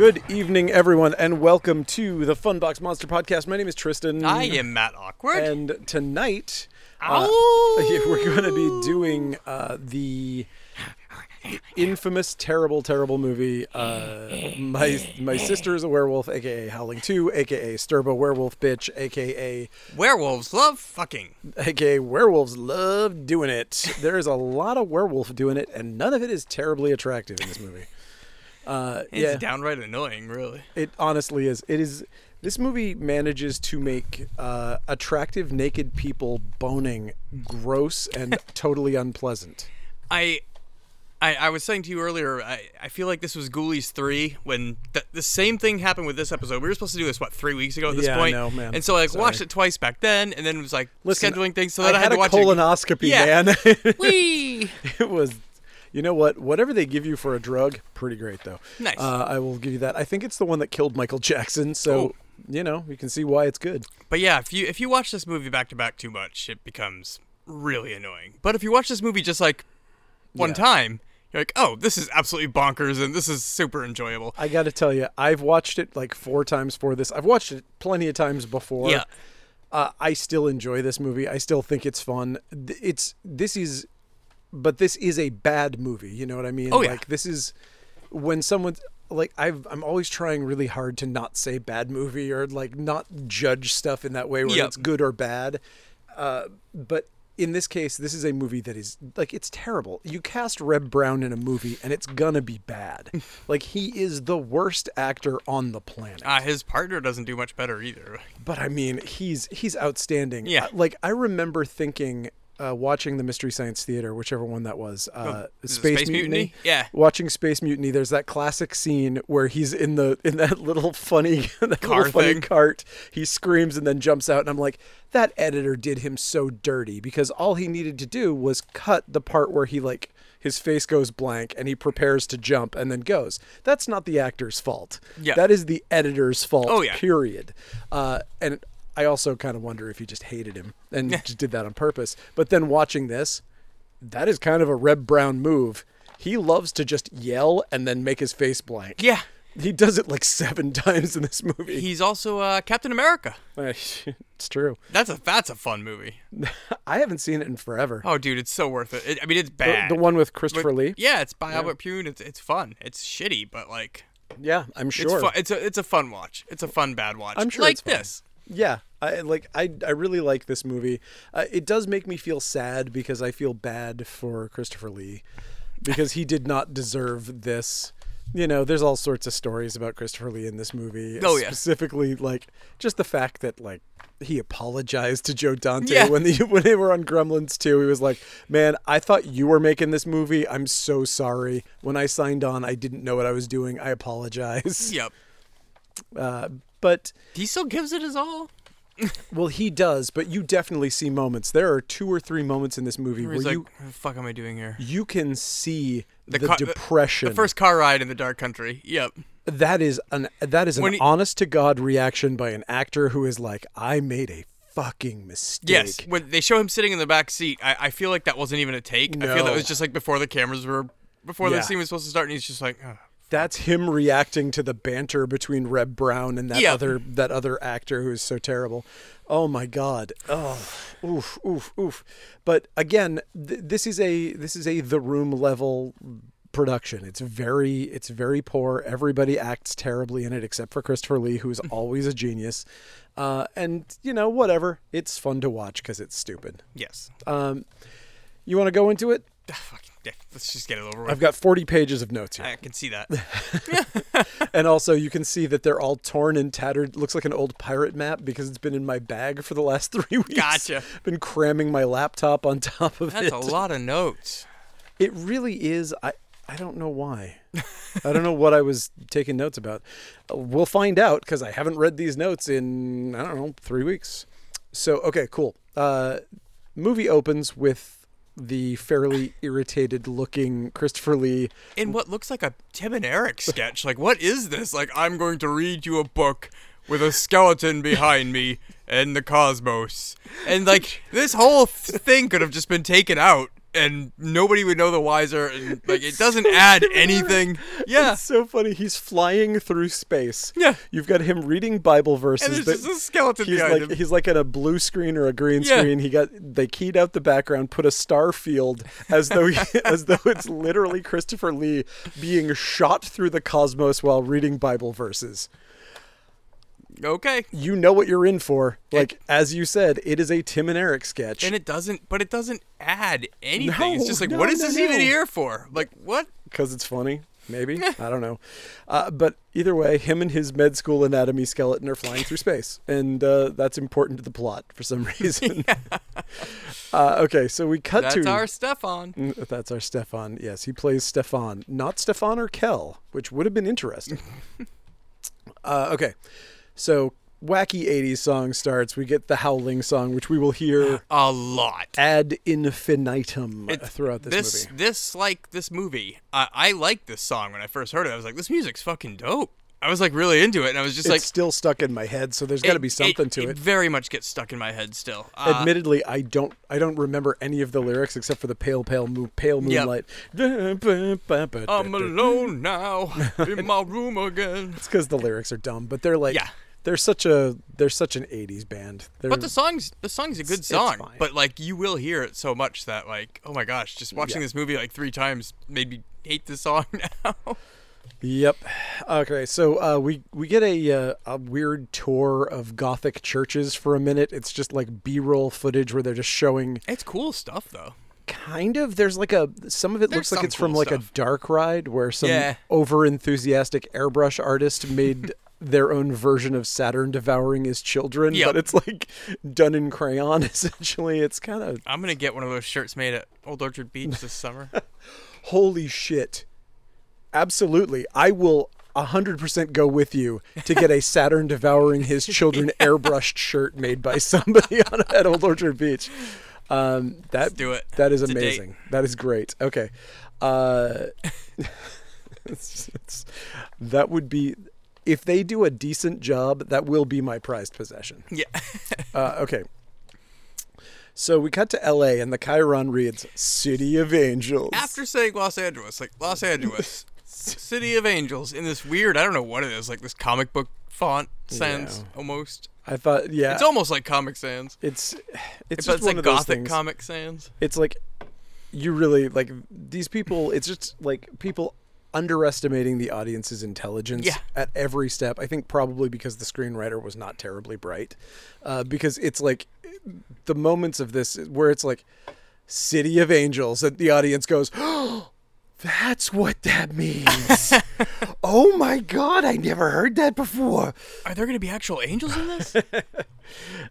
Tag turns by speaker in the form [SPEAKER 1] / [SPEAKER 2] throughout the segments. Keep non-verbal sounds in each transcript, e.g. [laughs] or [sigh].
[SPEAKER 1] Good evening, everyone, and welcome to the Fun Box Monster Podcast. My name is Tristan.
[SPEAKER 2] I am Matt Awkward.
[SPEAKER 1] And tonight, uh, [laughs] we're going to be doing uh, the infamous, terrible, terrible movie. Uh, my my sister is a werewolf, aka Howling Two, aka Stirba Werewolf Bitch, aka
[SPEAKER 2] Werewolves love fucking.
[SPEAKER 1] aka werewolves love doing it. There is a lot of werewolf doing it, and none of it is terribly attractive in this movie. Uh,
[SPEAKER 2] It's
[SPEAKER 1] yeah.
[SPEAKER 2] downright annoying, really.
[SPEAKER 1] It honestly is. It is. This movie manages to make uh, attractive naked people boning gross and [laughs] totally unpleasant.
[SPEAKER 2] I, I, I was saying to you earlier. I, I feel like this was Ghoulies three when th- the same thing happened with this episode. We were supposed to do this what three weeks ago at this
[SPEAKER 1] Yeah, I
[SPEAKER 2] point.
[SPEAKER 1] know, man.
[SPEAKER 2] And so I like
[SPEAKER 1] Sorry.
[SPEAKER 2] watched it twice back then, and then it was like
[SPEAKER 1] Listen,
[SPEAKER 2] scheduling things. So
[SPEAKER 1] I
[SPEAKER 2] then I,
[SPEAKER 1] had,
[SPEAKER 2] to
[SPEAKER 1] a
[SPEAKER 2] watch
[SPEAKER 1] colonoscopy,
[SPEAKER 2] Yeah.
[SPEAKER 1] man.
[SPEAKER 2] it. [laughs] Whee!
[SPEAKER 1] it was. You know what? Whatever they give you for a drug, pretty great though.
[SPEAKER 2] Nice.
[SPEAKER 1] Uh, I will give you that. I think it's the one that killed Michael [laughs] Jackson, so
[SPEAKER 2] Oh.
[SPEAKER 1] you know you can see why it's good.
[SPEAKER 2] But yeah, if you if you watch this movie back to back too much, it becomes really annoying. But if you watch this movie just like one
[SPEAKER 1] Yeah.
[SPEAKER 2] time, you're like, oh, this is absolutely bonkers and this is super enjoyable.
[SPEAKER 1] I got to tell you, I've watched it like four times for this. I've watched it plenty of times before.
[SPEAKER 2] Yeah.
[SPEAKER 1] Uh, I still enjoy this movie. I still think it's fun. It's this is, but this is a bad movie. You know what I mean?
[SPEAKER 2] Oh, yeah.
[SPEAKER 1] Like this is when someone like I've I'm always trying really hard to not say bad movie or like not judge stuff in that way where
[SPEAKER 2] Yep.
[SPEAKER 1] it's good or bad. Uh, but in this case, this is a movie that is like it's terrible. You cast Reb Brown in a movie and it's gonna be bad. [laughs] like he is the worst actor on the planet.
[SPEAKER 2] Uh, his partner doesn't do much better either.
[SPEAKER 1] But I mean, he's he's outstanding.
[SPEAKER 2] Yeah.
[SPEAKER 1] Uh, Like I remember thinking, uh, watching the Mystery Science Theater, whichever one that was, uh,
[SPEAKER 2] Oh,
[SPEAKER 1] Space,
[SPEAKER 2] Space
[SPEAKER 1] Mutiny.
[SPEAKER 2] Mutiny? Yeah.
[SPEAKER 1] Watching Space Mutiny, there's that classic scene where he's in the in that little funny [laughs] that
[SPEAKER 2] Car
[SPEAKER 1] little funny cart. He screams and then jumps out, and I'm like, that editor did him so dirty because all he needed to do was cut the part where he like. His face goes blank and he prepares to jump and then goes. That's not the actor's fault.
[SPEAKER 2] Yeah.
[SPEAKER 1] That is the editor's fault.
[SPEAKER 2] Oh, yeah.
[SPEAKER 1] Period. Uh, and I also kind of wonder if he just hated him and just did that on purpose. But then watching this, that is kind of a Reb Brown move. He loves to just yell and then make his face blank.
[SPEAKER 2] Yeah.
[SPEAKER 1] He does it like seven [laughs] times in this movie.
[SPEAKER 2] He's also uh, Captain America. [laughs]
[SPEAKER 1] it's true.
[SPEAKER 2] That's a that's a fun movie. [laughs]
[SPEAKER 1] I haven't seen it in forever.
[SPEAKER 2] Oh, dude, it's so worth it. it I mean, it's
[SPEAKER 1] the,
[SPEAKER 2] bad.
[SPEAKER 1] the one with Christopher Lee.
[SPEAKER 2] Yeah, it's by Albert Pyun. It's it's fun. It's shitty, but like
[SPEAKER 1] Yeah, I'm
[SPEAKER 2] it's
[SPEAKER 1] sure.
[SPEAKER 2] fun. It's a it's a fun watch. It's a fun bad watch.
[SPEAKER 1] I'm sure
[SPEAKER 2] like
[SPEAKER 1] it's fun.
[SPEAKER 2] this.
[SPEAKER 1] Yeah, I like I I really like this movie. Uh, it does make me feel sad because I feel bad for Christopher Lee because he did not deserve this. You know, there's all sorts of stories about Christopher Lee in this movie.
[SPEAKER 2] Oh, yeah.
[SPEAKER 1] specifically like just the fact that like he apologized to Joe Dante
[SPEAKER 2] Yeah.
[SPEAKER 1] when the [laughs] when they were on Gremlins 2. He was like, "Man, I thought you were making this movie. I'm so sorry. When I signed on, I didn't know what I was doing. I apologize."
[SPEAKER 2] Yep.
[SPEAKER 1] Uh, but
[SPEAKER 2] He still gives it his all. [laughs]
[SPEAKER 1] well, he does, but you definitely see moments. There are two or three moments in this movie
[SPEAKER 2] Where
[SPEAKER 1] where
[SPEAKER 2] like,
[SPEAKER 1] you
[SPEAKER 2] "What the fuck am I doing here?"
[SPEAKER 1] you can see the,
[SPEAKER 2] car-
[SPEAKER 1] depression.
[SPEAKER 2] The first car ride in the dark country. Yep.
[SPEAKER 1] that is an that is an
[SPEAKER 2] he-
[SPEAKER 1] honest to god reaction by an actor who is like, I made a fucking mistake.
[SPEAKER 2] Yes. When they show him sitting in the back seat, I, I feel like that wasn't even a take. No. I feel that was just like before the cameras were before
[SPEAKER 1] Yeah.
[SPEAKER 2] the scene was supposed to start, and he's just like, "Ugh."
[SPEAKER 1] That's him reacting to the banter between Reb Brown and that
[SPEAKER 2] Yeah.
[SPEAKER 1] other that other actor who is so terrible. Oh my god. Oh, oof, oof, oof. But again, th- this is a this is a the room level production. It's very it's very poor. Everybody acts terribly in it except for Christopher Lee, who's [laughs] always a genius. Uh, and you know whatever, it's fun to watch because it's stupid.
[SPEAKER 2] yes.
[SPEAKER 1] Um, you want to go into it? [laughs]
[SPEAKER 2] Fucking- yeah, let's just get it over with.
[SPEAKER 1] I've got 40 pages of notes here.
[SPEAKER 2] I can see that. [laughs] [laughs]
[SPEAKER 1] And also, you can see that they're all torn and tattered. Looks like an old pirate map because it's been in my bag for the last three weeks.
[SPEAKER 2] Gotcha.
[SPEAKER 1] Been cramming my laptop on top of
[SPEAKER 2] That's
[SPEAKER 1] it.
[SPEAKER 2] That's a lot of notes.
[SPEAKER 1] It really is. I I don't know why. I don't know what I was taking notes about. Uh, We'll find out because I haven't read these notes in I don't know three weeks. So okay, cool. Uh, movie opens with the fairly [laughs] irritated looking Christopher Lee
[SPEAKER 2] In what looks like a Tim and Eric sketch. Like, what is this? Like, I'm going to read you a book with a skeleton behind me and the cosmos. And, like, [laughs] this whole thing could have just been taken out and nobody would know the wiser, and [laughs] like it doesn't add anything. Yeah,
[SPEAKER 1] It's so funny. He's flying through space.
[SPEAKER 2] Yeah.
[SPEAKER 1] You've got him reading Bible verses.
[SPEAKER 2] and there's just a skeleton
[SPEAKER 1] he's like
[SPEAKER 2] him.
[SPEAKER 1] he's like in a blue screen or a green
[SPEAKER 2] Yeah.
[SPEAKER 1] screen. He got they keyed out the background, put a star field as though he, [laughs] as though it's literally Christopher Lee being shot through the cosmos while reading Bible verses.
[SPEAKER 2] Okay,
[SPEAKER 1] You know what you're in for. Like as you said, it is a Tim and Eric sketch.
[SPEAKER 2] and it doesn't, but it doesn't add anything. it's just like,
[SPEAKER 1] no,
[SPEAKER 2] what is
[SPEAKER 1] no,
[SPEAKER 2] this even here for? Like, what?
[SPEAKER 1] because it's funny. Maybe [laughs] I don't know, uh, but either way, him and his med school anatomy skeleton are flying through space, and uh, that's important to the plot for some [laughs] reason. [laughs] uh, okay, so we cut
[SPEAKER 2] That's
[SPEAKER 1] to
[SPEAKER 2] our Stefan.
[SPEAKER 1] Mm, That's our Stefan. Yes, he plays Stefan, not Stefan or Kel, which would have been interesting. uh, okay, so wacky '80s song starts. We get the Howling song, which we will hear [gasps]
[SPEAKER 2] A lot.
[SPEAKER 1] ad infinitum
[SPEAKER 2] It's-
[SPEAKER 1] throughout this,
[SPEAKER 2] this
[SPEAKER 1] movie.
[SPEAKER 2] this like this movie. I I liked this song when I first heard it. I was like, this music's fucking dope. I was like really into it, and I was just
[SPEAKER 1] It's
[SPEAKER 2] like,
[SPEAKER 1] still stuck in my head, so there's got to be something to it.
[SPEAKER 2] It Very much gets stuck in my head still. Uh,
[SPEAKER 1] Admittedly, I don't. I don't remember any of the lyrics except for the pale, pale, mo- pale
[SPEAKER 2] Yep.
[SPEAKER 1] moonlight. [laughs]
[SPEAKER 2] I'm alone now in my room again.
[SPEAKER 1] It's because the lyrics are dumb, but they're like,
[SPEAKER 2] Yeah.
[SPEAKER 1] They're such a, they're such an '80s band. They're,
[SPEAKER 2] But the song's the song's a good song. But like you will hear it so much that like oh my gosh, just watching
[SPEAKER 1] Yeah.
[SPEAKER 2] this movie like three times made me hate the song [laughs] now.
[SPEAKER 1] Yep. Okay, so uh, we we get a uh, a weird tour of Gothic churches for a minute. It's just like B-roll footage where they're just showing
[SPEAKER 2] it's cool stuff though.
[SPEAKER 1] kind of. There's like a some of it
[SPEAKER 2] There's
[SPEAKER 1] looks like it's from
[SPEAKER 2] cool
[SPEAKER 1] like a dark ride where some
[SPEAKER 2] Yeah.
[SPEAKER 1] over enthusiastic airbrush artist made [laughs] their own version of Saturn devouring his children,
[SPEAKER 2] Yep.
[SPEAKER 1] but it's like done in crayon. [laughs] Essentially, it's kind of
[SPEAKER 2] I'm gonna get one of those shirts made at Old Orchard Beach this summer. [laughs]
[SPEAKER 1] holy shit. Absolutely, I will. 100% go with you to get a [laughs] Saturn devouring his children airbrushed shirt made by somebody on at Old Orchard Beach. Um, that
[SPEAKER 2] Let's do it.
[SPEAKER 1] That is
[SPEAKER 2] It's
[SPEAKER 1] amazing. That is great. Okay. Uh, it's- it's- that would be if they do a decent job. That will be my prized possession.
[SPEAKER 2] yeah. [laughs]
[SPEAKER 1] Uh, okay. So we cut to L.A. and the chyron reads "City of Angels."
[SPEAKER 2] After saying Los Angeles, like Los Angeles, [laughs] City of Angels, in this weird, I don't know what it is, like this comic book font sans
[SPEAKER 1] Yeah.
[SPEAKER 2] almost.
[SPEAKER 1] I thought, yeah,
[SPEAKER 2] It's almost like Comic Sans.
[SPEAKER 1] it's it's just
[SPEAKER 2] it's
[SPEAKER 1] one
[SPEAKER 2] like
[SPEAKER 1] of those
[SPEAKER 2] gothic. Comic Sans.
[SPEAKER 1] it's like you really like these people. It's just like people underestimating the audience's intelligence
[SPEAKER 2] Yeah.
[SPEAKER 1] at every step. I think probably because the screenwriter was not terribly bright. Uh, because it's like the moments of this where it's like City of Angels, and the audience goes. Oh, that's what that means. [laughs] oh my god, I never heard that before.
[SPEAKER 2] Are there going to be actual angels in this? [laughs]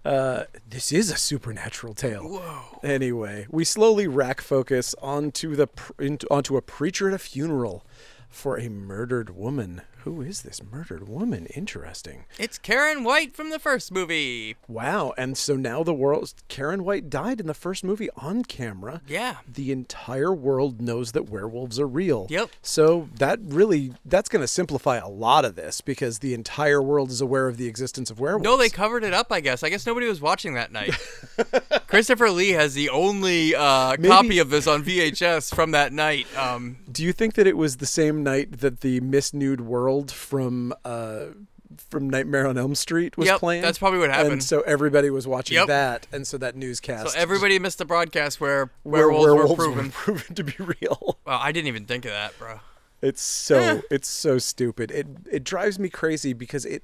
[SPEAKER 1] Uh, this is a supernatural tale.
[SPEAKER 2] Whoa.
[SPEAKER 1] Anyway, we slowly rack focus onto the pr- into, onto a preacher at a funeral for a murdered woman. Who is this murdered woman? Interesting.
[SPEAKER 2] It's Karen White from the first movie.
[SPEAKER 1] Wow, and so now the world Karen White died in the first movie on camera.
[SPEAKER 2] Yeah.
[SPEAKER 1] The entire world knows that werewolves are real.
[SPEAKER 2] Yep.
[SPEAKER 1] So that really that's going to simplify a lot of this because the entire world is aware of the existence of werewolves.
[SPEAKER 2] No, they covered it up, I guess. I guess nobody was watching that night. [laughs] Christopher Lee has the only uh, copy of this on VHS from that night. Um,
[SPEAKER 1] Do you think that it was the same night that the Miss Nude World from uh, from Nightmare on Elm Street was
[SPEAKER 2] Yep,
[SPEAKER 1] playing?
[SPEAKER 2] that's probably what happened.
[SPEAKER 1] And so everybody was watching
[SPEAKER 2] Yep.
[SPEAKER 1] that, and so that newscast.
[SPEAKER 2] so everybody missed the broadcast where
[SPEAKER 1] where
[SPEAKER 2] werewolves, were proven.
[SPEAKER 1] proven to be real. [laughs]
[SPEAKER 2] Well, I didn't even think of that, bro.
[SPEAKER 1] It's so it's so stupid. It it drives me crazy because it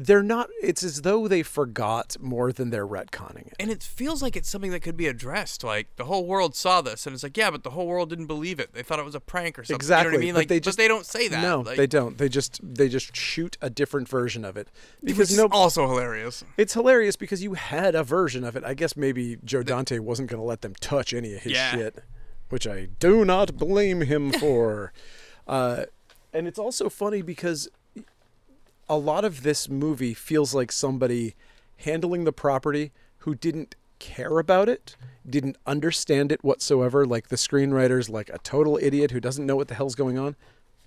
[SPEAKER 1] they're not. It's as though they forgot more than they're retconning it.
[SPEAKER 2] And it feels like it's something that could be addressed. Like the whole world saw this, and it's like, yeah, but the whole world didn't believe it. They thought it was a prank or something.
[SPEAKER 1] Exactly,
[SPEAKER 2] You know what I mean?
[SPEAKER 1] but
[SPEAKER 2] Like,
[SPEAKER 1] they just-
[SPEAKER 2] but they don't say that.
[SPEAKER 1] No,
[SPEAKER 2] like,
[SPEAKER 1] they don't. They just they just shoot a different version of it because
[SPEAKER 2] is
[SPEAKER 1] no.
[SPEAKER 2] also hilarious.
[SPEAKER 1] It's hilarious because you had a version of it. I guess maybe Joe Dante wasn't going to let them touch any of his
[SPEAKER 2] Yeah.
[SPEAKER 1] shit, which I do not blame him [laughs] for. uh, and it's also funny because a lot of this movie feels like somebody handling the property who didn't care about it, didn't understand it whatsoever. Like the screenwriter's like a total idiot who doesn't know what the hell's going on.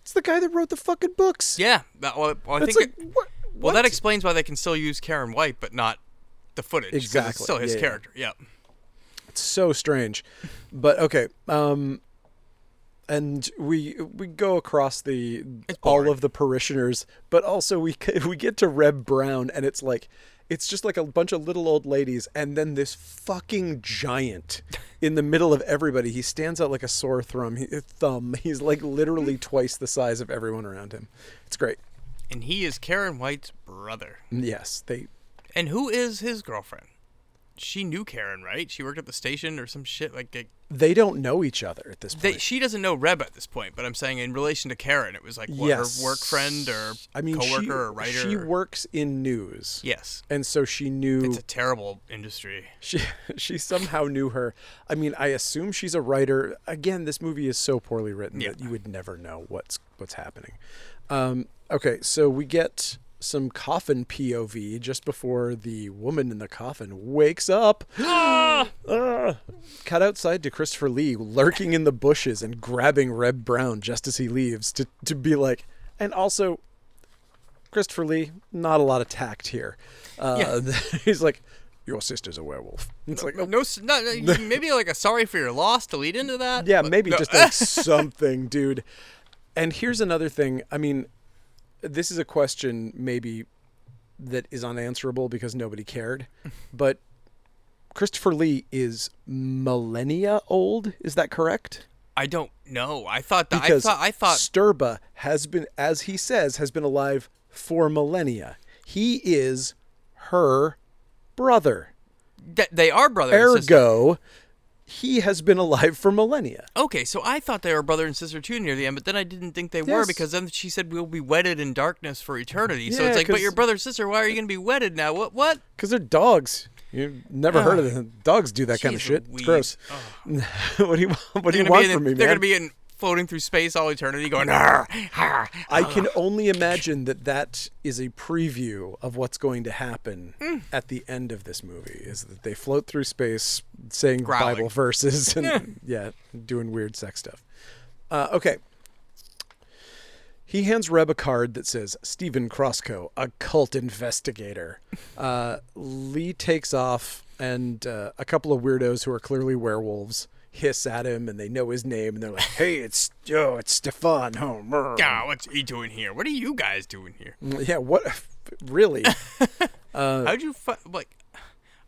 [SPEAKER 1] It's the guy that wrote the fucking books.
[SPEAKER 2] Yeah. Well, well, I
[SPEAKER 1] It's
[SPEAKER 2] think.
[SPEAKER 1] like
[SPEAKER 2] it-
[SPEAKER 1] what?
[SPEAKER 2] well,
[SPEAKER 1] what?
[SPEAKER 2] that explains why they can still use Karen White, but not the footage.
[SPEAKER 1] Exactly,
[SPEAKER 2] It's still his
[SPEAKER 1] yeah, yeah.
[SPEAKER 2] character. Yeah.
[SPEAKER 1] It's so strange. But okay. Um and we we go across the all of the parishioners, but also we [laughs] we get to Reb Brown and it's like it's just like a bunch of little old ladies and then this fucking giant [laughs] in the middle of everybody. He stands out like a sore thumb. He, [laughs] thumb. He's like literally twice the size of everyone around him. It's great.
[SPEAKER 2] And he is Karen White's brother.
[SPEAKER 1] Yes, they
[SPEAKER 2] And who is his girlfriend? She knew Karen, right? She worked at the station or some shit like. they-
[SPEAKER 1] they don't know each other at this
[SPEAKER 2] They,
[SPEAKER 1] point.
[SPEAKER 2] she doesn't know Reb at this point, but I'm saying in relation to Karen, it was like what
[SPEAKER 1] yes,
[SPEAKER 2] her work friend or
[SPEAKER 1] I mean,
[SPEAKER 2] coworker
[SPEAKER 1] she,
[SPEAKER 2] or writer.
[SPEAKER 1] She
[SPEAKER 2] or-
[SPEAKER 1] works in news.
[SPEAKER 2] Yes,
[SPEAKER 1] and so she knew
[SPEAKER 2] it's a terrible industry.
[SPEAKER 1] she [laughs] she somehow knew her. I mean, I assume she's a writer. Again, this movie is so poorly written
[SPEAKER 2] Yeah.
[SPEAKER 1] that you would never know what's what's happening. Um, okay, so we get some coffin POV just before the woman in the coffin wakes up. [gasps] [gasps] Ah! Cut outside to Christopher Lee lurking in the bushes and grabbing Reb Brown just as he leaves to to be like, and also Christopher Lee, not a lot of tact here. Uh, [laughs] he's like, your sister's a werewolf. It's like,
[SPEAKER 2] No, no, no, [laughs] maybe like a sorry for your loss to lead into that.
[SPEAKER 1] yeah, maybe
[SPEAKER 2] no.
[SPEAKER 1] just like [laughs] something, dude. And here's another thing. I mean, this is a question maybe that is unanswerable because nobody cared, [laughs] but Christopher Lee is millennia old. Is that correct?
[SPEAKER 2] I don't know. I thought that. I
[SPEAKER 1] Because
[SPEAKER 2] thought. I thought.
[SPEAKER 1] Stirba has been, as he says, has been alive for millennia. He is her brother.
[SPEAKER 2] that they are brother.
[SPEAKER 1] Ergo, he has been alive for millennia.
[SPEAKER 2] Okay, so I thought they were brother and sister too near the end, but then I didn't think they were because then she said we'll be wedded in darkness for eternity. so it's like, but your brother and sister, why are you going to be wedded now? What? What?
[SPEAKER 1] Because they're dogs. You've never heard of them. Dogs do that kind of shit. It's
[SPEAKER 2] Louise.
[SPEAKER 1] gross. what do you What do you want from me,
[SPEAKER 2] They're
[SPEAKER 1] man?
[SPEAKER 2] going to be in floating through space all eternity, going. "Arr, arr."
[SPEAKER 1] I can only imagine that that is a preview of what's going to happen
[SPEAKER 2] Hmm.
[SPEAKER 1] at the end of this movie. Is that they float through space, saying
[SPEAKER 2] Growling.
[SPEAKER 1] Bible verses and yeah, doing weird sex stuff. Uh, okay. He hands Reb a card that says Stephen Crosscoe, a cult investigator. Uh, Lee takes off, and uh, a couple of weirdos who are clearly werewolves hiss at him, and they know his name, and they're like, "Hey, it's oh, it's Stefan." Oh, brr."
[SPEAKER 2] Ah, what's he doing here? What are you guys doing here?
[SPEAKER 1] yeah. What? Really? [laughs] [laughs] Uh,
[SPEAKER 2] How'd you fi- like?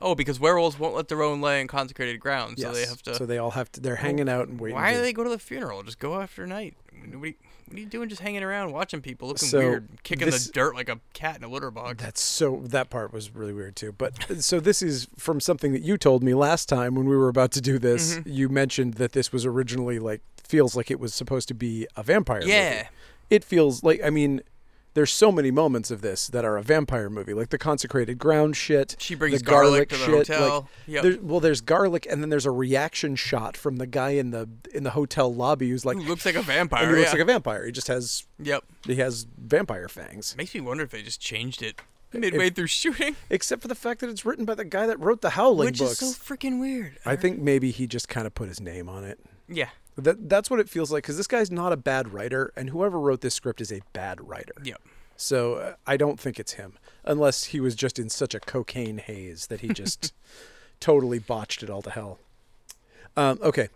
[SPEAKER 2] Oh, because werewolves won't let their own lay in consecrated ground, so they have to.
[SPEAKER 1] So they all have to. They're hanging out and waiting.
[SPEAKER 2] why
[SPEAKER 1] to-
[SPEAKER 2] do they go to the funeral? Just go after night. You, what are you doing? Just hanging around, watching people, looking
[SPEAKER 1] So,
[SPEAKER 2] weird, kicking
[SPEAKER 1] this-
[SPEAKER 2] the dirt like a cat in a litter box.
[SPEAKER 1] That's so. That part was really weird too. But so this is from something that you told me last time when we were about to do this.
[SPEAKER 2] Mm-hmm.
[SPEAKER 1] You mentioned that this was originally like feels like it was supposed to be a vampire. movie.
[SPEAKER 2] Yeah.
[SPEAKER 1] It feels like. I mean. There's so many moments of this that are a vampire movie, like the consecrated ground shit.
[SPEAKER 2] She brings
[SPEAKER 1] the
[SPEAKER 2] garlic to the
[SPEAKER 1] shit,
[SPEAKER 2] hotel.
[SPEAKER 1] Like,
[SPEAKER 2] Yep.
[SPEAKER 1] there- well, there's garlic, and then there's a reaction shot from the guy in the in the hotel lobby who's like,
[SPEAKER 2] Who looks like a vampire.
[SPEAKER 1] and he looks
[SPEAKER 2] yeah.
[SPEAKER 1] like a vampire. He just has
[SPEAKER 2] Yep.
[SPEAKER 1] he has vampire fangs.
[SPEAKER 2] Makes me wonder if they just changed it midway through shooting, [laughs]
[SPEAKER 1] Except for the fact that it's written by the guy that wrote the Howling
[SPEAKER 2] which
[SPEAKER 1] books.
[SPEAKER 2] is so freaking weird.
[SPEAKER 1] I think maybe he just kind of put his name on it.
[SPEAKER 2] Yeah.
[SPEAKER 1] That that's what it feels like because this guy's not a bad writer, and whoever wrote this script is a bad writer.
[SPEAKER 2] Yep.
[SPEAKER 1] So uh, I don't think it's him, unless he was just in such a cocaine haze that he just [laughs] totally botched it all to hell. Um, okay,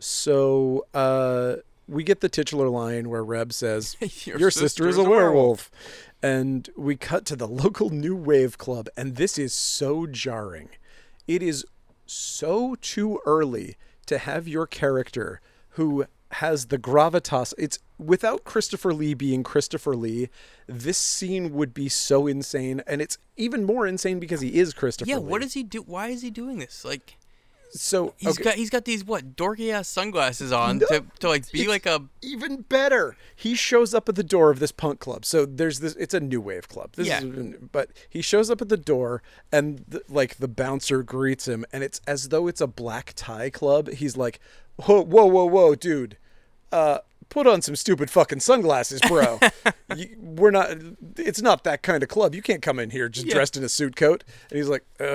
[SPEAKER 1] so uh, we get the titular line where Reb says, [laughs] "Your, sister, is a werewolf," and we cut to the local new wave club, and this is so jarring. It is so too early to have your character who has the gravitas. It's without Christopher Lee being Christopher Lee, this scene would be so insane, and it's even more insane because he is Christopher
[SPEAKER 2] Yeah.
[SPEAKER 1] Lee.
[SPEAKER 2] What does he do? Why is he doing this? Like,
[SPEAKER 1] so?
[SPEAKER 2] he's
[SPEAKER 1] okay.
[SPEAKER 2] got he's got these what dorky ass sunglasses on
[SPEAKER 1] No,
[SPEAKER 2] to, to like be like a
[SPEAKER 1] even better. He shows up at the door of this punk club. So there's this. It's a new wave club. This
[SPEAKER 2] Yeah.
[SPEAKER 1] Is, but he shows up at the door, and the, like the bouncer greets him, and it's as though it's a black tie club. He's like, "Whoa, whoa, whoa, whoa, dude! Uh, put on some stupid fucking sunglasses, bro. [laughs] you, we're not. It's not that kind of club. You can't come in here just
[SPEAKER 2] Yeah.
[SPEAKER 1] dressed in a suit coat." And he's like, "Oh,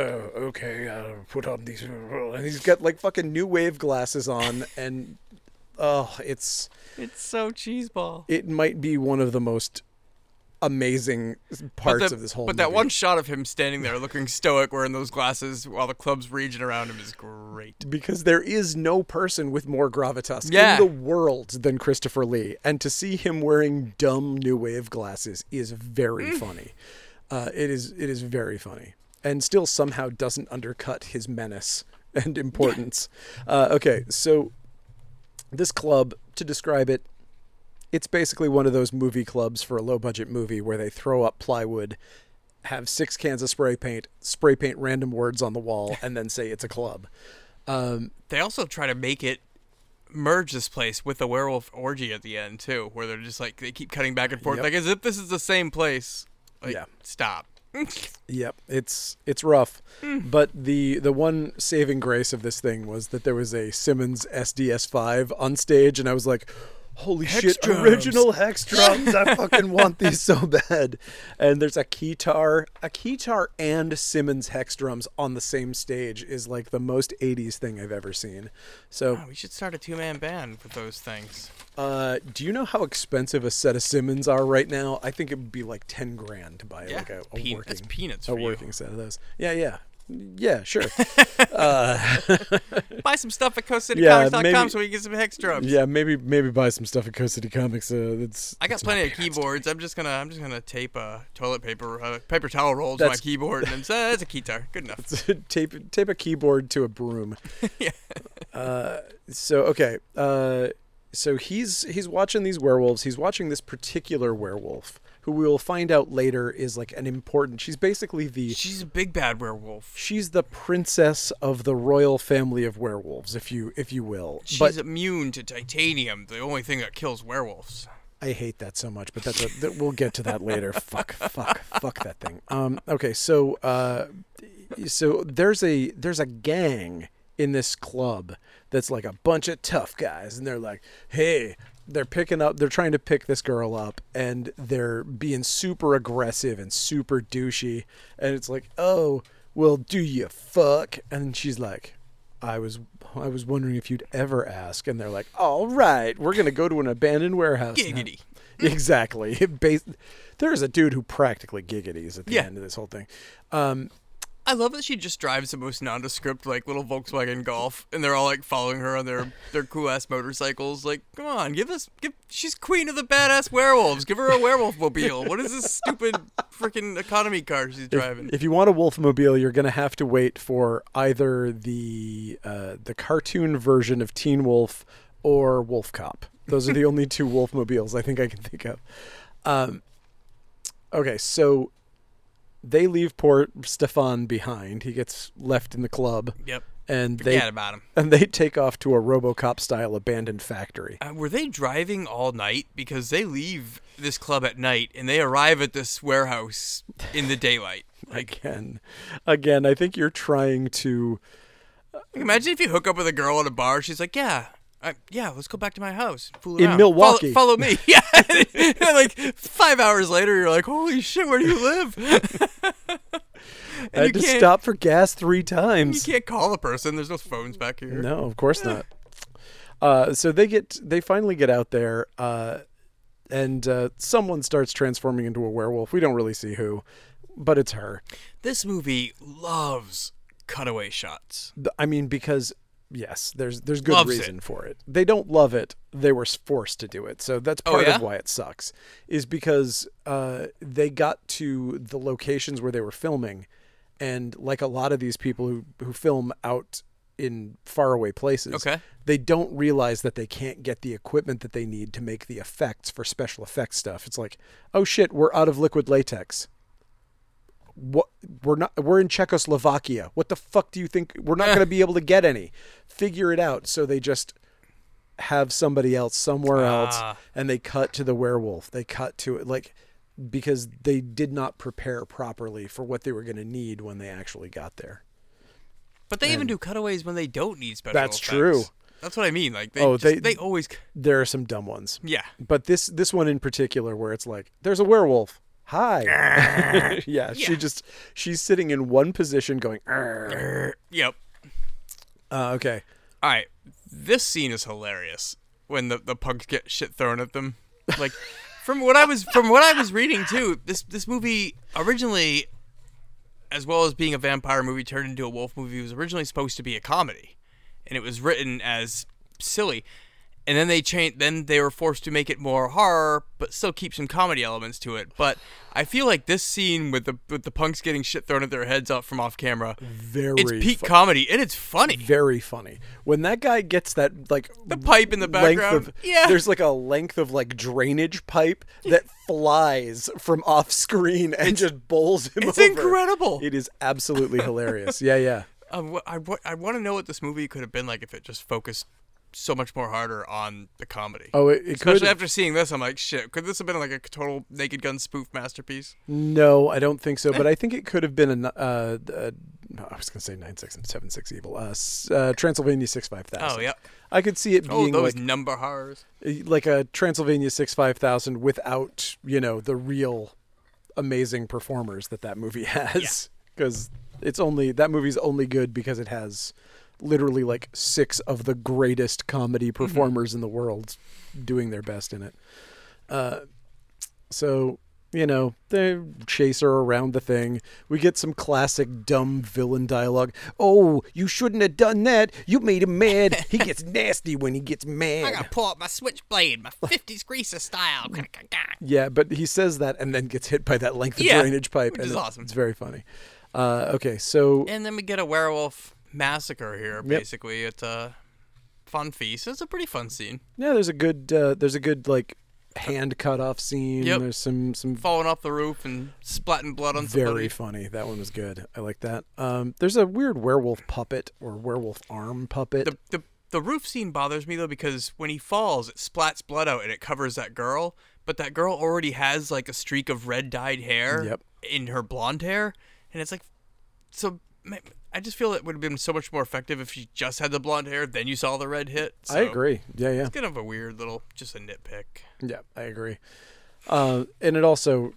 [SPEAKER 1] okay. I'll put on these." And he's got like fucking new wave glasses on, [laughs] and oh, it's
[SPEAKER 2] it's so cheeseball.
[SPEAKER 1] it might be one of the most amazing parts
[SPEAKER 2] the-
[SPEAKER 1] of this whole
[SPEAKER 2] But that one shot of him standing there looking stoic wearing those glasses while the club's raging around him is great.
[SPEAKER 1] because there is no person with more gravitas
[SPEAKER 2] Yeah.
[SPEAKER 1] in the world than Christopher Lee, and to see him wearing dumb new wave glasses is very
[SPEAKER 2] Mm.
[SPEAKER 1] funny. Uh, it is it is very funny, and still somehow doesn't undercut his menace and importance. Uh, okay, so this club, to describe it, it's basically one of those movie clubs for a low budget movie where they throw up plywood, have six cans of spray paint, spray paint random words on the wall, [laughs] and then say it's a club. Um,
[SPEAKER 2] They also try to make it merge this place with the werewolf orgy at the end too, where they're just like they keep cutting back and forth,
[SPEAKER 1] Yep.
[SPEAKER 2] like as if this is the same place. Like,
[SPEAKER 1] Yeah.
[SPEAKER 2] stop. [laughs]
[SPEAKER 1] Yep, it's it's rough,
[SPEAKER 2] Hmm.
[SPEAKER 1] but the the one saving grace of this thing was that there was a Simmons SDS5 on stage, and I was like, "Holy
[SPEAKER 2] Hex
[SPEAKER 1] shit!
[SPEAKER 2] drums."
[SPEAKER 1] Original hex [laughs] drums! I fucking want these so bad." And there's a keytar, a keytar and Simmons hex drums on the same stage is like the most '80s thing I've ever seen. So,
[SPEAKER 2] Oh, we should start a two man band with those things.
[SPEAKER 1] uh, do you know how expensive a set of Simmons are right now? I think it would be like ten grand to buy
[SPEAKER 2] Yeah,
[SPEAKER 1] like a, a
[SPEAKER 2] Pe-
[SPEAKER 1] working
[SPEAKER 2] that's peanuts
[SPEAKER 1] a
[SPEAKER 2] you.
[SPEAKER 1] working set of those. Yeah, yeah, yeah, sure. [laughs] [laughs]
[SPEAKER 2] Buy some stuff at
[SPEAKER 1] Yeah,
[SPEAKER 2] coastcitycomics.com
[SPEAKER 1] maybe-
[SPEAKER 2] so we can get some hex drums.
[SPEAKER 1] yeah, maybe maybe buy some stuff at Coast City Comics. Uh, it's
[SPEAKER 2] I got plenty of keyboards. I'm just gonna I'm just gonna tape uh, toilet paper uh, paper towel roll to my keyboard and then say it's a guitar. Good enough. [laughs]
[SPEAKER 1] tape tape a keyboard to a broom.
[SPEAKER 2] Yeah.
[SPEAKER 1] Uh, so okay. Uh, so he's he's watching these werewolves. He's watching this particular werewolf, who we will find out later is like an important. She's basically the
[SPEAKER 2] She's a big bad werewolf.
[SPEAKER 1] she's the princess of the royal family of werewolves, if you if you will.
[SPEAKER 2] She's
[SPEAKER 1] but
[SPEAKER 2] immune to titanium, the only thing that kills werewolves.
[SPEAKER 1] I hate that so much, but that's a, that we'll get to that later. [laughs] fuck, fuck, fuck that thing. Um, okay, so uh, so there's a there's a gang in this club that's like a bunch of tough guys, and they're like, hey, they're picking up, they're trying to pick this girl up, and they're being super aggressive and super douchey, and it's like, oh, well, do you fuck? And she's like, I was I was wondering if you'd ever ask, and they're like, "All right, we're gonna go to an abandoned warehouse." now."
[SPEAKER 2] Giggity. [laughs]
[SPEAKER 1] Exactly. There's a dude who practically giggities at the
[SPEAKER 2] Yeah.
[SPEAKER 1] end of this whole thing. Um,
[SPEAKER 2] I love that she just drives the most nondescript like little Volkswagen Golf, and they're all like following her on their their cool ass motorcycles. Like, come on, give us give. She's queen of the badass werewolves. Give her a werewolf mobile. What is this stupid freaking economy car she's driving?
[SPEAKER 1] if you want a wolf mobile, you're gonna have to wait for either the uh, the cartoon version of Teen Wolf or Wolf Cop. Those are the [laughs] only two wolf mobiles I think I can think of. Um, okay, so they leave poor Stefan behind. He gets left in the club,
[SPEAKER 2] yep.
[SPEAKER 1] and they
[SPEAKER 2] about him.
[SPEAKER 1] and they take off to a RoboCop style abandoned factory.
[SPEAKER 2] Uh, were they driving all night? Because they leave this club at night and they arrive at this warehouse in the daylight. [laughs] Like,
[SPEAKER 1] Again, again, I think you're trying to.
[SPEAKER 2] imagine if you hook up with a girl at a bar. She's like, "Yeah, I, yeah, let's go back to my house, fool
[SPEAKER 1] In. Milwaukee.
[SPEAKER 2] Follow, follow me." [laughs] Yeah, [laughs] like five hours later, you're like, "Holy shit, where do you live?" [laughs]
[SPEAKER 1] I had
[SPEAKER 2] you
[SPEAKER 1] to stop for gas three times.
[SPEAKER 2] You can't call the person. There's no phones back here.
[SPEAKER 1] No, of course not. Uh, so they get they finally get out there, uh, and uh, someone starts transforming into a werewolf. We don't really see who, but it's her.
[SPEAKER 2] This movie loves cutaway shots.
[SPEAKER 1] I mean, because yes, there's there's good
[SPEAKER 2] Loves it.
[SPEAKER 1] reason for it. They don't love it; they were forced to do it. So that's
[SPEAKER 2] Oh,
[SPEAKER 1] part
[SPEAKER 2] yeah?
[SPEAKER 1] of why it sucks. Is because uh, they got to the locations where they were filming, and like a lot of these people who who film out in faraway places,
[SPEAKER 2] Okay.
[SPEAKER 1] they don't realize that they can't get the equipment that they need to make the effects for special effects stuff. It's like, oh shit, we're out of liquid latex. What we're not we're in Czechoslovakia. What the fuck do you think we're not going to be able to get any? Figure it out. So they just have somebody else somewhere else
[SPEAKER 2] Ah.
[SPEAKER 1] and they cut to the werewolf. They cut to it like because they did not prepare properly for what they were going to need when they actually got there.
[SPEAKER 2] But they even do cutaways when they don't need special
[SPEAKER 1] That's
[SPEAKER 2] effects.
[SPEAKER 1] true.
[SPEAKER 2] That's what I mean. Like they,
[SPEAKER 1] Oh,
[SPEAKER 2] just-
[SPEAKER 1] they-
[SPEAKER 2] they always
[SPEAKER 1] There are some dumb ones.
[SPEAKER 2] yeah.
[SPEAKER 1] But this this one in particular, where it's like, there's a werewolf. Hi. [laughs] [laughs] yeah, she just she's sitting in one position, going. "Arr."
[SPEAKER 2] Yep.
[SPEAKER 1] Uh, okay.
[SPEAKER 2] All right. This scene is hilarious when the the pugs get shit thrown at them. Like from what I was from what I was reading too, this this movie originally, as well as being a vampire movie turned into a wolf movie, it was originally supposed to be a comedy, and it was written as silly, and then they changed. Then they were forced to make it more horror, but still keep some comedy elements to it. But I feel like this scene with the with the punks getting shit thrown at their heads up from off camera,
[SPEAKER 1] Very
[SPEAKER 2] it's peak comedy and it's funny.
[SPEAKER 1] very funny when that guy gets that like
[SPEAKER 2] The pipe in the background,
[SPEAKER 1] of
[SPEAKER 2] yeah.
[SPEAKER 1] there's like a length of like drainage pipe that [laughs] flies from off screen and just bowls him
[SPEAKER 2] It's
[SPEAKER 1] over.
[SPEAKER 2] incredible.
[SPEAKER 1] it is absolutely hilarious yeah yeah
[SPEAKER 2] Um, [laughs] wh- I, I want to know what this movie could have been like if it just focused so much more harder on the comedy.
[SPEAKER 1] oh it, it
[SPEAKER 2] Especially
[SPEAKER 1] could
[SPEAKER 2] after seeing this, I'm like, shit, could this have been like a total Naked Gun spoof masterpiece?
[SPEAKER 1] no i don't think so but i think it could have been a uh, uh I was gonna say nine six and seven six evil. Uh, uh, Transylvania six five thousand.
[SPEAKER 2] Oh, yeah.
[SPEAKER 1] I could see it
[SPEAKER 2] Oh,
[SPEAKER 1] being
[SPEAKER 2] those
[SPEAKER 1] like
[SPEAKER 2] number horrors.
[SPEAKER 1] like a Transylvania six five thousand without you know the real amazing performers that that movie [laughs] has because it's only that movie's only good because it has literally like six of the greatest comedy performers in the world doing their best in it. Uh, so you know they chase her around the thing. We get some classic dumb villain dialogue. Oh, you shouldn't have done that. You made him mad. He gets [laughs] nasty when he gets mad.
[SPEAKER 2] I gotta pull out my switchblade, my 50s greaser style.
[SPEAKER 1] Yeah, but he says that and then gets hit by that length of
[SPEAKER 2] Yeah,
[SPEAKER 1] drainage pipe,
[SPEAKER 2] which
[SPEAKER 1] and
[SPEAKER 2] is awesome.
[SPEAKER 1] It's very funny. Uh, okay, so
[SPEAKER 2] and then we get a werewolf massacre here,
[SPEAKER 1] Yep.
[SPEAKER 2] basically. It's a fun feast. It's a pretty fun scene.
[SPEAKER 1] yeah, there's a good uh, there's a good like hand cut off scene.
[SPEAKER 2] Yep.
[SPEAKER 1] There's some some
[SPEAKER 2] Falling off the roof and splatting blood on
[SPEAKER 1] very
[SPEAKER 2] somebody.
[SPEAKER 1] funny. That one was good. I like that. Um, there's a weird werewolf puppet or werewolf arm puppet.
[SPEAKER 2] The, the, the roof scene bothers me, though, because when he falls, it splats blood out and it covers that girl. But that girl already has, like, a streak of red dyed hair
[SPEAKER 1] Yep.
[SPEAKER 2] in her blonde hair. And it's like, so I just feel it would have been so much more effective if she just had the blonde hair, then you saw the red hit.
[SPEAKER 1] I agree. Yeah, yeah,
[SPEAKER 2] It's kind of a weird little, just a nitpick.
[SPEAKER 1] yeah. I agree. Uh, and it also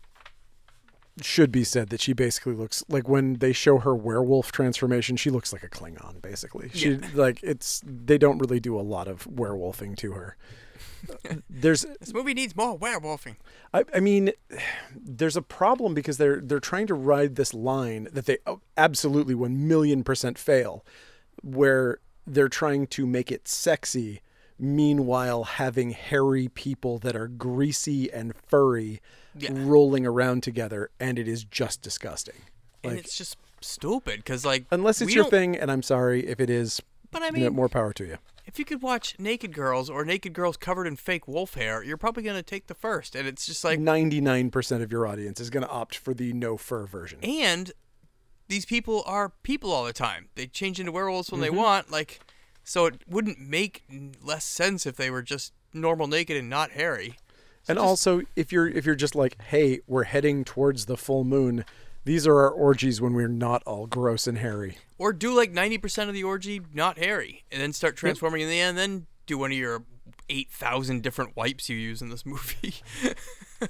[SPEAKER 1] should be said that she basically looks like when they show her werewolf transformation, she looks like a Klingon. Basically, she like it's they don't really do a lot of werewolfing to her. There's [laughs]
[SPEAKER 2] This movie needs more werewolfing.
[SPEAKER 1] I, I mean, there's a problem because they're they're trying to ride this line that they absolutely one million percent fail, where they're trying to make it sexy, meanwhile having hairy people that are greasy and furry
[SPEAKER 2] Yeah.
[SPEAKER 1] rolling around together, and it is just disgusting.
[SPEAKER 2] And it's just stupid, because, like,
[SPEAKER 1] unless it's your
[SPEAKER 2] don't-
[SPEAKER 1] thing, and I'm sorry if it is.
[SPEAKER 2] But I mean,
[SPEAKER 1] more power to you.
[SPEAKER 2] if you could watch naked girls or naked girls covered in fake wolf hair, you're probably going to take the first. And it's just like,
[SPEAKER 1] Ninety nine percent of your audience is going to opt for the no fur version.
[SPEAKER 2] and these people are people all the time. They change into werewolves when
[SPEAKER 1] Mm-hmm.
[SPEAKER 2] they want. Like, so it wouldn't make less sense if they were just normal naked and not hairy.
[SPEAKER 1] And also, if you're if you're just like, hey, we're heading towards the full moon, these are our orgies when we're not all gross and hairy.
[SPEAKER 2] Or do like 90% of the orgy not hairy and then start transforming in the end, then do one of your 8,000 different wipes you use in this movie.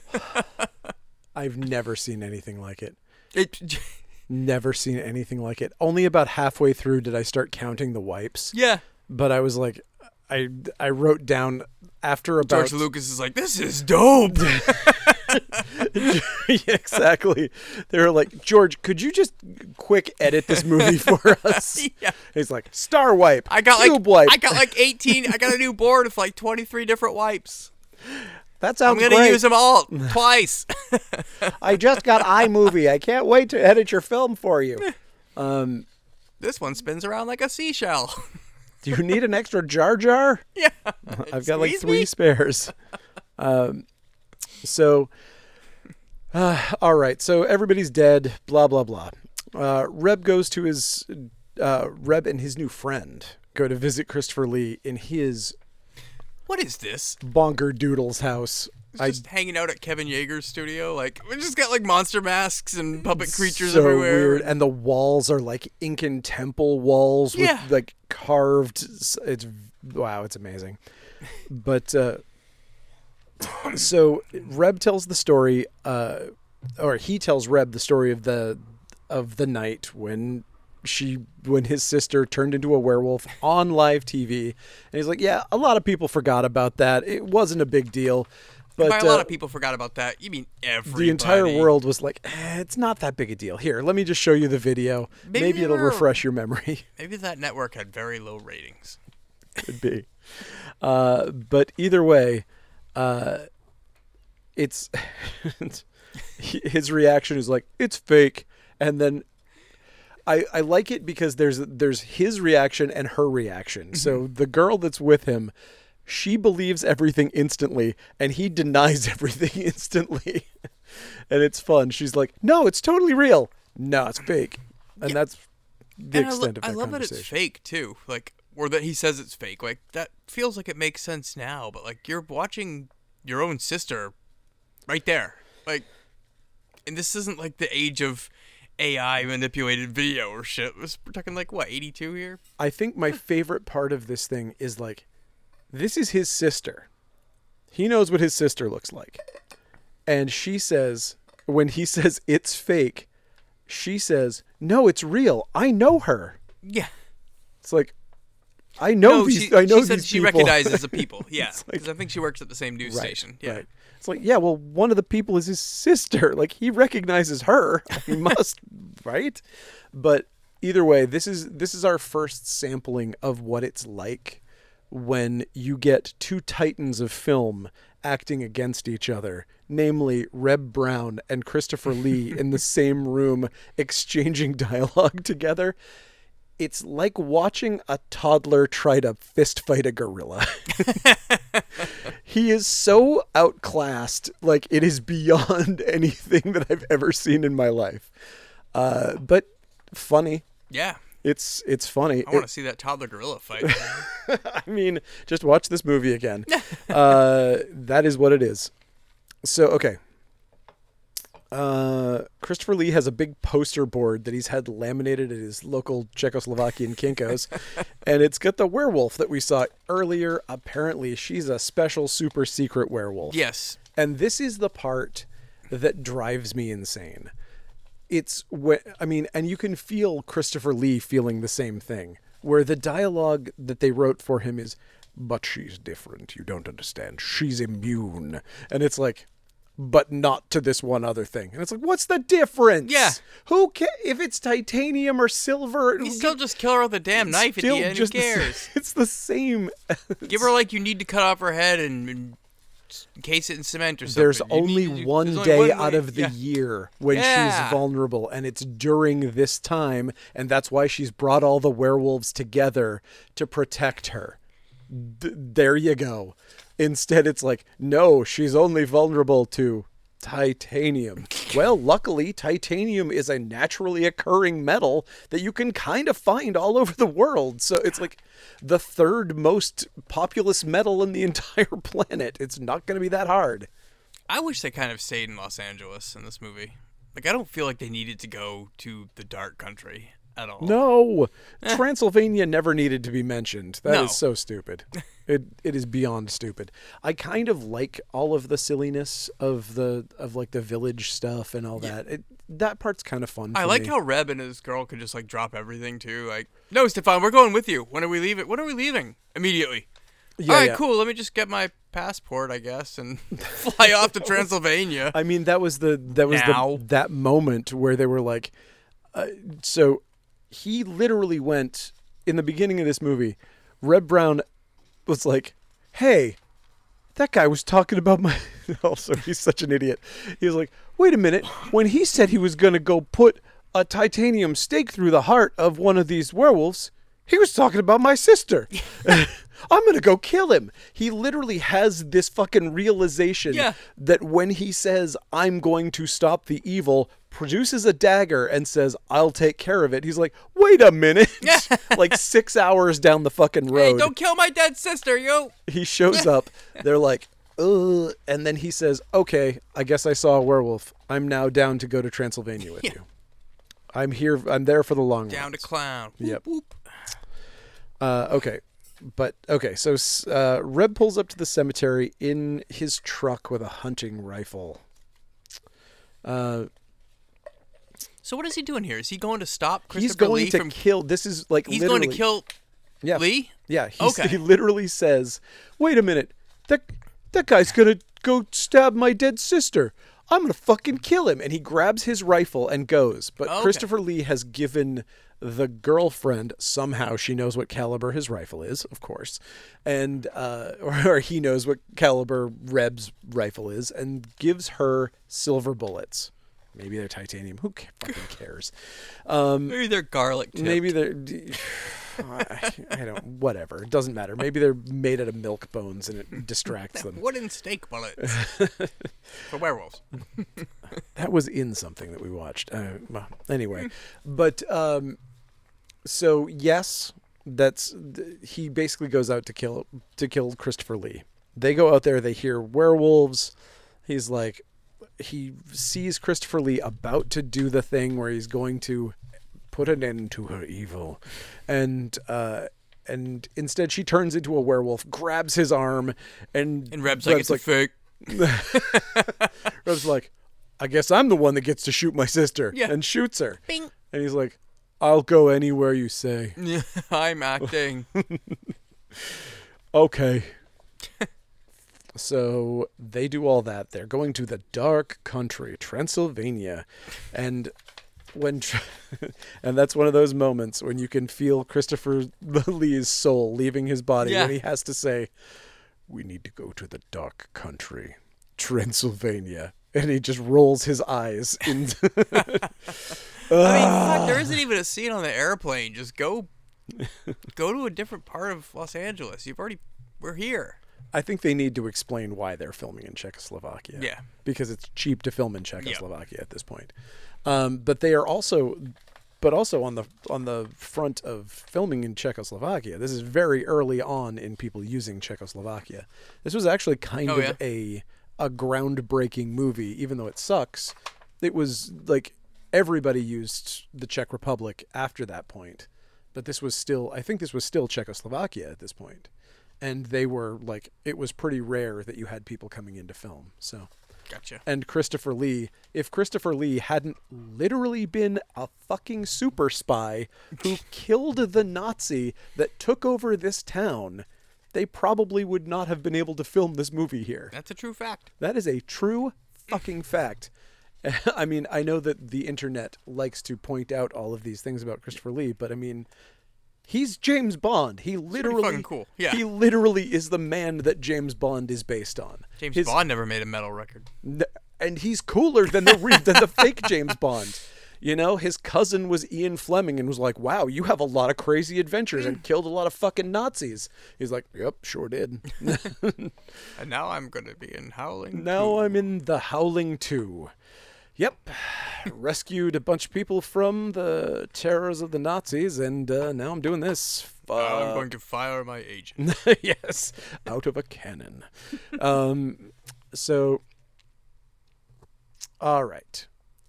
[SPEAKER 2] [laughs]
[SPEAKER 1] I've never seen anything like it.
[SPEAKER 2] it, [laughs]
[SPEAKER 1] Never seen anything like it. Only about halfway through did I start counting the wipes.
[SPEAKER 2] yeah.
[SPEAKER 1] But I was like, I I wrote down after about
[SPEAKER 2] George Lucas is like, this is dope. [laughs]
[SPEAKER 1] yeah, exactly. They were like, George, could you just quick edit this movie [laughs] for us?
[SPEAKER 2] Yeah.
[SPEAKER 1] He's like, Star Wipe.
[SPEAKER 2] I got like
[SPEAKER 1] Wipe.
[SPEAKER 2] I got like 18. I got a new board with like 23 different wipes.
[SPEAKER 1] that sounds.
[SPEAKER 2] I'm gonna
[SPEAKER 1] great.
[SPEAKER 2] use them all [laughs] twice.
[SPEAKER 1] I just got iMovie. I can't wait to edit your film for you.
[SPEAKER 2] Um, this one spins around like a seashell.
[SPEAKER 1] Do you need an extra Jar Jar? [laughs]
[SPEAKER 2] yeah. [laughs]
[SPEAKER 1] I've got like three
[SPEAKER 2] me?
[SPEAKER 1] spares. [laughs] Um, so, uh, all right. So everybody's dead. Blah blah blah. Uh, Reb goes to his uh, Reb and his new friend go to visit Christopher Lee in his
[SPEAKER 2] What is this?
[SPEAKER 1] bonker doodle's house. I
[SPEAKER 2] Just hanging out at Kevin Yagher's studio. Like we just got like monster masks and puppet creatures
[SPEAKER 1] so
[SPEAKER 2] everywhere.
[SPEAKER 1] weird, and the walls are like Incan temple walls with
[SPEAKER 2] Yeah.
[SPEAKER 1] like carved. It's wow, it's amazing. But uh, [coughs] so Reb tells the story, uh, or he tells Reb the story of the of the night when she when his sister turned into a werewolf on live TV, and he's like, "Yeah, a lot of people forgot about that. It wasn't a big deal." But
[SPEAKER 2] By a lot
[SPEAKER 1] uh,
[SPEAKER 2] of people forgot about that. You mean everybody?
[SPEAKER 1] the entire world was like, eh, "It's not that big a deal." Here, let me just show you the video.
[SPEAKER 2] Maybe
[SPEAKER 1] Maybe, it'll
[SPEAKER 2] were-
[SPEAKER 1] refresh your memory. [laughs]
[SPEAKER 2] Maybe that network had very low ratings.
[SPEAKER 1] Could be. Uh, but either way, uh, it's [laughs] his reaction is like, "It's fake," and then. I, I like it because there's there's his reaction and her reaction. So the girl that's with him, she believes everything instantly, and he denies [laughs] everything instantly, and it's fun. She's like, "No, it's totally real. No, it's fake," and that's the
[SPEAKER 2] and I, lo-
[SPEAKER 1] extent of
[SPEAKER 2] I
[SPEAKER 1] that
[SPEAKER 2] love that it's fake too. Like, or that he says it's fake. Like that feels like it makes sense now. But like you're watching your own sister, right there. Like, and this isn't like the age of AI manipulated video or shit. We're talking like what 82 here.
[SPEAKER 1] I think my favorite part of this thing is like, this is his sister. He knows what his sister looks like. And she says, when he [laughs] says it's fake, she says, no, it's real. I know her.
[SPEAKER 2] Yeah.
[SPEAKER 1] It's like, I know
[SPEAKER 2] no,
[SPEAKER 1] these.
[SPEAKER 2] she,
[SPEAKER 1] I know
[SPEAKER 2] she said
[SPEAKER 1] these
[SPEAKER 2] she
[SPEAKER 1] people.
[SPEAKER 2] recognizes the [laughs] people. Yeah,
[SPEAKER 1] It's like-
[SPEAKER 2] because I think she works at the same news
[SPEAKER 1] right,
[SPEAKER 2] station. Yeah.
[SPEAKER 1] right. It's like, yeah, well, one of the people is his sister. [laughs] Like he recognizes her. He must, right? But either way, this is this is our first sampling of what it's like when you get two titans of film acting against each other, namely Reb Brown and Christopher Lee [laughs] in the same room exchanging dialogue together. It's like watching a toddler try to fist fight a gorilla. [laughs] he is so outclassed, like it is beyond [laughs] anything that I've ever seen in my life. Uh, but funny.
[SPEAKER 2] Yeah.
[SPEAKER 1] It's it's funny.
[SPEAKER 2] I want to see that toddler gorilla fight. [laughs]
[SPEAKER 1] I mean, just watch this movie again. uh, that is what it is. So, okay. Uh, Christopher Lee has a big poster board that he's had laminated at his local Czechoslovakian Kinkos, [laughs] and it's got the werewolf that we saw earlier. Apparently, she's a special, super secret werewolf.
[SPEAKER 2] yes.
[SPEAKER 1] And this is the part that drives me insane. It's when I mean, and you can feel Christopher Lee feeling the same thing, where the dialogue that they wrote for him is, "But she's different. You don't understand. She's immune." And it's like, but not to this one other thing. And it's like, what's the difference?
[SPEAKER 2] Yeah.
[SPEAKER 1] Who ca- if it's titanium or silver?
[SPEAKER 2] You still just kill her with a damn knife at the end. Who
[SPEAKER 1] just the
[SPEAKER 2] cares? [laughs]
[SPEAKER 1] it's the same.
[SPEAKER 2] Give her like you need to cut off her head and, and encase it in cement or something.
[SPEAKER 1] There's
[SPEAKER 2] You
[SPEAKER 1] only
[SPEAKER 2] need to-
[SPEAKER 1] one
[SPEAKER 2] there's only
[SPEAKER 1] day
[SPEAKER 2] one
[SPEAKER 1] out of the
[SPEAKER 2] yeah.
[SPEAKER 1] year when
[SPEAKER 2] Yeah.
[SPEAKER 1] she's vulnerable, and it's during this time, and that's why she's brought all the werewolves together to protect her. D- there you go. Instead, it's like, no, she's only vulnerable to titanium. well, luckily, titanium is a naturally occurring metal that you can kind of find all over the world. So it's like the third most populous metal in the [laughs] entire planet. It's not going to be that hard.
[SPEAKER 2] I wish they kind of stayed in Los Angeles in this movie. Like I don't feel like they needed to go to the dark country at all.
[SPEAKER 1] No, eh. Transylvania never needed to be mentioned. That is
[SPEAKER 2] No.
[SPEAKER 1] so stupid. [laughs] It it is beyond stupid. I kind of like all of the silliness of the of like the village stuff and all that. It, that part's kind of fun.
[SPEAKER 2] I like
[SPEAKER 1] me.
[SPEAKER 2] how Reb and his girl could just like drop everything too. Like, no, Stefan, we're going with you. When are we leaving? When are we leaving? Immediately.
[SPEAKER 1] Yeah,
[SPEAKER 2] All right,
[SPEAKER 1] yeah.
[SPEAKER 2] cool. Let me just get my passport, I guess, and [laughs] fly off to Transylvania.
[SPEAKER 1] I mean, that was the that was
[SPEAKER 2] Now.
[SPEAKER 1] the that moment where they were like, uh, so he literally went in the beginning of this movie. Reb Brown was like, "Hey, that guy was talking about my." [laughs] Oh, also, he's such an idiot. He was like, "Wait a minute! When he said he was going to go put a titanium stake through the heart of one of these werewolves, he was talking about my sister." [laughs] [laughs] I'm gonna go kill him. He literally has this fucking realization
[SPEAKER 2] Yeah.
[SPEAKER 1] that when he says, I'm going to stop the evil, produces a dagger and says, I'll take care of it. He's like, wait a minute. [laughs] like six hours down the fucking road.
[SPEAKER 2] Hey, don't kill my dead sister, yo.
[SPEAKER 1] he shows up. They're like, Ugh. And then he says, Okay, I guess I saw a werewolf. I'm now down to go to Transylvania with you. I'm here. I'm there for the long run.
[SPEAKER 2] Down
[SPEAKER 1] run.
[SPEAKER 2] to clown.
[SPEAKER 1] Yep.
[SPEAKER 2] whoop.
[SPEAKER 1] Uh, okay. But okay, so uh, Reb pulls up to the cemetery in his truck with a hunting rifle. Uh,
[SPEAKER 2] So what is he doing here? Is he going to stop Christopher
[SPEAKER 1] he's going
[SPEAKER 2] Lee
[SPEAKER 1] to
[SPEAKER 2] from?
[SPEAKER 1] kill. This is like
[SPEAKER 2] he's going to kill
[SPEAKER 1] yeah,
[SPEAKER 2] Lee.
[SPEAKER 1] Yeah, he's,
[SPEAKER 2] Okay.
[SPEAKER 1] he literally says, "Wait a minute, that that guy's gonna go stab my dead sister. I'm gonna fucking kill him. And he grabs his rifle and goes. But
[SPEAKER 2] Okay.
[SPEAKER 1] Christopher Lee has given the girlfriend somehow she knows what caliber his rifle is, of course, and uh, [laughs] or he knows what caliber Reb's rifle is, and gives her silver bullets. Maybe they're titanium. Who fucking [laughs] cares? Um,
[SPEAKER 2] Maybe they're garlic. tipped.
[SPEAKER 1] maybe they're. [sighs] I, I don't. Whatever. It doesn't matter. Maybe they're made out of milk bones and it [laughs] distracts them.
[SPEAKER 2] wooden stake bullets for werewolves.
[SPEAKER 1] That was in something that we watched. Uh, well, anyway, but um, so yes, that's he basically goes out to kill to kill Christopher Lee. They go out there. They hear werewolves. He's like, he sees Christopher Lee about to do the thing where he's going to put an end to her evil, and uh, and instead she turns into a werewolf, grabs his arm, and
[SPEAKER 2] And Reb's like, it's a fake. [laughs]
[SPEAKER 1] Reb's like, I guess I'm the one that gets to shoot my sister,
[SPEAKER 2] Yeah.
[SPEAKER 1] and shoots her.
[SPEAKER 2] Bing.
[SPEAKER 1] And he's like, I'll go anywhere you say.
[SPEAKER 2] Yeah, [laughs] I'm acting. [laughs]
[SPEAKER 1] Okay. [laughs] so they do all that. They're going to the dark country, Transylvania, and when and that's one of those moments when you can feel Christopher Lee's soul leaving his body
[SPEAKER 2] Yeah.
[SPEAKER 1] when he has to say, "We need to go to the dark country, Transylvania," and he just rolls his eyes into.
[SPEAKER 2] I mean, fuck, there isn't even a scene on the airplane. Just go, go to a different part of Los Angeles. You've already, we're here.
[SPEAKER 1] I think they need to explain why they're filming in Czechoslovakia.
[SPEAKER 2] Yeah.
[SPEAKER 1] Because it's cheap to film in Czechoslovakia at this point. Um, but they are also but also on the on the front of filming in Czechoslovakia. This is very early on in people using Czechoslovakia. This was actually kind
[SPEAKER 2] Oh,
[SPEAKER 1] of
[SPEAKER 2] yeah?
[SPEAKER 1] a a groundbreaking movie, even though it sucks. It was like everybody used the Czech Republic after that point. But this was still I think this was still Czechoslovakia at this point and they were like it was pretty rare that you had people coming in to film so
[SPEAKER 2] Gotcha.
[SPEAKER 1] and christopher lee if christopher lee hadn't literally been a fucking super spy who [laughs] killed the nazi that took over this town they probably would not have been able to film this movie here
[SPEAKER 2] That's a true fact.
[SPEAKER 1] that is a true fucking fact. [laughs] I mean, I know that the internet likes to point out all of these things about Christopher Lee, but I mean, he's James Bond. He literally
[SPEAKER 2] fucking cool. Yeah.
[SPEAKER 1] He literally is the man that James Bond is based on.
[SPEAKER 2] James
[SPEAKER 1] His-
[SPEAKER 2] Bond never made a metal record.
[SPEAKER 1] And he's cooler than the re- than the [laughs] fake James Bond. You know, his cousin was Ian Fleming and was like, "Wow, you have a lot of crazy adventures and mm. killed a lot of fucking Nazis." He's like, "Yep, sure did." [laughs]
[SPEAKER 2] And now I'm gonna be in Howling.
[SPEAKER 1] Now I'm in the Howling 2. Yep. [sighs] Rescued a bunch of people from the terrors of the Nazis, and uh, now I'm doing this.
[SPEAKER 2] Now I'm going to fire my agent. [laughs]
[SPEAKER 1] yes, out of a cannon. [laughs] um, so, all right.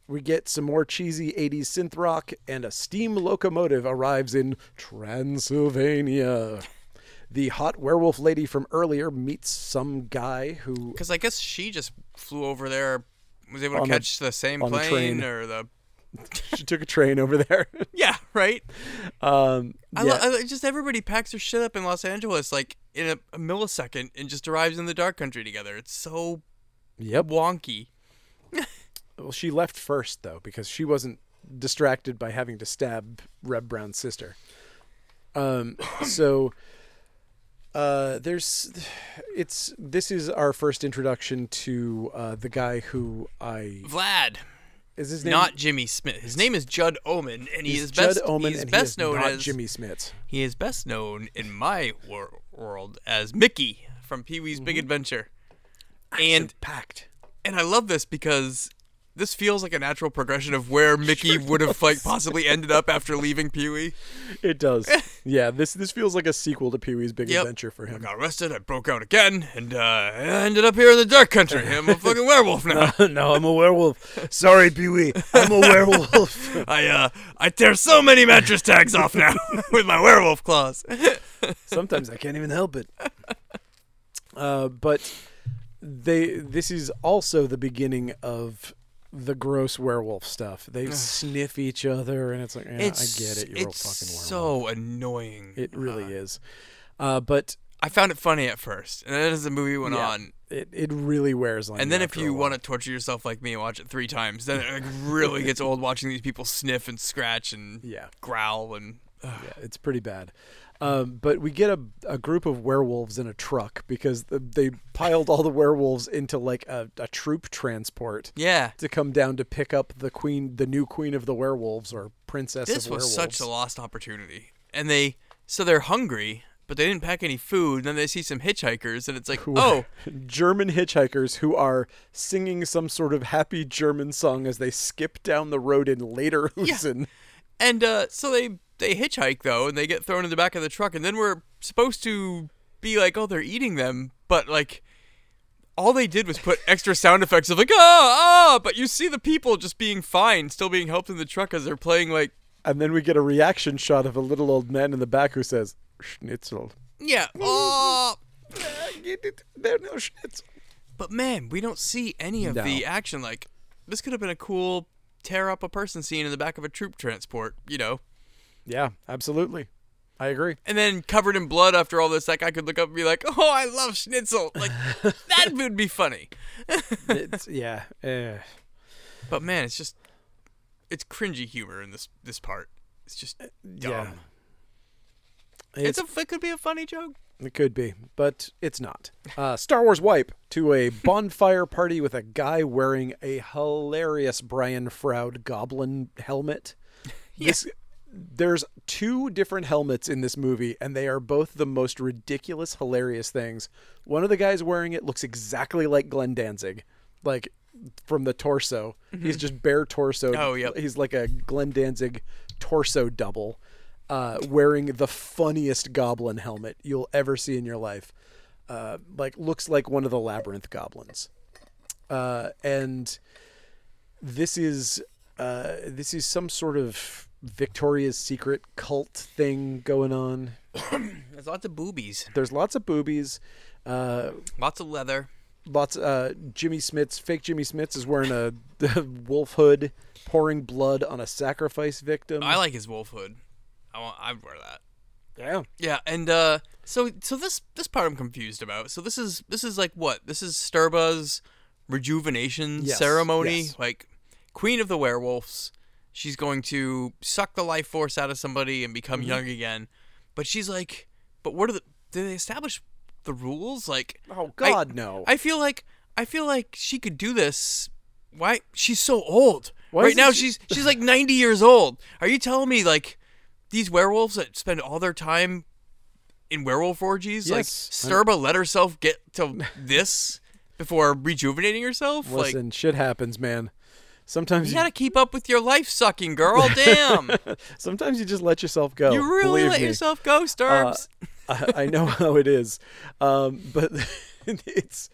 [SPEAKER 1] We get some more cheesy 80s synth rock, and a steam locomotive arrives in Transylvania. The hot werewolf lady from earlier meets some guy who
[SPEAKER 2] Because I guess she just flew over there, was able to
[SPEAKER 1] On the-
[SPEAKER 2] catch the, same
[SPEAKER 1] the
[SPEAKER 2] plane
[SPEAKER 1] train.
[SPEAKER 2] or the. [laughs]
[SPEAKER 1] she took a train over there. [laughs]
[SPEAKER 2] Yeah, right.
[SPEAKER 1] um,
[SPEAKER 2] I, lo- I just everybody packs their shit up in Los Angeles like in a, a millisecond and just arrives in the dark country together. It's so
[SPEAKER 1] yep.
[SPEAKER 2] wonky. [laughs]
[SPEAKER 1] Well, she left first though because she wasn't distracted by having to stab Reb Brown's sister. Um, so uh, there's, it's this is our first introduction to uh, the guy who I
[SPEAKER 2] Vlad,
[SPEAKER 1] is his name
[SPEAKER 2] not Jimmy Smits. His name is Judd Omen, and he is
[SPEAKER 1] Judd
[SPEAKER 2] best.
[SPEAKER 1] Omen, and
[SPEAKER 2] best
[SPEAKER 1] he is
[SPEAKER 2] known
[SPEAKER 1] not
[SPEAKER 2] as
[SPEAKER 1] Jimmy Smits.
[SPEAKER 2] He is best known in my wor- world as Mickey from Pee Wee's
[SPEAKER 1] Mm-hmm.
[SPEAKER 2] Big Adventure. And
[SPEAKER 1] packed.
[SPEAKER 2] and I love this because this feels like a natural progression of where [laughs] Mickey would have like possibly ended up after leaving Pee Wee.
[SPEAKER 1] It does. [laughs] yeah, this this feels like a sequel to Pee Wee's Big
[SPEAKER 2] Yep.
[SPEAKER 1] Adventure for him.
[SPEAKER 2] I got arrested. I broke out again, and uh, I ended up here in the dark country. I'm a fucking werewolf now. [laughs]
[SPEAKER 1] no, I'm a werewolf. Sorry, Pee Wee. I'm a werewolf.
[SPEAKER 2] I uh, I tear so many mattress tags off now with my werewolf claws.
[SPEAKER 1] Sometimes I can't even help it. Uh, but they this is also the beginning of the gross werewolf stuff. They sniff each other, and it's like, yeah, I get it. You're
[SPEAKER 2] it's
[SPEAKER 1] a fucking werewolf.
[SPEAKER 2] so annoying.
[SPEAKER 1] It really
[SPEAKER 2] Uh,
[SPEAKER 1] is. Uh, but
[SPEAKER 2] I found it funny at first, and then as the movie went
[SPEAKER 1] Yeah.
[SPEAKER 2] on,
[SPEAKER 1] It it really wears on.
[SPEAKER 2] and then if you want to torture yourself like me and watch it three times, then it like, really gets [laughs] old watching these people sniff and scratch and
[SPEAKER 1] yeah,
[SPEAKER 2] growl and. ugh.
[SPEAKER 1] yeah, it's pretty bad. Um, but we get a, a group of werewolves in a truck because the, they piled all the werewolves into like a, a troop transport
[SPEAKER 2] Yeah,
[SPEAKER 1] to come down to pick up the queen, the new queen of the werewolves or princess
[SPEAKER 2] this
[SPEAKER 1] of
[SPEAKER 2] was such a lost opportunity, and they so they're hungry, but they didn't pack any food. And then they see some hitchhikers, and it's like, oh, [laughs]
[SPEAKER 1] German hitchhikers who are singing some sort of happy German song as they skip down the road in Lederhosen.
[SPEAKER 2] And uh, so they they hitchhike though, and they get thrown in the back of the truck, and then we're supposed to be like, oh, they're eating them, but like. All they did was put [laughs] extra sound effects of like ah ah, but you see the people just being fine, still being helped in the truck as they're playing like
[SPEAKER 1] And then we get a reaction shot of a little old man in the back who says, Schnitzel.
[SPEAKER 2] yeah oh.
[SPEAKER 1] Get it? There no schnitzel.
[SPEAKER 2] But man, we don't see any of
[SPEAKER 1] No.
[SPEAKER 2] the action. Like this could have been a cool tear up a person scene in the back of a troop transport, you know.
[SPEAKER 1] Yeah, absolutely. I agree.
[SPEAKER 2] And then covered in blood after all this, that guy could look up and be like, "Oh, I love schnitzel." Like [laughs] that would be funny.
[SPEAKER 1] It's, [laughs] yeah. eh.
[SPEAKER 2] But man, it's just it's cringy humor in this this part. It's just dumb.
[SPEAKER 1] Yeah.
[SPEAKER 2] It's,
[SPEAKER 1] It's,
[SPEAKER 2] a it could be a funny joke.
[SPEAKER 1] it could be, but it's not. Uh, Star Wars wipe to a [laughs] bonfire party with a guy wearing a hilarious Brian Froud goblin helmet. This, there's two different helmets in this movie, and they are both the most ridiculous, hilarious things. One of the guys wearing it looks exactly like Glenn Danzig, like from the torso. He's just bare torso.
[SPEAKER 2] Oh, yep.
[SPEAKER 1] He's like a Glenn Danzig torso double, uh, wearing the funniest goblin helmet you'll ever see in your life. Uh, like looks like one of the labyrinth goblins, uh, and this is uh, this is some sort of Victoria's Secret cult thing going on. [coughs]
[SPEAKER 2] There's lots of boobies,
[SPEAKER 1] There's lots of boobies. Uh,
[SPEAKER 2] lots of leather.
[SPEAKER 1] lots. Uh, Jimmy Smits, fake Jimmy Smits, is wearing a [laughs] wolf hood, pouring blood on a sacrifice victim.
[SPEAKER 2] I like his wolf hood. I want. I'd wear that.
[SPEAKER 1] yeah.
[SPEAKER 2] Yeah, and uh, so so this this part I'm confused about. So this is this is like what? This is Stirba's rejuvenation
[SPEAKER 1] Yes,
[SPEAKER 2] ceremony,
[SPEAKER 1] yes.
[SPEAKER 2] like Queen of the Werewolves. She's going to suck the life force out of somebody and become
[SPEAKER 1] Mm-hmm.
[SPEAKER 2] young again. But she's like, but what are the? Did they establish the rules? Like,
[SPEAKER 1] Oh
[SPEAKER 2] I-
[SPEAKER 1] God, no.
[SPEAKER 2] I feel like I feel like she could do this. Why? She's so old.
[SPEAKER 1] Why
[SPEAKER 2] right now,
[SPEAKER 1] she-
[SPEAKER 2] she's [laughs] she's like 90 years old. Are you telling me like these werewolves that spend all their time in werewolf orgies, like
[SPEAKER 1] Yes.
[SPEAKER 2] Stirba let herself get to this before rejuvenating herself? like
[SPEAKER 1] Listen, shit happens, man. Sometimes
[SPEAKER 2] you
[SPEAKER 1] you,
[SPEAKER 2] gotta keep up with your life sucking, girl. [laughs] Damn,
[SPEAKER 1] sometimes you just let yourself go.
[SPEAKER 2] you really let
[SPEAKER 1] me.
[SPEAKER 2] yourself go, Stirbs. [laughs]
[SPEAKER 1] I, I know how it is, um, but [laughs] it's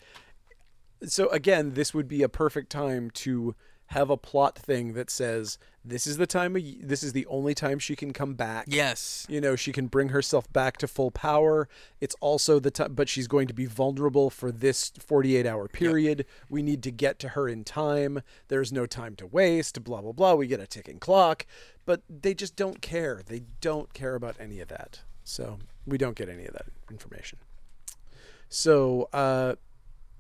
[SPEAKER 1] so again. This would be a perfect time to have a plot thing that says this is the time. Of, this is the only time she can come back.
[SPEAKER 2] yes.
[SPEAKER 1] You know, she can bring herself back to full power. It's also the time, but she's going to be vulnerable for this 48 hour period. We need to get to her in time. There's no time to waste, blah, blah, blah. We get a ticking clock, but they just don't care. They don't care about any of that. So we don't get any of that information. So, uh,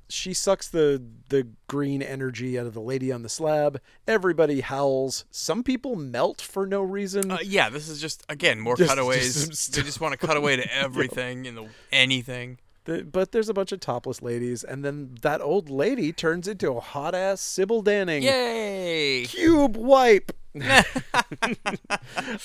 [SPEAKER 1] she sucks the the green energy out of the lady on the slab. Everybody howls. Some people melt for no reason.
[SPEAKER 2] Uh, yeah, this is just again more
[SPEAKER 1] Just-
[SPEAKER 2] cutaways.
[SPEAKER 1] just
[SPEAKER 2] they just want to cut away to [laughs] everything and the anything.
[SPEAKER 1] The, but there's a bunch of topless ladies, and then that old lady turns into a hot ass Sybil Danning.
[SPEAKER 2] Yay!
[SPEAKER 1] Cube wipe. [laughs]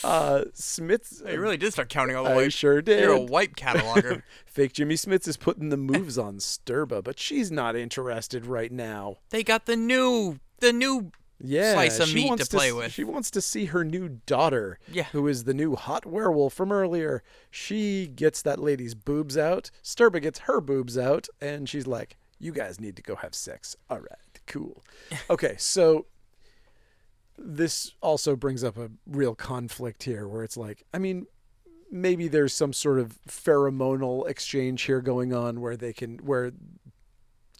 [SPEAKER 1] uh, Smith's.
[SPEAKER 2] You really did start counting all the
[SPEAKER 1] I
[SPEAKER 2] way.
[SPEAKER 1] sure did.
[SPEAKER 2] You're a wipe cataloger. [laughs]
[SPEAKER 1] Fake Jimmy Smits is putting the moves on Stirba, but she's not interested right now.
[SPEAKER 2] they got the new the new
[SPEAKER 1] Yeah,
[SPEAKER 2] Slice of
[SPEAKER 1] she
[SPEAKER 2] meat
[SPEAKER 1] wants
[SPEAKER 2] to play
[SPEAKER 1] s-
[SPEAKER 2] with.
[SPEAKER 1] She wants to see her new daughter,
[SPEAKER 2] Yeah.
[SPEAKER 1] who is the new hot werewolf from earlier. She gets that lady's boobs out. Stirba gets her boobs out, and she's like, "You guys need to go have sex." All right, cool. [laughs] Okay, so this also brings up a real conflict here, where it's like, I mean, maybe there's some sort of pheromonal exchange here going on, where they can where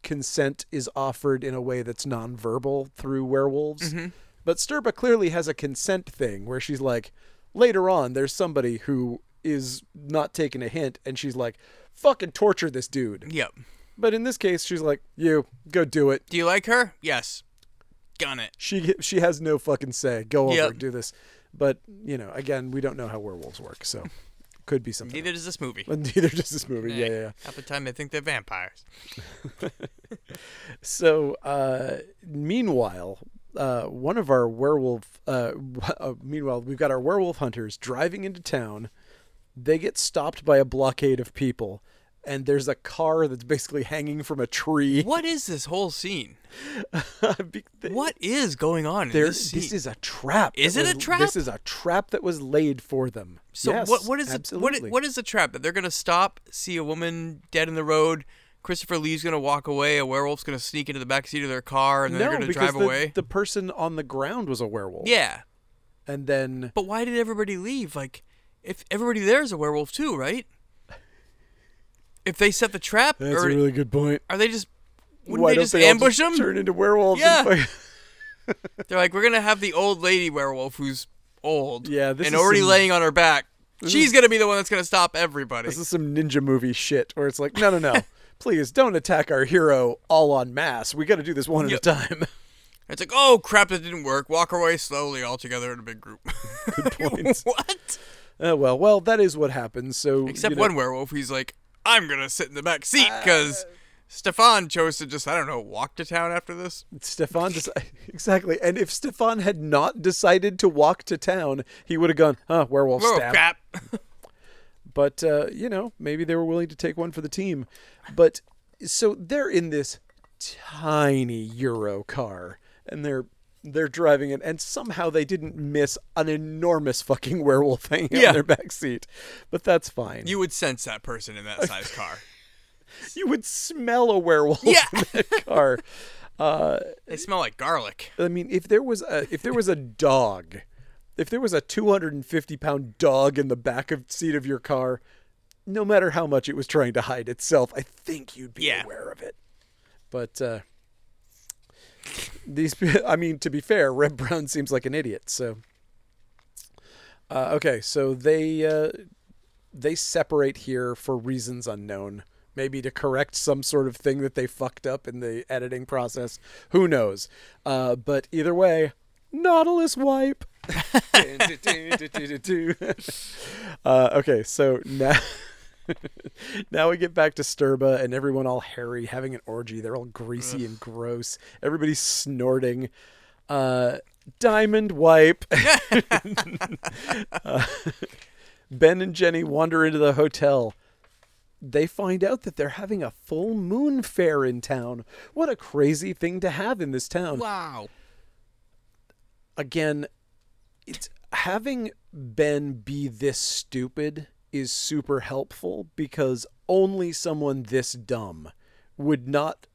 [SPEAKER 1] consent is offered in a way that's nonverbal through werewolves. Mm-hmm. But Stirba clearly has a consent thing where she's like, later on, there's somebody who is not taking a hint, and she's like, fucking torture this dude.
[SPEAKER 2] Yep.
[SPEAKER 1] But in this case, she's like, you go do it.
[SPEAKER 2] Do you like her? Yes. Gun it.
[SPEAKER 1] She she has no fucking say. Go over
[SPEAKER 2] Yep.
[SPEAKER 1] do this. But you know, again, we don't know how werewolves work, so could be something.
[SPEAKER 2] Neither does this movie.
[SPEAKER 1] But [laughs] neither does this movie. Yeah, yeah, yeah.
[SPEAKER 2] Half the time they think they're vampires. [laughs] [laughs]
[SPEAKER 1] So, uh, meanwhile, uh, one of our werewolf. Uh, uh, meanwhile, we've got our werewolf hunters driving into town. They get stopped by a blockade of people, and there's a car that's basically hanging from a tree. [laughs]
[SPEAKER 2] What is this whole scene? [laughs] What is going on
[SPEAKER 1] There,
[SPEAKER 2] this
[SPEAKER 1] this is a trap.
[SPEAKER 2] Is it a trap?
[SPEAKER 1] This is a trap that was laid for them.
[SPEAKER 2] so
[SPEAKER 1] yes,
[SPEAKER 2] what? What is it? What,
[SPEAKER 1] absolutely.
[SPEAKER 2] what is the trap that they're gonna stop, see a woman dead in the road? Christopher Lee's gonna walk away. A werewolf's gonna sneak into the back seat of their car, and
[SPEAKER 1] no,
[SPEAKER 2] they're gonna
[SPEAKER 1] because
[SPEAKER 2] drive
[SPEAKER 1] the,
[SPEAKER 2] away.
[SPEAKER 1] the person on the ground was a werewolf.
[SPEAKER 2] yeah,
[SPEAKER 1] and then
[SPEAKER 2] but why did everybody leave? Like, if everybody there is a werewolf too, right? If they set the trap,
[SPEAKER 1] that's
[SPEAKER 2] or
[SPEAKER 1] a really good point.
[SPEAKER 2] are they just? Wouldn't
[SPEAKER 1] Why
[SPEAKER 2] they
[SPEAKER 1] don't
[SPEAKER 2] just
[SPEAKER 1] they
[SPEAKER 2] ambush them?
[SPEAKER 1] Turn into werewolves.
[SPEAKER 2] Yeah. [laughs] They're like, we're gonna have the old lady werewolf who's old,
[SPEAKER 1] Yeah,
[SPEAKER 2] and already
[SPEAKER 1] some-
[SPEAKER 2] laying on her back. She's gonna be the one that's gonna stop everybody.
[SPEAKER 1] This is some ninja movie shit where it's like, no, no, no. [laughs] Please don't attack our hero all en masse. We got to do this one
[SPEAKER 2] Yep.
[SPEAKER 1] at a time. [laughs]
[SPEAKER 2] It's like, oh crap, that didn't work. Walk away slowly, all together in a big group.
[SPEAKER 1] Good points.
[SPEAKER 2] what?
[SPEAKER 1] Uh, well, well, that is what happens. So
[SPEAKER 2] Except
[SPEAKER 1] you know,
[SPEAKER 2] one werewolf, he's like, I'm gonna sit in the back seat because Stefan chose to just, I don't know, walk to town after this.
[SPEAKER 1] Stefan deci- [laughs] exactly. And if Stefan had not decided to walk to town, he would have gone, "Huh, werewolf
[SPEAKER 2] Oh
[SPEAKER 1] stab."
[SPEAKER 2] crap! [laughs]
[SPEAKER 1] But uh, you know, maybe they were willing to take one for the team. But so they're in this tiny Euro car, and they're they're driving it, and somehow they didn't miss an enormous fucking [laughs] werewolf out
[SPEAKER 2] Yeah.
[SPEAKER 1] in their back seat. But that's fine.
[SPEAKER 2] you would sense that person in that [laughs] size car.
[SPEAKER 1] You would smell a werewolf
[SPEAKER 2] Yeah.
[SPEAKER 1] in that [laughs] car. Uh,
[SPEAKER 2] They smell like garlic.
[SPEAKER 1] I mean, if there was a if there was a dog, if there was a 250 pound dog in the back of seat of your car, no matter how much it was trying to hide itself, I think you'd be
[SPEAKER 2] Yeah.
[SPEAKER 1] aware of it. But uh, these, [laughs] I mean, to be fair, Reb Brown seems like an idiot. So, uh, okay, so they uh, they separate here for reasons unknown. Maybe to correct some sort of thing that they fucked up in the editing process. Who knows? Uh, but either way, Nautilus wipe. [laughs] [laughs] uh, okay, so now. [laughs] now we get back to Stirba and everyone all hairy, having an orgy. They're all greasy and gross. Everybody's snorting. Uh, diamond wipe. [laughs] [laughs] Uh, ben and Jenny wander into the hotel. They find out that they're having a full moon fair in town. What a crazy thing to have in this town
[SPEAKER 2] Wow.
[SPEAKER 1] again, it's having Ben be this stupid is super helpful because only someone this dumb would not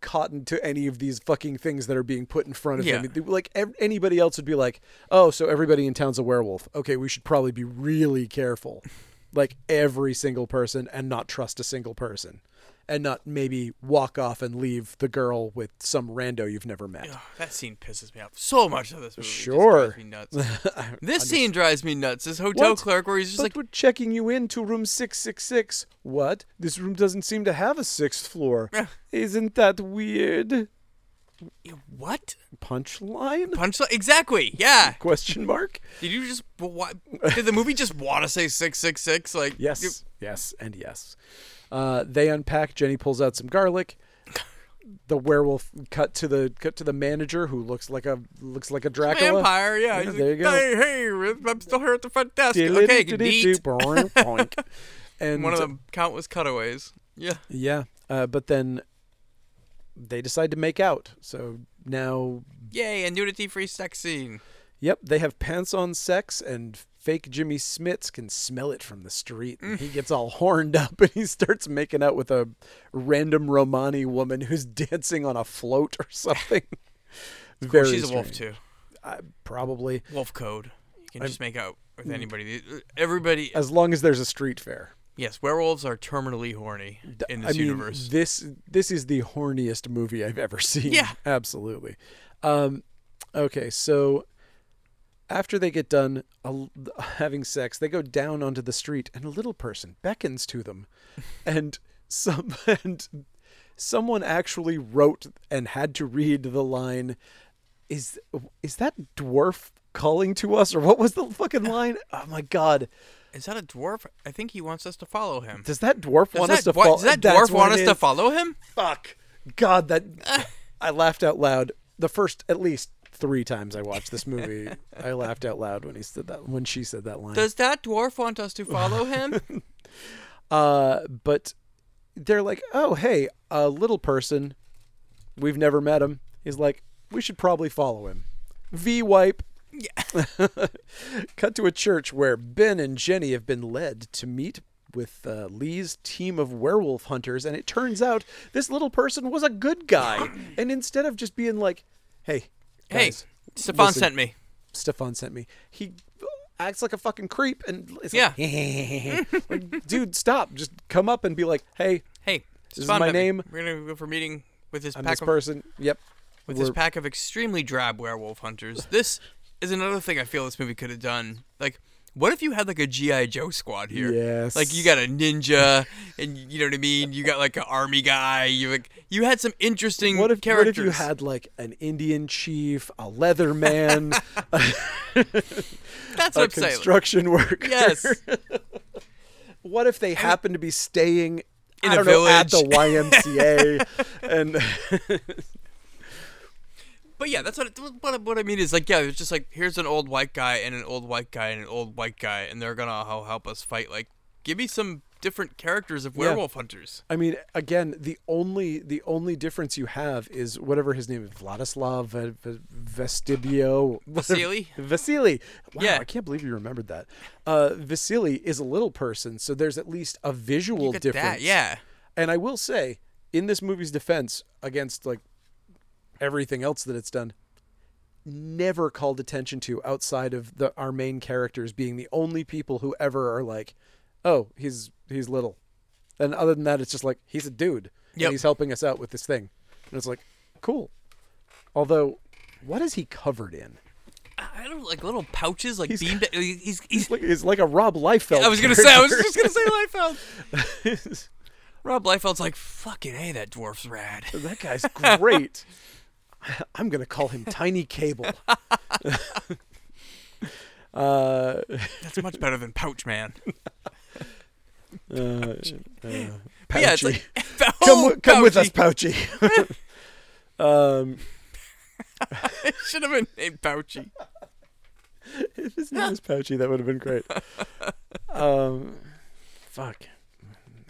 [SPEAKER 1] cotton to any of these fucking things that are being put in front of
[SPEAKER 2] Yeah.
[SPEAKER 1] him. Like ev- anybody else would be like, "Oh, so everybody in town's a werewolf. Okay, we should probably be really careful." Like every single person and not trust a single person. And not maybe walk off and leave the girl with some rando you've never met.
[SPEAKER 2] Ugh, that scene pisses me off so much. Of this movie
[SPEAKER 1] Sure.
[SPEAKER 2] drives me nuts. [laughs] This scene drives me nuts. This hotel
[SPEAKER 1] What?
[SPEAKER 2] clerk where he's just
[SPEAKER 1] but
[SPEAKER 2] like,
[SPEAKER 1] we're checking you into room 666. What? This room doesn't seem to have a sixth floor. [laughs] Isn't that weird?
[SPEAKER 2] what?
[SPEAKER 1] Punchline?
[SPEAKER 2] Punchline? Exactly. Yeah. [laughs]
[SPEAKER 1] Question mark?
[SPEAKER 2] Did you just? What? Did the movie just want to say six six six? Like you-
[SPEAKER 1] Yes. Yes, and yes. Uh, they unpack. Jenny pulls out some garlic. The werewolf cut to the cut to the manager who looks like a looks like a Dracula.
[SPEAKER 2] Vampire, yeah.
[SPEAKER 1] Yeah, there
[SPEAKER 2] like,
[SPEAKER 1] you go.
[SPEAKER 2] Hey, hey, I'm still here at the front desk. Okay, neat. [laughs]
[SPEAKER 1] And
[SPEAKER 2] One of the countless cutaways. Yeah.
[SPEAKER 1] Yeah, uh, but then they decide to make out. So now
[SPEAKER 2] Yay, a nudity-free sex scene.
[SPEAKER 1] Yep, they have pants on sex, and fake Jimmy Smits can smell it from the street. And he gets all [laughs] horned up and he starts making out with a random Romani woman who's [laughs] dancing on a float or something. [laughs]
[SPEAKER 2] Of
[SPEAKER 1] Very
[SPEAKER 2] course, she's a wolf too.
[SPEAKER 1] Uh, probably.
[SPEAKER 2] Wolf code. You can
[SPEAKER 1] I'm-
[SPEAKER 2] just make out with anybody. Everybody.
[SPEAKER 1] As long as there's a street fair.
[SPEAKER 2] Yes, werewolves are terminally horny in this
[SPEAKER 1] I mean,
[SPEAKER 2] universe.
[SPEAKER 1] This this is the horniest movie I've ever seen.
[SPEAKER 2] Yeah.
[SPEAKER 1] absolutely. Um, okay, so after they get done uh, having sex, they go down onto the street, and a little person beckons to them, [laughs] and some [laughs] and someone actually wrote and had to read the line, "Is is that dwarf calling to us?" Or what was the fucking line? Oh my god!
[SPEAKER 2] Is that a dwarf? I think he wants us to follow him.
[SPEAKER 1] Does that dwarf
[SPEAKER 2] Does
[SPEAKER 1] want
[SPEAKER 2] that,
[SPEAKER 1] us to follow?
[SPEAKER 2] does that dwarf want us to follow him?
[SPEAKER 1] Fuck. God, that [laughs] I laughed out loud. The first, at least three times I watched this movie, I laughed out loud when he said that. When she said that line.
[SPEAKER 2] Does that dwarf want us to follow him? [laughs]
[SPEAKER 1] Uh, but they're like, "Oh, hey, a little person. We've never met him." He's like, "We should probably follow him." V wipe.
[SPEAKER 2] yeah. [laughs]
[SPEAKER 1] Cut to a church where Ben and Jenny have been led to meet with uh, Lee's team of werewolf hunters, and it turns out this little person was a good guy. [coughs] and instead of just being like, "Hey,
[SPEAKER 2] Hey,
[SPEAKER 1] guys,
[SPEAKER 2] Stefan
[SPEAKER 1] listen,
[SPEAKER 2] sent me.
[SPEAKER 1] Stefan sent me," he acts like a fucking creep, and it's
[SPEAKER 2] Yeah.
[SPEAKER 1] like, [laughs] like, dude, stop! Just come up and be like, "Hey,
[SPEAKER 2] Hey,
[SPEAKER 1] This is my
[SPEAKER 2] met me.
[SPEAKER 1] name.
[SPEAKER 2] We're gonna go for a meeting with this
[SPEAKER 1] I'm
[SPEAKER 2] pack
[SPEAKER 1] this
[SPEAKER 2] of
[SPEAKER 1] person." Yep.
[SPEAKER 2] with
[SPEAKER 1] We're-
[SPEAKER 2] this pack of extremely drab werewolf hunters. This is another thing I feel this movie could have done. Like, what if you had like a GI Joe squad here?
[SPEAKER 1] Yes.
[SPEAKER 2] Like you got a ninja, and you know what I mean. You got like an army guy. You like you had some interesting
[SPEAKER 1] What if, what if you had like an Indian chief, a leather man, [laughs]
[SPEAKER 2] That's
[SPEAKER 1] a
[SPEAKER 2] what I'm saying.
[SPEAKER 1] construction worker?
[SPEAKER 2] Yes. [laughs]
[SPEAKER 1] what if they happen to be staying
[SPEAKER 2] In
[SPEAKER 1] I
[SPEAKER 2] a
[SPEAKER 1] don't know, at the. YMCA [laughs] and
[SPEAKER 2] But yeah, that's what, it, what what I mean is like yeah, it's just like here's an old white guy and an old white guy and an old white guy, and they're gonna help help us fight. Like, give me some different characters of
[SPEAKER 1] Yeah.
[SPEAKER 2] werewolf hunters.
[SPEAKER 1] I mean, again, the only the only difference you have is whatever his name is, Vladislav V- V- Vestibio.
[SPEAKER 2] Vasily?
[SPEAKER 1] Vasily. Wow,
[SPEAKER 2] Yeah.
[SPEAKER 1] I can't believe you remembered that. Uh, Vasily is a little person, so there's at least a visual difference.
[SPEAKER 2] that, yeah.
[SPEAKER 1] And I will say, in this movie's defense, against like everything else that it's done, never called attention to outside of the our main characters being the only people who ever are like, oh, he's he's little, and other than that, it's just like he's a dude
[SPEAKER 2] Yep.
[SPEAKER 1] and he's helping us out with this thing, and it's like, cool. Although, what is he covered in?
[SPEAKER 2] I don't like little pouches, like
[SPEAKER 1] He's-
[SPEAKER 2] beam. [laughs] He's he's.
[SPEAKER 1] He's like he's like a Rob Liefeld.
[SPEAKER 2] I was gonna say. I was just gonna say Liefeld. [laughs] Rob Liefeld's like fucking. Hey, that dwarf's rad.
[SPEAKER 1] That guy's great. [laughs] [laughs] I'm gonna call him Tiny Cable. [laughs] [laughs] uh,
[SPEAKER 2] That's much better than Pouch Man.
[SPEAKER 1] uh, uh,
[SPEAKER 2] yeah, like
[SPEAKER 1] come,
[SPEAKER 2] oh,
[SPEAKER 1] wi- come with us,
[SPEAKER 2] Pouchy.
[SPEAKER 1] Um,
[SPEAKER 2] It should have been named Pouchy.
[SPEAKER 1] if his name was Pouchy, that would have been great. Um, fuck.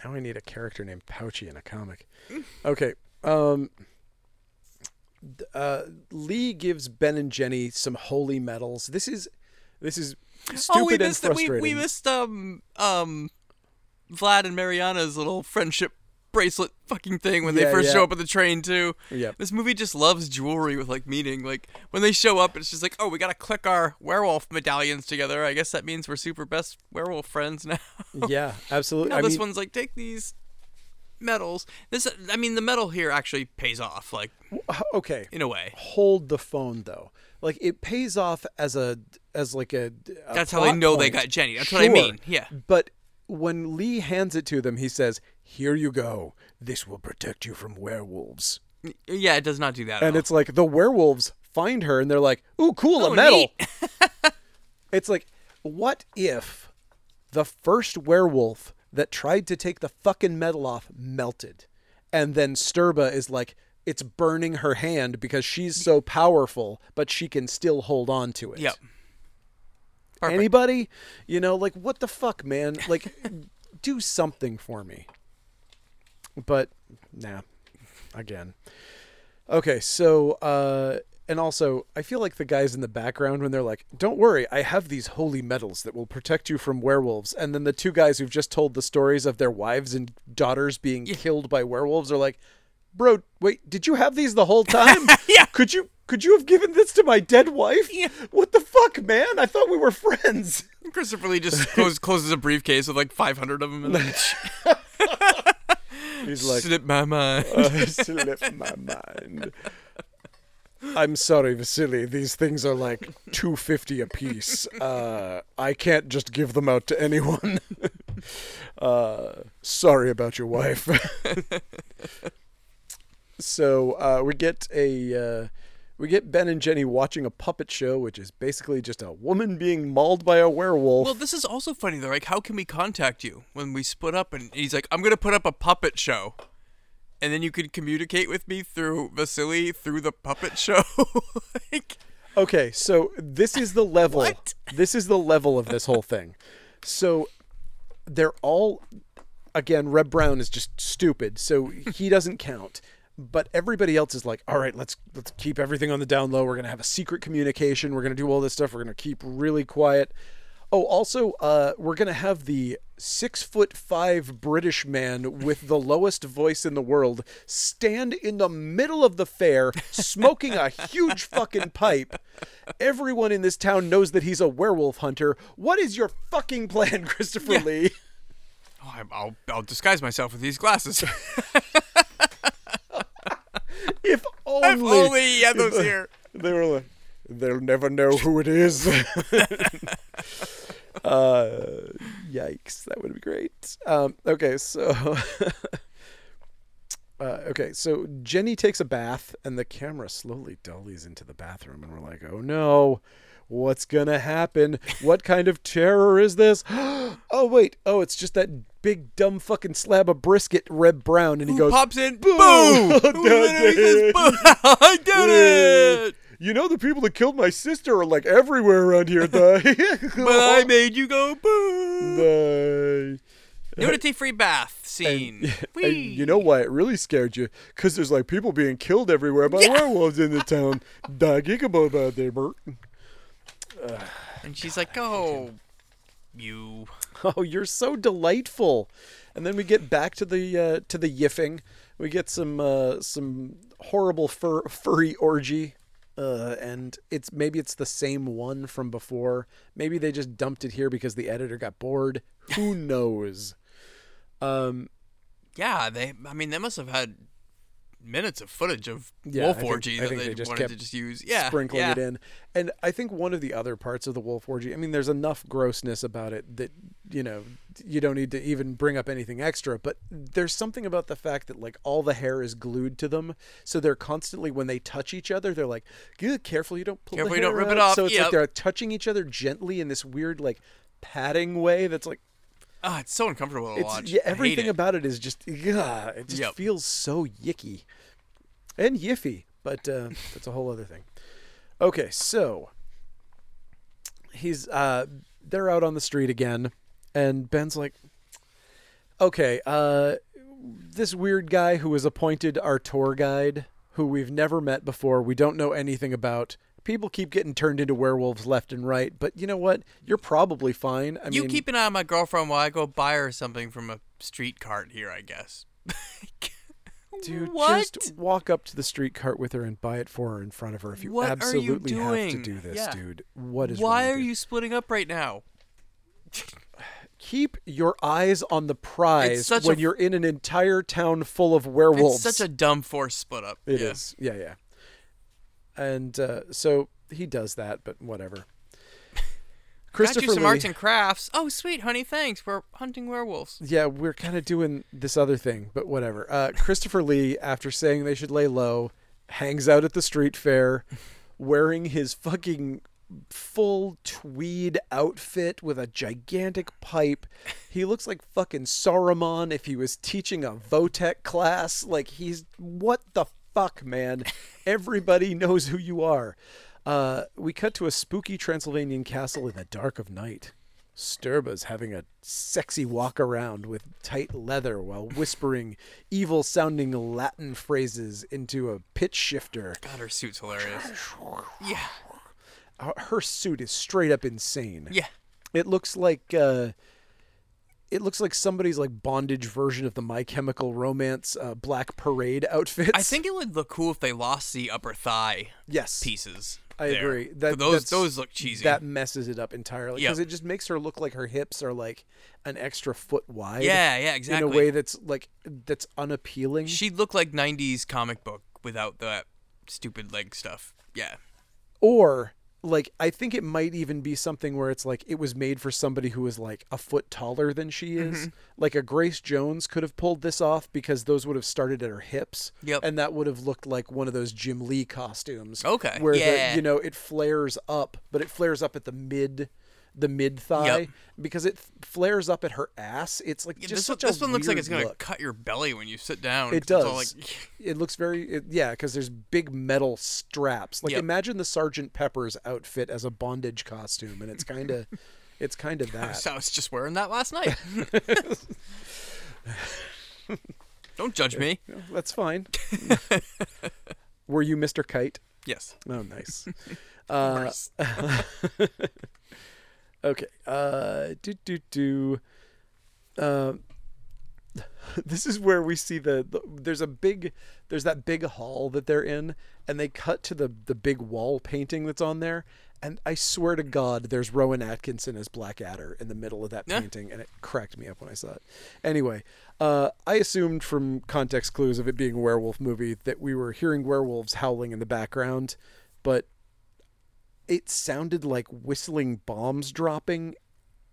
[SPEAKER 1] Now I need a character named Pouchy in a comic. Okay. Um, uh, Lee gives Ben and Jenny some holy medals. This is this is stupid
[SPEAKER 2] oh, we
[SPEAKER 1] and
[SPEAKER 2] missed we,
[SPEAKER 1] frustrating.
[SPEAKER 2] we missed um um Vlad and Mariana's little friendship bracelet fucking thing when
[SPEAKER 1] Yeah,
[SPEAKER 2] they first
[SPEAKER 1] yeah.
[SPEAKER 2] show up at the train too.
[SPEAKER 1] Yeah.
[SPEAKER 2] This movie just loves jewelry with like meaning. Like when they show up, it's just like, oh, we gotta click our werewolf medallions together. I guess that means we're super best werewolf friends now.
[SPEAKER 1] Yeah, [laughs] absolutely.
[SPEAKER 2] this
[SPEAKER 1] mean,
[SPEAKER 2] one's like, take these medals. This, I mean, the medal here actually pays off, like
[SPEAKER 1] okay.
[SPEAKER 2] in a way.
[SPEAKER 1] Hold the phone though. Like it pays off as a as like a. a
[SPEAKER 2] That's how they
[SPEAKER 1] plot
[SPEAKER 2] know they got Jenny. That's what I mean. Yeah.
[SPEAKER 1] But when Lee hands it to them, he says, "Here you go. This will protect you from werewolves."
[SPEAKER 2] Yeah, it does not do that.
[SPEAKER 1] And it's like the werewolves find her and they're like, "Ooh, cool,
[SPEAKER 2] Oh,
[SPEAKER 1] a medal." [laughs] it's like, what if the first werewolf that tried to take the fucking medal off melted, and then Stirba is like, it's burning her hand because she's so powerful, but she can still hold on to it.
[SPEAKER 2] Yep. Perfect.
[SPEAKER 1] Anybody? You know, like what the fuck, man? Like, [laughs] do something for me. But nah. Again. Okay, so uh and also I feel like the guys in the background when they're like, Don't worry, I have these holy medals that will protect you from werewolves and then the two guys who've just told the stories of their wives and daughters being killed by werewolves are like, Bro, wait, did you have these the whole [laughs] time?
[SPEAKER 2] Yeah.
[SPEAKER 1] Could you could you have given this to my dead wife?
[SPEAKER 2] Yeah.
[SPEAKER 1] What the fuck, man? I thought we were friends. [laughs]
[SPEAKER 2] Christopher Lee just closes, closes a briefcase with like 500 of them and then
[SPEAKER 1] He's like, [laughs]
[SPEAKER 2] slip my mind.
[SPEAKER 1] uh, slipped my mind. I'm sorry, Vasily. These things are like two fifty a piece. Uh, I can't just give them out to anyone. [laughs] uh, sorry about your wife. [laughs] so uh, we get a uh, we get Ben and Jenny watching a puppet show, which is basically just a woman being mauled by a werewolf.
[SPEAKER 2] Well, this is also funny though. Like, how can we contact you when we split up? And he's like, "I'm gonna put up a puppet show." And then you could communicate with me through Vasily through the puppet show. [laughs] like,
[SPEAKER 1] Okay, so this is the level.
[SPEAKER 2] What?
[SPEAKER 1] This is the level of this whole thing. So they're all again. Reb Brown is just stupid, so he doesn't count. But everybody else is like, all right, let's let's keep everything on the down low. We're gonna have a secret communication. We're gonna do all this stuff. We're gonna keep really quiet. Oh, also, uh, we're gonna have the six foot five British man with the lowest voice in the world stand in the middle of the fair, smoking a huge fucking pipe. Everyone in this town knows that he's a werewolf hunter. What is your fucking plan, [laughs] Christopher Lee?
[SPEAKER 2] oh, I'm- I'll I'll disguise myself with these glasses. [laughs]
[SPEAKER 1] If only,
[SPEAKER 2] if only he had those [laughs] here.
[SPEAKER 1] they were like, they'll never know who it is. Uh, yikes, that would be great. Um, okay, so. [laughs] Uh, okay, so Jenny takes a bath, and the camera slowly dollies into the bathroom, and we're like, "Oh no, what's gonna happen? What kind of terror is this?" [gasps] oh wait, oh it's just that big dumb fucking slab of brisket, Reb Brown, and he
[SPEAKER 2] Who
[SPEAKER 1] goes,
[SPEAKER 2] pops in?
[SPEAKER 1] "Boo!"
[SPEAKER 2] Boom! [laughs] Who
[SPEAKER 1] Did
[SPEAKER 2] literally says, [laughs] "Boom!" I did it.
[SPEAKER 1] You know the people that killed my sister are like everywhere around here. The [laughs] [laughs]
[SPEAKER 2] But I made you go boom.
[SPEAKER 1] the
[SPEAKER 2] Nudity-free bath scene. [laughs] Whee.
[SPEAKER 1] and you know why it really scared you? Because there's like people being killed everywhere by werewolves in the town. Da gigabo about there, Bert.
[SPEAKER 2] And she's like, "Oh, you."
[SPEAKER 1] Oh, you're so delightful. And then we get back to the uh, to the yiffing. We get some uh, some horrible fur, furry orgy. Uh, and it's maybe it's the same one from before. Maybe they just dumped it here because the editor got bored. Who [laughs] knows? Um,
[SPEAKER 2] Yeah, they. I mean, they must have had minutes of footage of
[SPEAKER 1] Yeah, I
[SPEAKER 2] wolf
[SPEAKER 1] think-
[SPEAKER 2] orgy
[SPEAKER 1] I
[SPEAKER 2] that they,
[SPEAKER 1] they just
[SPEAKER 2] wanted
[SPEAKER 1] kept
[SPEAKER 2] to just use. Yeah,
[SPEAKER 1] sprinkling
[SPEAKER 2] yeah.
[SPEAKER 1] it in. And I think one of the other parts of the wolf orgy, I mean, there's enough grossness about it that, you know, you don't need to even bring up anything extra. But there's something about the fact that, like, all the hair is glued to them. So they're constantly, when they touch each other, they're like, "Good, careful you don't pull
[SPEAKER 2] Careful
[SPEAKER 1] the
[SPEAKER 2] you don't
[SPEAKER 1] hair
[SPEAKER 2] rip it off,
[SPEAKER 1] So it's
[SPEAKER 2] yep.
[SPEAKER 1] like they're touching each other gently in this weird, like, patting way that's like,
[SPEAKER 2] Ah, it's so uncomfortable to
[SPEAKER 1] it's,
[SPEAKER 2] watch.
[SPEAKER 1] yeah, everything
[SPEAKER 2] it.
[SPEAKER 1] about it is just, yeah, it just
[SPEAKER 2] Yep.
[SPEAKER 1] feels so yicky and yiffy, but uh, that's a whole other thing. Okay, so he's uh, they're out on the street again, and Ben's like, okay, uh, this weird guy who was appointed our tour guide, who we've never met before, we don't know anything about. People keep getting turned into werewolves left and right, but you know what? You're probably fine. I
[SPEAKER 2] you
[SPEAKER 1] mean,
[SPEAKER 2] keep an eye on my girlfriend while I go buy her something from a street cart here, I guess. [laughs]
[SPEAKER 1] Dude,
[SPEAKER 2] what?
[SPEAKER 1] just walk up to the street cart with her and buy it for her in front of her if you
[SPEAKER 2] What are you
[SPEAKER 1] absolutely have to do this,
[SPEAKER 2] Yeah.
[SPEAKER 1] dude. What is
[SPEAKER 2] Why are you splitting up right now?
[SPEAKER 1] Keep your eyes on the prize when
[SPEAKER 2] a-
[SPEAKER 1] you're in an entire town full of werewolves.
[SPEAKER 2] It's such a dumb force split up.
[SPEAKER 1] It
[SPEAKER 2] yeah.
[SPEAKER 1] is, yeah, yeah. And uh, so he does that, but whatever. [laughs]
[SPEAKER 2] Got
[SPEAKER 1] Christopher
[SPEAKER 2] you some
[SPEAKER 1] Lee,
[SPEAKER 2] arts and crafts. Oh, sweet, honey. Thanks. We're hunting werewolves.
[SPEAKER 1] Yeah, we're kind of doing this other thing, but whatever. Uh, Christopher Lee, after saying they should lay low, hangs out at the street fair [laughs] wearing his fucking full tweed outfit with a gigantic pipe. He looks like fucking Saruman if he was teaching a Votech class. Like, he's. What the fuck, man? Everybody knows who you are. Uh, we cut to a spooky Transylvanian castle in the dark of night. Stirba's having a sexy walk around with tight leather while whispering [laughs] evil sounding Latin phrases into a pitch shifter.
[SPEAKER 2] God, her suit's hilarious. [laughs] Yeah.
[SPEAKER 1] Her suit is straight up insane.
[SPEAKER 2] Yeah.
[SPEAKER 1] It looks like uh, it looks like somebody's like bondage version of the My Chemical Romance uh, Black Parade outfits.
[SPEAKER 2] I think it would look cool if they lost the upper thigh
[SPEAKER 1] yes,
[SPEAKER 2] pieces.
[SPEAKER 1] I
[SPEAKER 2] there.
[SPEAKER 1] agree. That
[SPEAKER 2] those those look cheesy.
[SPEAKER 1] That messes it up entirely because
[SPEAKER 2] Yep.
[SPEAKER 1] it just makes her look like her hips are like an extra foot wide.
[SPEAKER 2] yeah, yeah, exactly.
[SPEAKER 1] in a way that's like that's unappealing.
[SPEAKER 2] She'd look like '90s comic book without that stupid leg stuff. Yeah.
[SPEAKER 1] or like I think it might even be something where it's like it was made for somebody who is like a foot taller than she is.
[SPEAKER 2] Mm-hmm.
[SPEAKER 1] Like a Grace Jones could have pulled this off because those would have started at her hips.
[SPEAKER 2] Yep.
[SPEAKER 1] And that would have looked like one of those Jim Lee costumes.
[SPEAKER 2] Okay,
[SPEAKER 1] Where
[SPEAKER 2] yeah.
[SPEAKER 1] the you know, it flares up, but it flares up at the mid the mid thigh
[SPEAKER 2] Yep.
[SPEAKER 1] because it flares up at her ass. It's like
[SPEAKER 2] Yeah,
[SPEAKER 1] just
[SPEAKER 2] this one,
[SPEAKER 1] such a
[SPEAKER 2] this one looks like it's gonna
[SPEAKER 1] look.
[SPEAKER 2] cut your belly when you sit down.
[SPEAKER 1] It does.
[SPEAKER 2] it's all like- [laughs]
[SPEAKER 1] it looks very it, yeah, because there's big metal straps. Like
[SPEAKER 2] Yep.
[SPEAKER 1] imagine the Sergeant Pepper's outfit as a bondage costume, and it's kind of [laughs] it's kind of that.
[SPEAKER 2] So I was just wearing that last night. [laughs] Don't judge me.
[SPEAKER 1] That's fine. Were you Mr. Kite?
[SPEAKER 2] Yes.
[SPEAKER 1] Oh, nice. Uh. Okay. Uh, do do do. Uh, [laughs] this is where we see the, the there's a big there's that big hall that they're in and they cut to the the big wall painting that's on there and I swear to God there's Rowan Atkinson as Blackadder in the middle of that
[SPEAKER 2] Yeah.
[SPEAKER 1] painting and it cracked me up when I saw it. Anyway, uh, I assumed from context clues of it being a werewolf movie that we were hearing werewolves howling in the background, but it sounded like whistling bombs dropping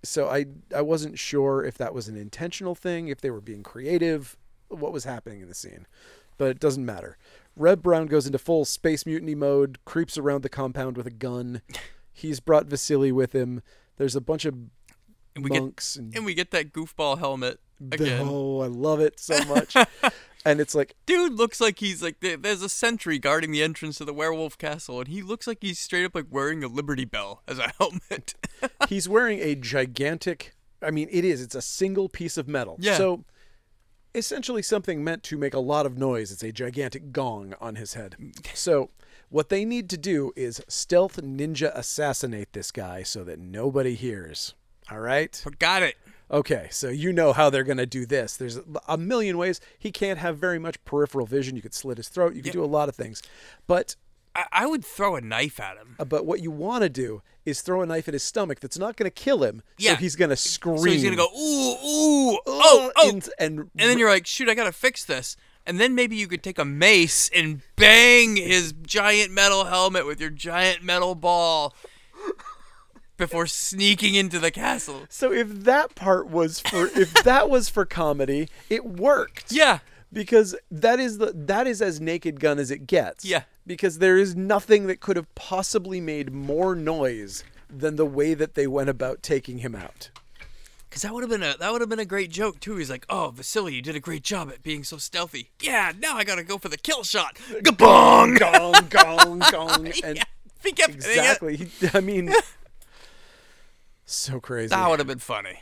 [SPEAKER 1] so I I wasn't sure if that was an intentional thing, if they were being creative, what was happening in the scene. But it doesn't matter. Reb Brown goes into full space mutiny mode, creeps around the compound with a gun. [laughs] He's brought Vasily with him. There's a bunch of
[SPEAKER 2] And we get
[SPEAKER 1] monks and,
[SPEAKER 2] and we get that goofball helmet again. [laughs]
[SPEAKER 1] oh, I love it so much. [laughs] and it's like
[SPEAKER 2] Dude looks like he's like there's a sentry guarding the entrance to the werewolf castle, and he looks like he's straight up like wearing a Liberty Bell as a helmet. [laughs]
[SPEAKER 1] he's wearing a gigantic I mean it is, it's a single piece of metal.
[SPEAKER 2] Yeah.
[SPEAKER 1] So essentially something meant to make a lot of noise. It's a gigantic gong on his head. [laughs] So what they need to do is stealth ninja assassinate this guy so that nobody hears. All right?
[SPEAKER 2] Got it.
[SPEAKER 1] Okay, so you know how they're going to do this. There's a million ways. He can't have very much peripheral vision. You could slit his throat. You could do a lot of things. But
[SPEAKER 2] I, I would throw a knife at him.
[SPEAKER 1] uh, but what you want to do is throw a knife at his stomach that's not going to kill him.
[SPEAKER 2] Yeah.
[SPEAKER 1] So he's going to scream.
[SPEAKER 2] So he's gonna go ooh ooh oh oh,
[SPEAKER 1] and, and,
[SPEAKER 2] and then you're like shoot I gotta fix this. And then maybe you could take a mace and bang his giant metal helmet with your giant metal ball before sneaking into the castle.
[SPEAKER 1] So if that part was for if [laughs] that was for comedy, it worked.
[SPEAKER 2] Yeah.
[SPEAKER 1] Because that is the that is as naked gun as it gets.
[SPEAKER 2] Yeah.
[SPEAKER 1] Because there is nothing that could have possibly made more noise than the way that they went about taking him out.
[SPEAKER 2] Cause that would have been a that would have been a great joke too. He's like, "Oh, Vasily, you did a great job at being so stealthy. Yeah, now I gotta go for the kill shot. [laughs] Gabong!
[SPEAKER 1] Gong gong gong [laughs] and
[SPEAKER 2] yeah,
[SPEAKER 1] exactly. I mean so crazy.
[SPEAKER 2] That would have been funny.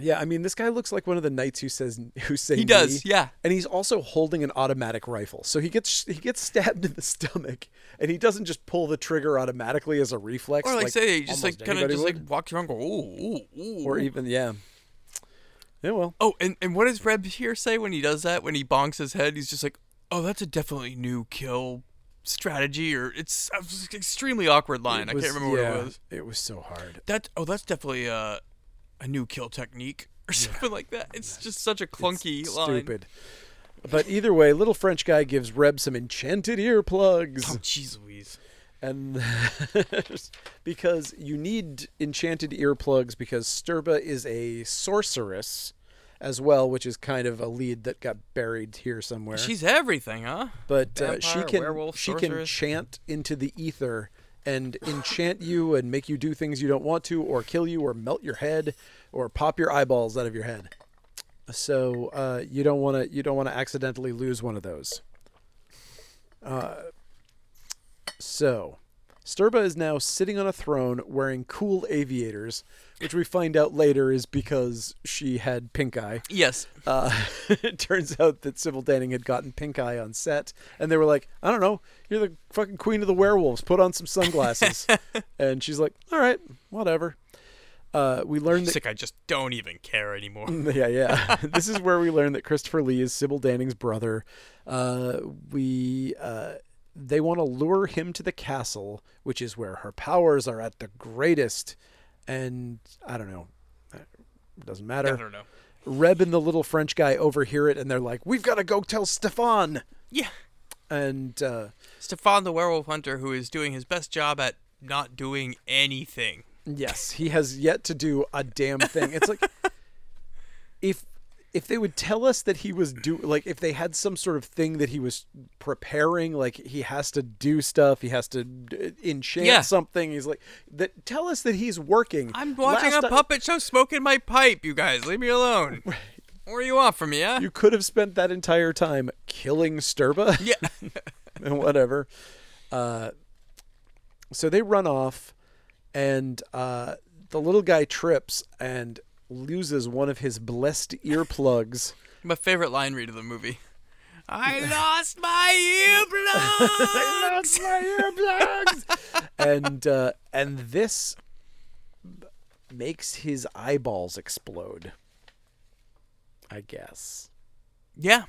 [SPEAKER 1] Yeah, I mean this guy looks like one of the knights who says who say
[SPEAKER 2] He does,
[SPEAKER 1] me.
[SPEAKER 2] yeah.
[SPEAKER 1] And he's also holding an automatic rifle. So he gets he gets stabbed in the stomach and he doesn't just pull the trigger automatically as a reflex
[SPEAKER 2] Or like, say, he just like kind of just
[SPEAKER 1] would.
[SPEAKER 2] like walks around, go ooh ooh ooh.
[SPEAKER 1] or even yeah. Yeah, well,
[SPEAKER 2] Oh, and, and what does Reb here say when he does that? When he bonks his head, he's just like, "Oh, that's a definitely new kill strategy," or it's was an extremely awkward line.
[SPEAKER 1] it
[SPEAKER 2] I can't remember
[SPEAKER 1] yeah,
[SPEAKER 2] what it was.
[SPEAKER 1] It was so hard.
[SPEAKER 2] That oh, that's definitely a a new kill technique or something like that. It's just such a clunky
[SPEAKER 1] It's
[SPEAKER 2] line.
[SPEAKER 1] Stupid. But either way, little French guy gives Reb some enchanted earplugs.
[SPEAKER 2] Oh, jeez Louise.
[SPEAKER 1] and [laughs] because you need enchanted earplugs because Stirba is a sorceress as well, which is kind of a lead that got buried here somewhere.
[SPEAKER 2] She's everything, huh?
[SPEAKER 1] but uh, she can
[SPEAKER 2] werewolf,
[SPEAKER 1] she can
[SPEAKER 2] sorceress.
[SPEAKER 1] chant into the ether and enchant you and make you do things you don't want to, or kill you, or melt your head, or pop your eyeballs out of your head. So uh, you don't want to you don't want to accidentally lose one of those. Uh, so, Stirba is now sitting on a throne wearing cool aviators, which we find out later is because she had pink eye.
[SPEAKER 2] Yes.
[SPEAKER 1] Uh, [laughs] it turns out that Sybil Danning had gotten pink eye on set, and they were like, "I don't know, you're the fucking queen of the werewolves. Put on some sunglasses." [laughs] and she's like, "All right, whatever." Uh, we learned that
[SPEAKER 2] Sick. I just don't even care anymore. [laughs]
[SPEAKER 1] yeah, yeah. this is where we learn that Christopher Lee is Sybil Danning's brother. Uh, we uh, they want to lure him to the castle, which is where her powers are at the greatest. And I don't know, it doesn't matter.
[SPEAKER 2] I don't know.
[SPEAKER 1] Reb and the little French guy overhear it, and they're like, "We've got to go tell Stefan."
[SPEAKER 2] Yeah.
[SPEAKER 1] And uh,
[SPEAKER 2] Stefan the werewolf hunter, who is doing his best job at not doing anything.
[SPEAKER 1] yes, he has yet to do a damn thing. It's like [laughs] if if they would tell us that he was do like if they had some sort of thing that he was preparing like he has to do stuff he has to d- enchant
[SPEAKER 2] Yeah.
[SPEAKER 1] something he's like that tell us that he's working
[SPEAKER 2] I'm watching
[SPEAKER 1] Last
[SPEAKER 2] a puppet show, smoking my pipe. You guys, leave me alone. [laughs] What do you want from me, huh?
[SPEAKER 1] you could have spent that entire time killing stirba [laughs]
[SPEAKER 2] yeah. [laughs]
[SPEAKER 1] and whatever. Uh, so they run off, and uh, the little guy trips and loses one of his blessed earplugs. [laughs]
[SPEAKER 2] my favorite line read of the movie. [laughs] I lost my earplugs. [laughs]
[SPEAKER 1] I lost my earplugs. and uh, and this makes his eyeballs explode. I guess.
[SPEAKER 2] yeah,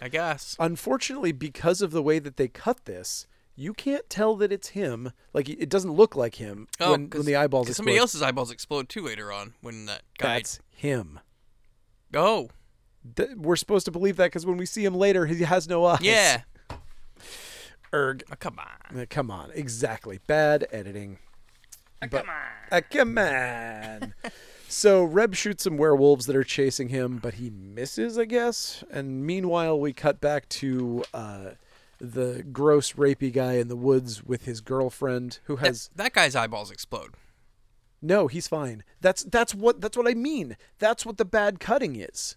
[SPEAKER 2] I guess.
[SPEAKER 1] Unfortunately, because of the way that they cut this, you can't tell that it's him. Like it doesn't look like him when, when
[SPEAKER 2] 'cause-
[SPEAKER 1] the eyeballs explode.
[SPEAKER 2] somebody else's eyeballs explode too later on when that guy.
[SPEAKER 1] That's him.
[SPEAKER 2] Oh,
[SPEAKER 1] Th- we're supposed to believe that because when we see him later, he has no eyes.
[SPEAKER 2] yeah. [laughs]
[SPEAKER 1] Erg.
[SPEAKER 2] Oh, come on.
[SPEAKER 1] Uh, Come on. Exactly. Bad editing.
[SPEAKER 2] Oh,
[SPEAKER 1] But-
[SPEAKER 2] come on.
[SPEAKER 1] Uh, come on. [laughs] so Reb shoots some werewolves that are chasing him, but he misses, I guess. And meanwhile, we cut back to uh, the gross, rapey guy in the woods with his girlfriend, who has
[SPEAKER 2] that guy's eyeballs explode.
[SPEAKER 1] no. He's fine. That's that's what that's what I mean. That's what the bad cutting is.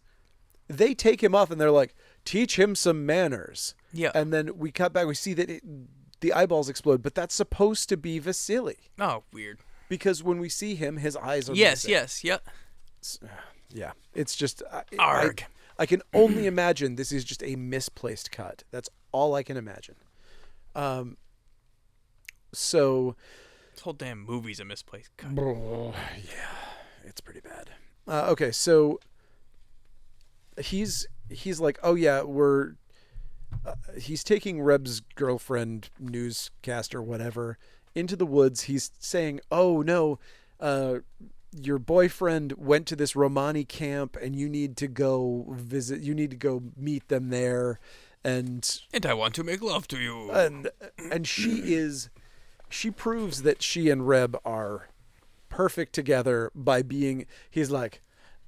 [SPEAKER 1] They take him off and they're like, teach him some manners.
[SPEAKER 2] Yeah.
[SPEAKER 1] And then we cut back. We see that it, the eyeballs explode, but that's supposed to be Vasily
[SPEAKER 2] oh, weird.
[SPEAKER 1] because when we see him, his eyes are
[SPEAKER 2] Yes,
[SPEAKER 1] missing.
[SPEAKER 2] yes, yep.
[SPEAKER 1] Yeah, it's just I,
[SPEAKER 2] Arg.
[SPEAKER 1] I, I can only imagine this is just a misplaced cut. That's all I can imagine. Um. So,
[SPEAKER 2] This whole damn movie's a misplaced cut.
[SPEAKER 1] yeah, it's pretty bad. Uh, okay, so he's he's like, oh yeah, we're. Uh, he's taking Reb's girlfriend, newscaster, whatever, into the woods. He's saying, "Oh no, uh, your boyfriend went to this Romani camp, and you need to go visit. You need to go meet them there." And
[SPEAKER 2] And I want to make love to you.
[SPEAKER 1] and and she is she proves that she and Reb are perfect together by being he's like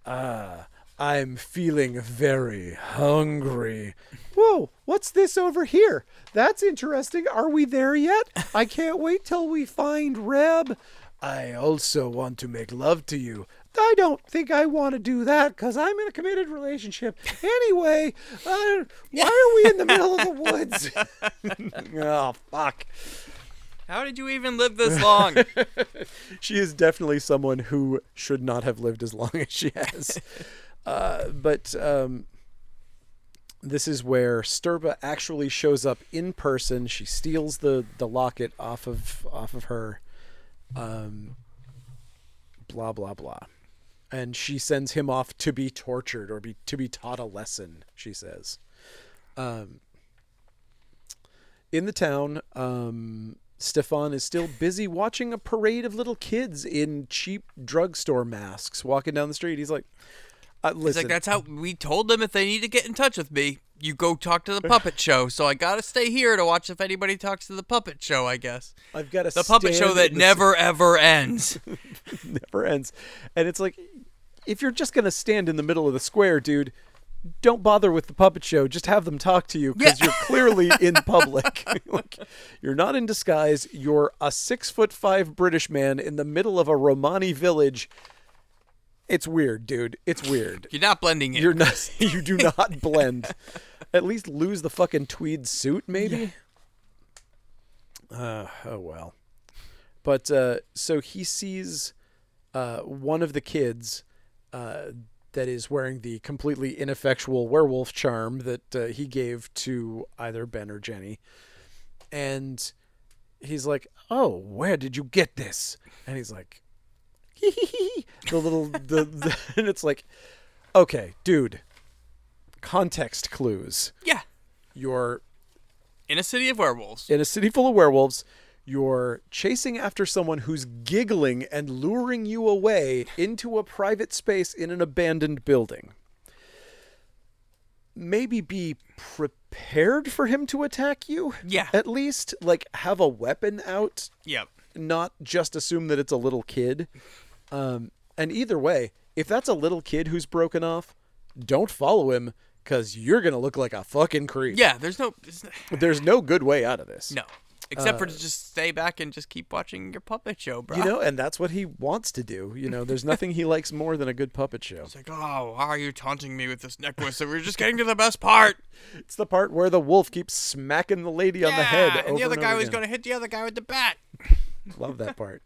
[SPEAKER 1] ah I'm feeling very hungry. Whoa, what's this over here? That's interesting. Are we there yet? I can't wait till we find Reb. I also want to make love to you. I don't think I want to do that because I'm in a committed relationship. Anyway, uh, [laughs] why are we in the middle of the woods? [laughs] oh, fuck.
[SPEAKER 2] How did you even live this long? [laughs]
[SPEAKER 1] She is definitely someone who should not have lived as long as she has. uh, but um, this is where Stirba actually shows up in person. She steals the, the locket off of off of her. Um, blah blah blah, and she sends him off to be tortured or be to be taught a lesson. She says. Um, in the town, um, Stefan is still busy watching a parade of little kids in cheap drugstore masks walking down the street. He's like, uh,
[SPEAKER 2] It's
[SPEAKER 1] listen,
[SPEAKER 2] like that's how we told them if they need to get in touch with me, you go talk to the puppet [laughs] show. So I gotta stay here to watch if anybody talks to the puppet show. I guess
[SPEAKER 1] I've got a
[SPEAKER 2] the puppet show that never ever ends. [laughs]
[SPEAKER 1] never ends. And it's like, if you're just gonna stand in the middle of the square, dude, don't bother with the puppet show. Just have them talk to you because
[SPEAKER 2] Yeah.
[SPEAKER 1] you're clearly in [laughs] public. like, you're not in disguise. You're a six foot five British man in the middle of a Romani village. It's weird, dude. It's weird.
[SPEAKER 2] You're not blending in.
[SPEAKER 1] You're not. [laughs] You do not blend. At least lose the fucking tweed suit, maybe. Uh, oh well. But uh, so he sees uh, one of the kids uh, that is wearing the completely ineffectual werewolf charm that uh, he gave to either Ben or Jenny, and he's like, "Oh, where did you get this?" And he's like, [laughs] the little the, the [laughs] and it's like okay dude context clues
[SPEAKER 2] yeah,
[SPEAKER 1] you're
[SPEAKER 2] in a city of werewolves.
[SPEAKER 1] in a city full of werewolves you're chasing after someone who's giggling and luring you away into a private space in an abandoned building maybe be prepared for him to attack you.
[SPEAKER 2] Yeah.
[SPEAKER 1] At least like have a weapon out,
[SPEAKER 2] Yep.
[SPEAKER 1] not just assume that it's a little kid. Um, and either way, if that's a little kid who's broken off, don't follow him because you're gonna look like a fucking creep.
[SPEAKER 2] Yeah. There's no. There's no, [laughs]
[SPEAKER 1] There's no good way out of this.
[SPEAKER 2] no. Except for to just stay back and just keep watching your puppet show, bro.
[SPEAKER 1] You know, and that's what he wants to do. You know, there's nothing he likes more than a good puppet show.
[SPEAKER 2] It's like, oh, why are you taunting me with this necklace? So we're just getting to the best part. [laughs]
[SPEAKER 1] It's the part where the wolf keeps smacking the lady on the head.
[SPEAKER 2] Yeah, and the other guy
[SPEAKER 1] over
[SPEAKER 2] was
[SPEAKER 1] again.
[SPEAKER 2] going to hit the other guy with the bat.
[SPEAKER 1] Love that part.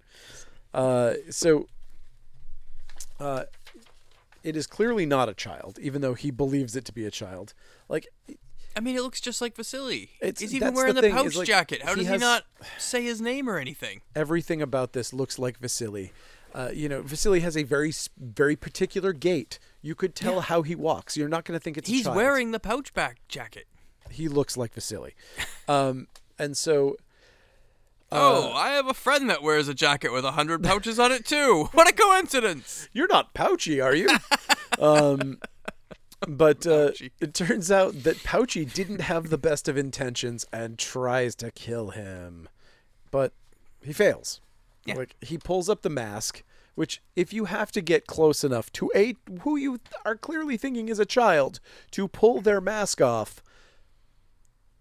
[SPEAKER 1] Uh, so, uh, it is clearly not a child, even though he believes it to be a child. Like,
[SPEAKER 2] I mean, it looks just like Vasily.
[SPEAKER 1] It's-
[SPEAKER 2] He's even wearing
[SPEAKER 1] the
[SPEAKER 2] the, pouch
[SPEAKER 1] like,
[SPEAKER 2] jacket. How
[SPEAKER 1] he
[SPEAKER 2] does
[SPEAKER 1] has-
[SPEAKER 2] he not say his name or anything?
[SPEAKER 1] everything about this looks like Vasily. Uh, you know, Vasily has a very, very particular gait. You could tell how he walks. You're not going to think it's a
[SPEAKER 2] He's wearing the pouch back jacket.
[SPEAKER 1] He looks like Vasily. [laughs] Um, and so
[SPEAKER 2] oh,
[SPEAKER 1] Uh,
[SPEAKER 2] I have a friend that wears a jacket with a hundred pouches on it too. [laughs] What a coincidence!
[SPEAKER 1] You're not pouchy, are you? [laughs] um, but uh, it turns out that Pouchy didn't have the best of intentions and tries to kill him, but he fails.
[SPEAKER 2] Yeah.
[SPEAKER 1] Like he pulls up the mask, which if you have to get close enough to a who you are clearly thinking is a child to pull their mask off,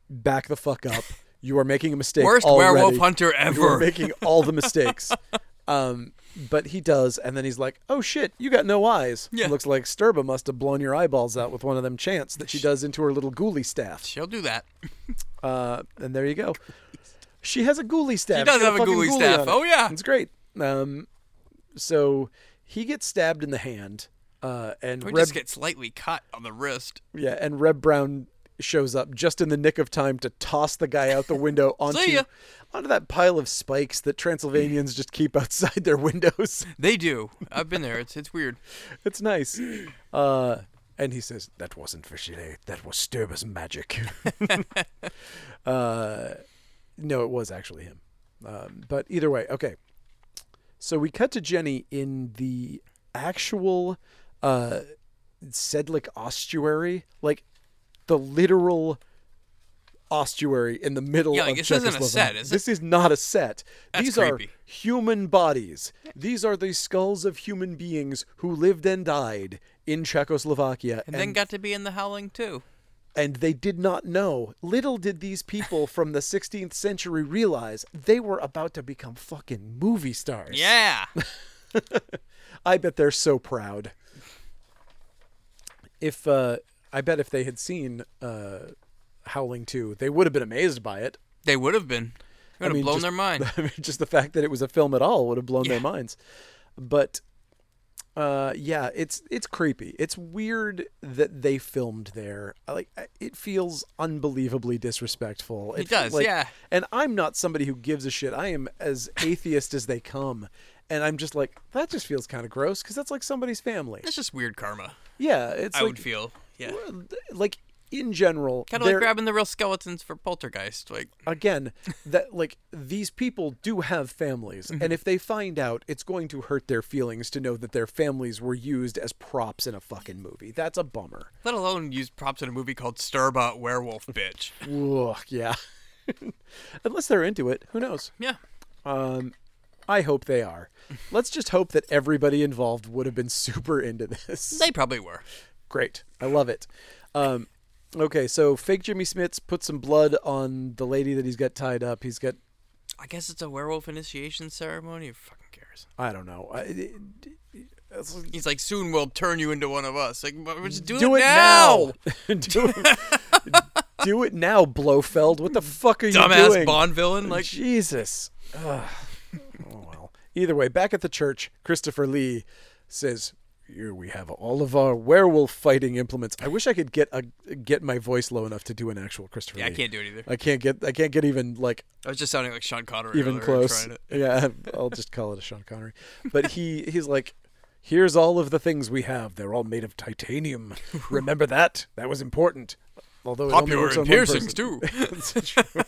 [SPEAKER 1] back the fuck up. You are making a mistake.
[SPEAKER 2] Worst
[SPEAKER 1] already.
[SPEAKER 2] werewolf hunter ever.
[SPEAKER 1] You are [laughs] making all the mistakes. Um, but he does, and then he's like, "Oh shit, you got no eyes."
[SPEAKER 2] Yeah.
[SPEAKER 1] Looks like Stirba must have blown your eyeballs out with one of them chants that she does into her little ghoulie staff.
[SPEAKER 2] She'll do that. [laughs]
[SPEAKER 1] Uh, and there you go. She has a ghoulie staff.
[SPEAKER 2] She does
[SPEAKER 1] got
[SPEAKER 2] have a ghoulie staff. Oh, yeah.
[SPEAKER 1] it's great. Um, so he gets stabbed in the hand, uh, and
[SPEAKER 2] We
[SPEAKER 1] Reb,
[SPEAKER 2] just get slightly cut on the wrist.
[SPEAKER 1] yeah, and Reb Brown shows up just in the nick of time to toss the guy out the window [laughs] onto onto that pile of spikes that Transylvanians just keep outside their windows. [laughs]
[SPEAKER 2] They do. I've been there. It's it's weird.
[SPEAKER 1] It's nice. Uh, and he says, That wasn't Vasily. That was Stirba's magic. [laughs] uh, no, it was actually him. Um, but either way, okay. So we cut to Jenny in the actual uh, Sedlec ossuary, like the literal ossuary in the middle
[SPEAKER 2] Yeah,
[SPEAKER 1] of
[SPEAKER 2] like, this isn't a
[SPEAKER 1] Czechoslovakia.
[SPEAKER 2] set, is it?
[SPEAKER 1] This is not a set.
[SPEAKER 2] That's
[SPEAKER 1] These are human bodies. These are the skulls of human beings who lived and died in Czechoslovakia.
[SPEAKER 2] And, then got to be in the Howling too.
[SPEAKER 1] and they did not know. Little did these people from the 16th century realize they were about to become fucking movie stars.
[SPEAKER 2] Yeah. [laughs] [laughs]
[SPEAKER 1] I bet they're so proud. If uh, I bet if they had seen uh, Howling 2, they would have been amazed by it.
[SPEAKER 2] They would have been. It would have
[SPEAKER 1] mean,
[SPEAKER 2] blown
[SPEAKER 1] just-
[SPEAKER 2] their mind. [laughs]
[SPEAKER 1] I mean, just the fact that it was a film at all would have blown
[SPEAKER 2] Yeah.
[SPEAKER 1] their minds. But uh, yeah, it's it's creepy. It's weird that they filmed there. Like it feels unbelievably disrespectful.
[SPEAKER 2] It
[SPEAKER 1] fe-
[SPEAKER 2] does,
[SPEAKER 1] like-
[SPEAKER 2] yeah.
[SPEAKER 1] And I'm not somebody who gives a shit. I am as atheist as they come. And I'm just like that. Just feels kind of gross because that's like somebody's family.
[SPEAKER 2] It's just weird karma.
[SPEAKER 1] Yeah, it's
[SPEAKER 2] I
[SPEAKER 1] like
[SPEAKER 2] would feel. Yeah.
[SPEAKER 1] like in general.
[SPEAKER 2] Kind of like grabbing the real skeletons for Poltergeist. Like, [laughs]
[SPEAKER 1] again that like these people do have families
[SPEAKER 2] Mm-hmm.
[SPEAKER 1] and if they find out it's going to hurt their feelings to know that their families were used as props in a fucking movie that's a bummer
[SPEAKER 2] let alone use props in a movie called Stirba Werewolf Bitch. [laughs]
[SPEAKER 1] Ugh, yeah [laughs] unless they're into it who knows
[SPEAKER 2] Yeah.
[SPEAKER 1] um i hope they are let's just hope that everybody involved would have been super into this
[SPEAKER 2] They probably were.
[SPEAKER 1] Great. I love it. Um, okay, so fake Jimmy Smits put some blood on the lady that he's got tied up. He's got,
[SPEAKER 2] I guess it's a werewolf initiation ceremony. Who fucking cares?
[SPEAKER 1] I don't know. I, it- it's-
[SPEAKER 2] He's like, soon we'll turn you into one of us. Like, but just do,
[SPEAKER 1] do
[SPEAKER 2] it,
[SPEAKER 1] it
[SPEAKER 2] now.
[SPEAKER 1] now. [laughs] do, it, do it now, Blofeld. What the fuck are you doing? Dumbass?
[SPEAKER 2] Bond villain. Like,
[SPEAKER 1] Jesus. Ugh. Oh well. Either way, back at the church, Christopher Lee says, "Here we have all of our werewolf fighting implements." I wish I could get a get my voice low enough to do an actual Christopher
[SPEAKER 2] yeah, I can't do it either.
[SPEAKER 1] I can't get. I can't get even like
[SPEAKER 2] I was just sounding like Sean Connery.
[SPEAKER 1] even close. Yeah, [laughs] I'll just call it a Sean Connery. But he he's like, here's all of the things we have. They're all made of titanium. [laughs] Remember that? That was important. Although it only
[SPEAKER 2] Popular
[SPEAKER 1] works on
[SPEAKER 2] piercings too. [laughs]
[SPEAKER 1] That's true.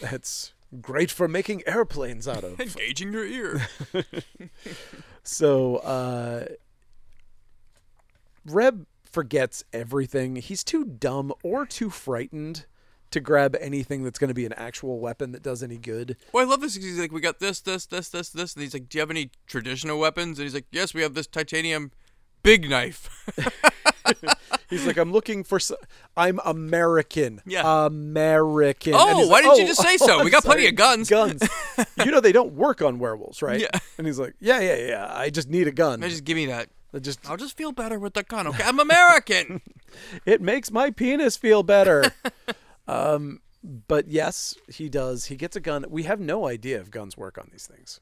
[SPEAKER 1] That's great for making airplanes out of.
[SPEAKER 2] Engaging your ear.
[SPEAKER 1] So uh, Reb forgets everything. He's too dumb or too frightened to grab anything that's going to be an actual weapon that does any good.
[SPEAKER 2] Well, I love this. 'cause He's like, we got this, this, this, this, this, and he's like, do you have any traditional weapons? And he's like, yes, we have this titanium big knife. [laughs] [laughs]
[SPEAKER 1] He's like, I'm looking for. So- I'm American.
[SPEAKER 2] Yeah.
[SPEAKER 1] American.
[SPEAKER 2] Oh, why
[SPEAKER 1] like,
[SPEAKER 2] didn't you just say so? [laughs]
[SPEAKER 1] I'm
[SPEAKER 2] We got plenty of guns."
[SPEAKER 1] Guns. [laughs] you know they don't work on werewolves, right?
[SPEAKER 2] Yeah.
[SPEAKER 1] And he's like, Yeah, yeah, yeah. I just need a gun.
[SPEAKER 2] Just give me that.
[SPEAKER 1] I just
[SPEAKER 2] I'll just feel better with the gun. Okay, I'm American. [laughs]
[SPEAKER 1] it makes my penis feel better. um, but yes, he does. He gets a gun. We have no idea if guns work on these things.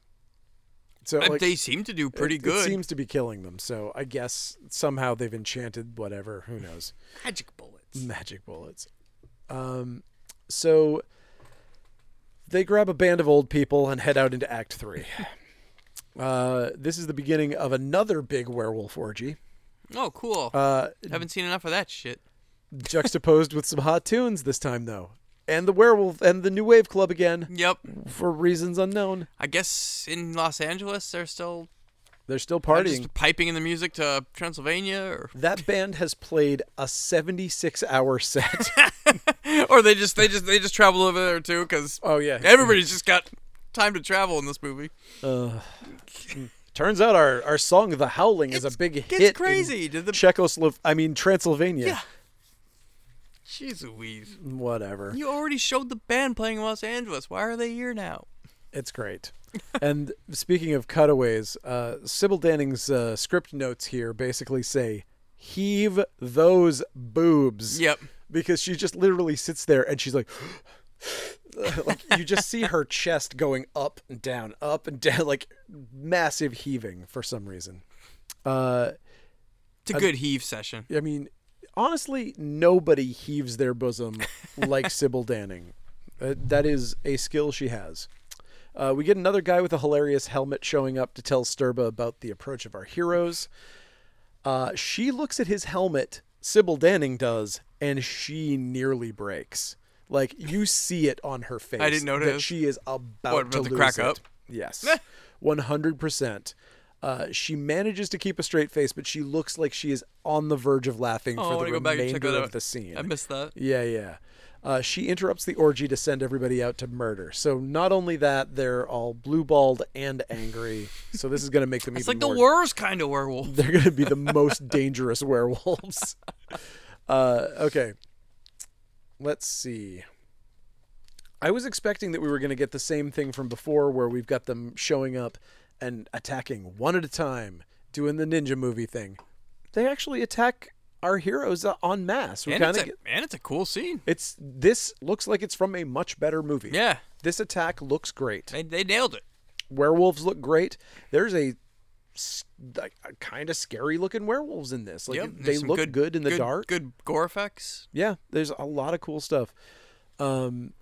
[SPEAKER 1] So like,
[SPEAKER 2] they seem to do pretty
[SPEAKER 1] it,
[SPEAKER 2] good.
[SPEAKER 1] It seems to be killing them. So I guess somehow they've enchanted whatever. Who knows?
[SPEAKER 2] Magic bullets.
[SPEAKER 1] Magic bullets. Um, so they grab a band of old people and head out into Act Three. [laughs] Uh, this is the beginning of another big werewolf orgy,
[SPEAKER 2] Oh, cool.
[SPEAKER 1] uh,
[SPEAKER 2] Haven't seen enough of that shit.
[SPEAKER 1] juxtaposed with some hot tunes this time, though, and the werewolf and the New Wave Club again
[SPEAKER 2] Yep.
[SPEAKER 1] for reasons unknown.
[SPEAKER 2] I guess in Los Angeles they're still
[SPEAKER 1] They're still partying.
[SPEAKER 2] just piping in the music to Transylvania, or [laughs]
[SPEAKER 1] That band has played a 76 hour set. [laughs]
[SPEAKER 2] or they just they just they just travel over there too, because
[SPEAKER 1] oh yeah.
[SPEAKER 2] everybody's just got time to travel in this movie.
[SPEAKER 1] Uh, turns out our, our song "The Howling" is a big
[SPEAKER 2] It's
[SPEAKER 1] hit. in
[SPEAKER 2] crazy. Did the
[SPEAKER 1] Czechoslovakia. I mean Transylvania.
[SPEAKER 2] Yeah. Jeez Louise.
[SPEAKER 1] Whatever.
[SPEAKER 2] You already showed the band playing in Los Angeles. Why are they here now?
[SPEAKER 1] It's great. [laughs] and speaking of cutaways, uh, Sybil Danning's uh, script notes here basically say, "Heave those boobs."
[SPEAKER 2] Yep.
[SPEAKER 1] Because she just literally sits there and she's like. [gasps] [gasps] like you just see her [laughs] chest going up and down, up and down, [laughs] like massive heaving for some reason. Uh,
[SPEAKER 2] It's a good heave session.
[SPEAKER 1] I mean, honestly, nobody heaves their bosom like [laughs] Sybil Danning. Uh, that is a skill she has. Uh, we get another guy with a hilarious helmet showing up to tell Sturba about the approach of our heroes. Uh, she looks at his helmet, Sybil Danning does, and she nearly breaks. Like you see it on her face.
[SPEAKER 2] I
[SPEAKER 1] didn't
[SPEAKER 2] notice that
[SPEAKER 1] she is about,
[SPEAKER 2] What,
[SPEAKER 1] to
[SPEAKER 2] about to
[SPEAKER 1] lose
[SPEAKER 2] crack
[SPEAKER 1] it.
[SPEAKER 2] up?
[SPEAKER 1] Yes, [laughs] one hundred percent. Uh, she manages to keep a straight face, but she looks like she is on the verge of laughing
[SPEAKER 2] Oh,
[SPEAKER 1] for the
[SPEAKER 2] to go back
[SPEAKER 1] remainder of
[SPEAKER 2] out.
[SPEAKER 1] the scene.
[SPEAKER 2] I missed that.
[SPEAKER 1] Yeah, yeah. Uh, she interrupts the orgy to send everybody out to murder. So not only that, they're all blue balled and angry. So this is going to make them
[SPEAKER 2] It's like
[SPEAKER 1] more.
[SPEAKER 2] the worst kind of werewolf. [laughs]
[SPEAKER 1] They're going to be the most dangerous werewolves. [laughs] Uh, okay. Let's see. I was expecting that we were going to get the same thing from before, where we've got them showing up and attacking one at a time, doing the ninja movie thing. They actually attack our heroes uh, en masse. We
[SPEAKER 2] And it's, a,
[SPEAKER 1] get.
[SPEAKER 2] and it's a cool scene.
[SPEAKER 1] It's this looks like it's from a much better movie.
[SPEAKER 2] Yeah,
[SPEAKER 1] This attack looks great.
[SPEAKER 2] they, they nailed it.
[SPEAKER 1] Werewolves look great. There's a, like, kind of scary looking werewolves in this. Like
[SPEAKER 2] Yep,
[SPEAKER 1] they look good, in the
[SPEAKER 2] good,
[SPEAKER 1] dark.
[SPEAKER 2] Good gore effects.
[SPEAKER 1] Yeah, there's a lot of cool stuff. Um,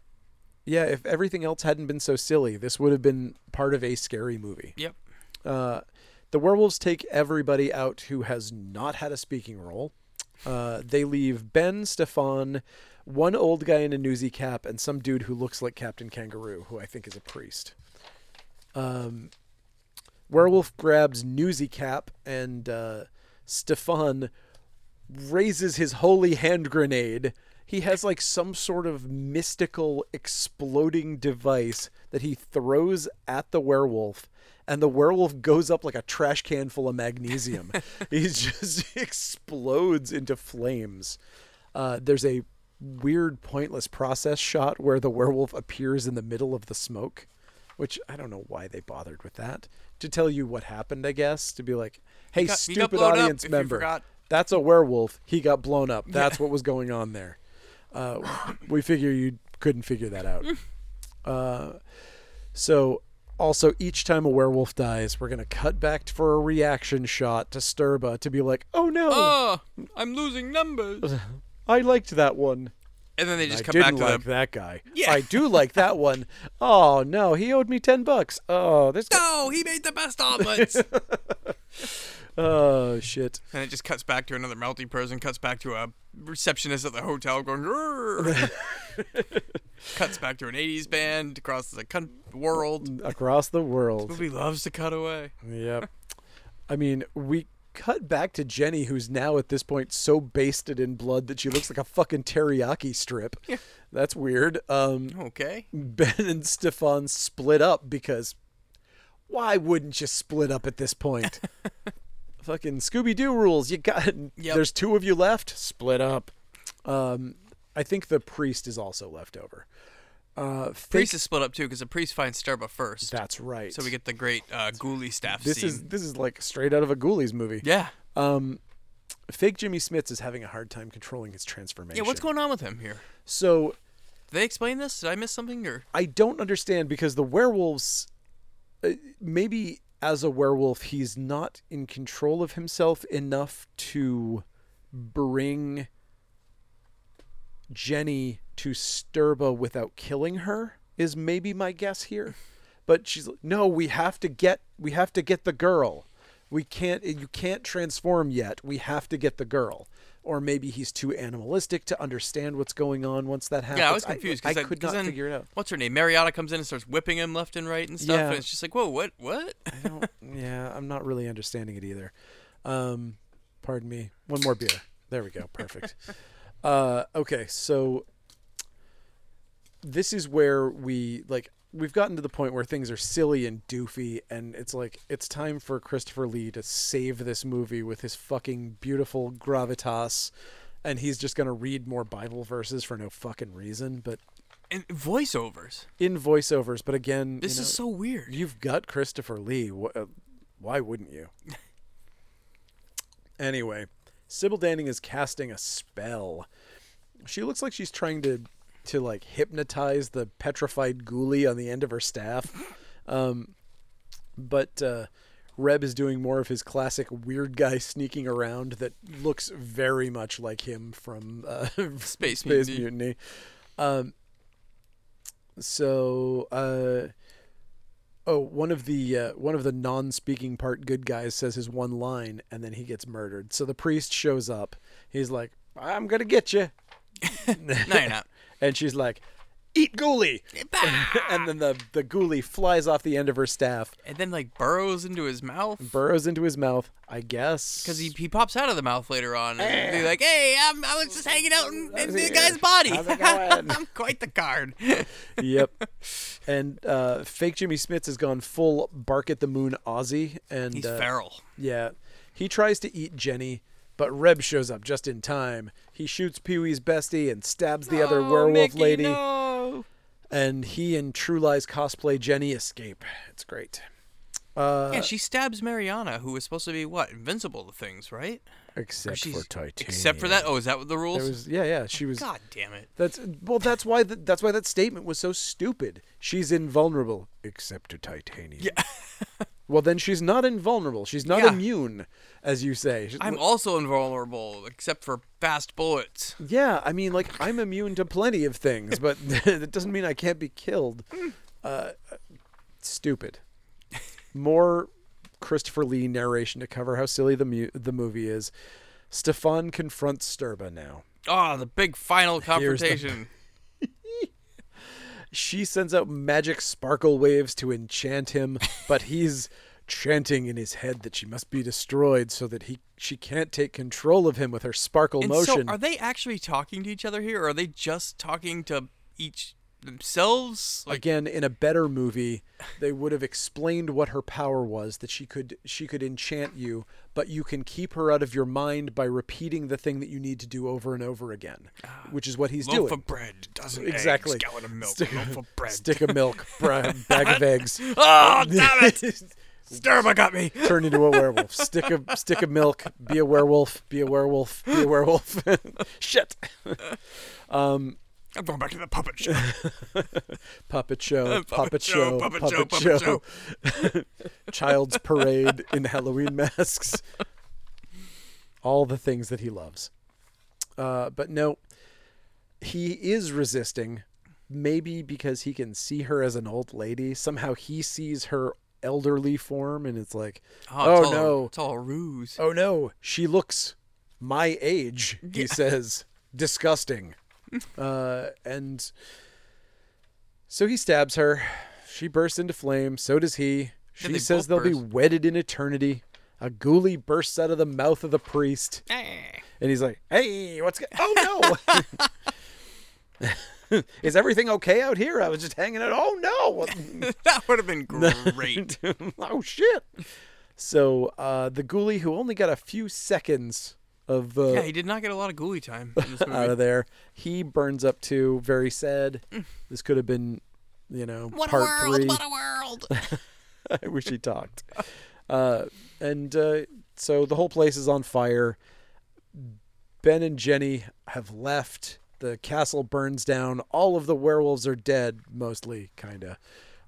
[SPEAKER 1] yeah, if everything else hadn't been so silly, this would have been part of a scary movie.
[SPEAKER 2] Yep.
[SPEAKER 1] Uh, the werewolves take everybody out who has not had a speaking role. Uh, they leave Ben, Stefan, one old guy in a newsy cap, and some dude who looks like Captain Kangaroo, who I think is a priest. Um, Werewolf grabs Newsy Cap, and uh, Stefan raises his holy hand grenade. He has like some sort of mystical exploding device that he throws at the werewolf, and the werewolf goes up like a trash can full of magnesium. [laughs] he just [laughs] explodes into flames. Uh, there's a weird, pointless process shot where the werewolf appears in the middle of the smoke, which I don't know why they bothered with that. To tell you what happened, I guess, to be like, hey,
[SPEAKER 2] he got
[SPEAKER 1] stupid
[SPEAKER 2] up,
[SPEAKER 1] audience member, that's a werewolf. He got blown up. That's what was going on there. Uh, we figure you couldn't figure that out. Uh, so, also, each time a werewolf dies, we're going to cut back for a reaction shot to Stirba to be like, oh no,
[SPEAKER 2] Oh, I'm losing numbers. [laughs]
[SPEAKER 1] I liked that one.
[SPEAKER 2] And then they just
[SPEAKER 1] I
[SPEAKER 2] come back to
[SPEAKER 1] like
[SPEAKER 2] the
[SPEAKER 1] that guy.
[SPEAKER 2] Yeah.
[SPEAKER 1] I do like that one. [laughs] Oh no, he owed me ten bucks. Oh, this guy.
[SPEAKER 2] No, he made the best omelets. [laughs]
[SPEAKER 1] Oh shit.
[SPEAKER 2] and it just cuts back to another melty person, cuts back to a receptionist at the hotel going, [laughs] cuts back to an 80s band across the con- world.
[SPEAKER 1] Across the world.
[SPEAKER 2] this Movie loves to cut away.
[SPEAKER 1] Yep. [laughs] I mean, we cut back to Jenny, who's now at this point so basted in blood that she looks like a fucking teriyaki strip. Yeah. That's weird. Um,
[SPEAKER 2] Okay.
[SPEAKER 1] Ben and Stefan split up because why wouldn't you split up at this point? [laughs] Fucking Scooby Doo rules. You got
[SPEAKER 2] Yep.
[SPEAKER 1] there's two of you left. Split up. Um, I think the priest is also left over. Uh,
[SPEAKER 2] Priest is split up too because the priest finds Stirba first.
[SPEAKER 1] That's right.
[SPEAKER 2] so we get the great uh, Ghoulie staff
[SPEAKER 1] this
[SPEAKER 2] scene.
[SPEAKER 1] is this is like straight out of a Ghoulies movie.
[SPEAKER 2] yeah.
[SPEAKER 1] Um, fake Jimmy Smits is having a hard time controlling his transformation.
[SPEAKER 2] Yeah. What's going on with him here?
[SPEAKER 1] So
[SPEAKER 2] Did they explain this? Did I miss something? Or
[SPEAKER 1] I don't understand because the werewolves, uh, maybe as a werewolf, he's not in control of himself enough to bring Jenny to Stirba without killing her. Is maybe my guess here, but she's like, no. We have to get. We have to get the girl. We can't. You can't transform yet. We have to get the girl. Or maybe he's too animalistic to understand what's going on once that happens.
[SPEAKER 2] yeah, I was confused because
[SPEAKER 1] I,
[SPEAKER 2] because
[SPEAKER 1] could not
[SPEAKER 2] then,
[SPEAKER 1] figure it out.
[SPEAKER 2] What's her name? Mariana comes in and starts whipping him left and right and stuff,
[SPEAKER 1] Yeah.
[SPEAKER 2] and it's just like, whoa, what, what?
[SPEAKER 1] I don't. yeah, I'm not really understanding it either. Um, pardon me. One more beer. There we go. Perfect. [laughs] uh, okay, so this is where we like we've gotten to the point where things are silly and doofy, and it's like it's time for Christopher Lee to save this movie with his fucking beautiful gravitas. And he's just gonna read more Bible verses for no fucking reason, but
[SPEAKER 2] in voiceovers.
[SPEAKER 1] in voiceovers. But again,
[SPEAKER 2] This
[SPEAKER 1] you
[SPEAKER 2] is so weird.
[SPEAKER 1] You've got Christopher Lee. Uh, Why wouldn't you? [laughs] anyway, Sybil Danning is casting a spell. She looks like she's trying to to like hypnotize the petrified ghoulie on the end of her staff. Um, but uh, Reb is doing more of his classic weird guy sneaking around that looks very much like him from uh, [laughs]
[SPEAKER 2] Space
[SPEAKER 1] Space
[SPEAKER 2] Mutiny.
[SPEAKER 1] Mutiny. Um, so, uh, oh, one of the uh, one of the non-speaking part good guys says his one line, and then he gets murdered. So the priest shows up. He's like, "I'm gonna get you," [laughs]
[SPEAKER 2] No, you're not.
[SPEAKER 1] And she's like, "Eat ghoulie," [laughs] and then the the ghoulie flies off the end of her staff,
[SPEAKER 2] and then like burrows into his mouth
[SPEAKER 1] burrows into his mouth. I guess
[SPEAKER 2] because he, he pops out of the mouth later on and be like, "Hey, I'm, I was just hanging out in, in the guy's body.
[SPEAKER 1] How's it going?" [laughs]
[SPEAKER 2] I'm quite the card." [laughs]
[SPEAKER 1] yep. And uh, fake Jimmy Smits has gone full bark at the moon Aussie, and
[SPEAKER 2] He's
[SPEAKER 1] uh,
[SPEAKER 2] feral.
[SPEAKER 1] Yeah. He tries to eat Jenny, but Reb shows up just in time. He shoots Pee Wee's bestie and stabs the other
[SPEAKER 2] Oh,
[SPEAKER 1] werewolf
[SPEAKER 2] Mickey,
[SPEAKER 1] lady.
[SPEAKER 2] No.
[SPEAKER 1] And he and True Lies cosplay Jenny escape. It's great. Uh,
[SPEAKER 2] Yeah, she stabs Mariana, who was supposed to be what invincible to things, right?
[SPEAKER 1] except for Titanium.
[SPEAKER 2] Except for that. Oh, is that what the rules?
[SPEAKER 1] Was, yeah, yeah. She was.
[SPEAKER 2] God damn it!
[SPEAKER 1] That's well. That's why. The, that's why that statement was so stupid. She's invulnerable except to titanium.
[SPEAKER 2] Yeah. [laughs]
[SPEAKER 1] well, then she's not invulnerable. She's not
[SPEAKER 2] Yeah.
[SPEAKER 1] immune, as you say.
[SPEAKER 2] I'm also invulnerable except for fast bullets.
[SPEAKER 1] Yeah, I mean, like I'm immune to plenty of things, but [laughs] that doesn't mean I can't be killed. Uh, stupid. More Christopher Lee narration to cover how silly the mu- the movie is. Stefan confronts Stirba now.
[SPEAKER 2] Oh, the big final
[SPEAKER 1] Here's the-
[SPEAKER 2] confrontation. [laughs]
[SPEAKER 1] She sends out magic sparkle waves to enchant him, but he's chanting in his head that she must be destroyed so that he she can't take control of him with her sparkle
[SPEAKER 2] and
[SPEAKER 1] motion.
[SPEAKER 2] so, are they actually talking to each other here, or are they just talking to each themselves? Like,
[SPEAKER 1] again in a better movie they would have explained what her power was that she could she could enchant you but you can keep her out of your mind by repeating the thing that you need to do over and over again which is what he's
[SPEAKER 2] loaf
[SPEAKER 1] doing
[SPEAKER 2] of bread, dozen
[SPEAKER 1] exactly
[SPEAKER 2] eggs, gallon of milk,
[SPEAKER 1] stick,
[SPEAKER 2] loaf of [laughs] bread.
[SPEAKER 1] stick of milk [laughs] bra- bag of eggs
[SPEAKER 2] Oh, damn it! [laughs] Stirba got me.
[SPEAKER 1] turn into a werewolf stick of stick of milk be a werewolf be a werewolf be a werewolf shit um
[SPEAKER 2] I'm going back to the puppet show. [laughs]
[SPEAKER 1] puppet show, [laughs]
[SPEAKER 2] Puppet
[SPEAKER 1] puppet
[SPEAKER 2] show,
[SPEAKER 1] show,
[SPEAKER 2] puppet
[SPEAKER 1] puppet
[SPEAKER 2] show,
[SPEAKER 1] show,
[SPEAKER 2] puppet [laughs]
[SPEAKER 1] child's parade in Halloween masks, all the things that he loves. Uh, but no, he is resisting, maybe because he can see her as an old lady. Somehow he sees her elderly form, and it's like,
[SPEAKER 2] Oh, it's
[SPEAKER 1] oh
[SPEAKER 2] all,
[SPEAKER 1] no,
[SPEAKER 2] it's all ruse.
[SPEAKER 1] oh no, she looks my age. He
[SPEAKER 2] Yeah.
[SPEAKER 1] says, disgusting. [laughs] uh, and so he stabs her. She bursts into flame. So does he. She
[SPEAKER 2] they
[SPEAKER 1] says they'll be wedded in eternity. a ghoulie bursts out of the mouth of the priest, Hey. and he's like, "Hey, what's go- Oh no! [laughs] Is everything okay out here? I was just hanging out. Oh no! [laughs]
[SPEAKER 2] that would have been great.
[SPEAKER 1] oh shit!" So uh, the ghoulie, who only got a few seconds of uh,
[SPEAKER 2] yeah, he did not get a lot of ghoulie time [laughs]
[SPEAKER 1] out of there, he burns up too. Very sad. This could have been, you know,
[SPEAKER 2] Mm. What a
[SPEAKER 1] part
[SPEAKER 2] world!
[SPEAKER 1] three.
[SPEAKER 2] What a world! [laughs] [laughs]
[SPEAKER 1] I wish he talked. Uh, and uh, so the whole place is on fire. Ben and Jenny have left. The castle burns down. All of the werewolves are dead, mostly, kinda.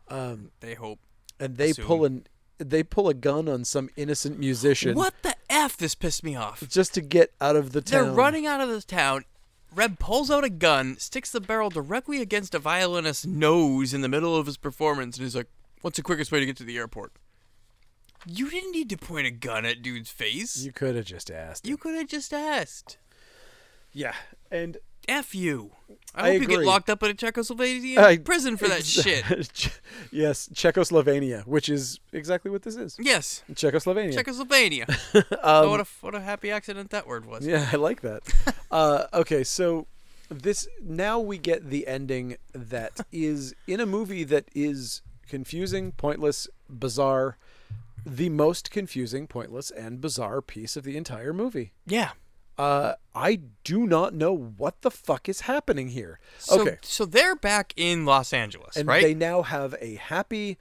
[SPEAKER 1] Um,
[SPEAKER 2] they hope.
[SPEAKER 1] and they
[SPEAKER 2] Assume.
[SPEAKER 1] pull an they pull a gun on some innocent musician
[SPEAKER 2] What the This pissed me off.
[SPEAKER 1] just to get out of the town.
[SPEAKER 2] They're running out of the town. Reb pulls out a gun, sticks the barrel directly against a violinist's nose in the middle of his performance, and he's like, "What's the quickest way to get to the airport?" You didn't need to point a gun at dude's face.
[SPEAKER 1] You could have just asked.
[SPEAKER 2] You could have just asked.
[SPEAKER 1] yeah, and
[SPEAKER 2] F you. I
[SPEAKER 1] I
[SPEAKER 2] hope you get locked up in a Czechoslovakian
[SPEAKER 1] I-
[SPEAKER 2] prison for that
[SPEAKER 1] ex- [laughs]
[SPEAKER 2] shit. [laughs]
[SPEAKER 1] yes, Czechoslovenia, which is exactly what this is.
[SPEAKER 2] Yes,
[SPEAKER 1] Czechoslovenia.
[SPEAKER 2] Czechoslovakia. [laughs]
[SPEAKER 1] Um,
[SPEAKER 2] oh, what a what a happy accident that word was.
[SPEAKER 1] Yeah, I like that. uh, okay, so this now we get the ending that is in a movie that is confusing, pointless, bizarre, the most confusing, pointless, and bizarre piece of the entire movie.
[SPEAKER 2] Yeah.
[SPEAKER 1] Uh, I do not know what the fuck is happening here.
[SPEAKER 2] So,
[SPEAKER 1] okay,
[SPEAKER 2] So they're back in Los Angeles,
[SPEAKER 1] and
[SPEAKER 2] right?
[SPEAKER 1] they now have a happy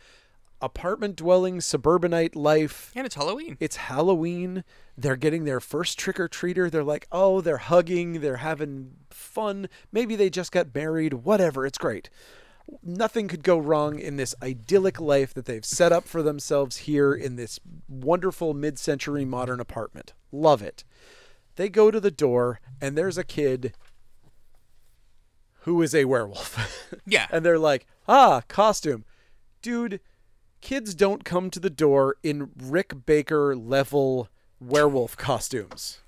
[SPEAKER 1] apartment dwelling suburbanite life.
[SPEAKER 2] and it's Halloween.
[SPEAKER 1] It's Halloween. They're getting their first trick or treater. They're like, oh, they're hugging. They're having fun. Maybe they just got married. Whatever. It's great. Nothing could go wrong in this idyllic life that they've set up for themselves here in this wonderful mid century modern apartment. Love it. They go to the door, and there's a kid who is a werewolf. [laughs]
[SPEAKER 2] Yeah.
[SPEAKER 1] and they're like, ah, costume. Dude, kids don't come to the door in Rick Baker level werewolf costumes.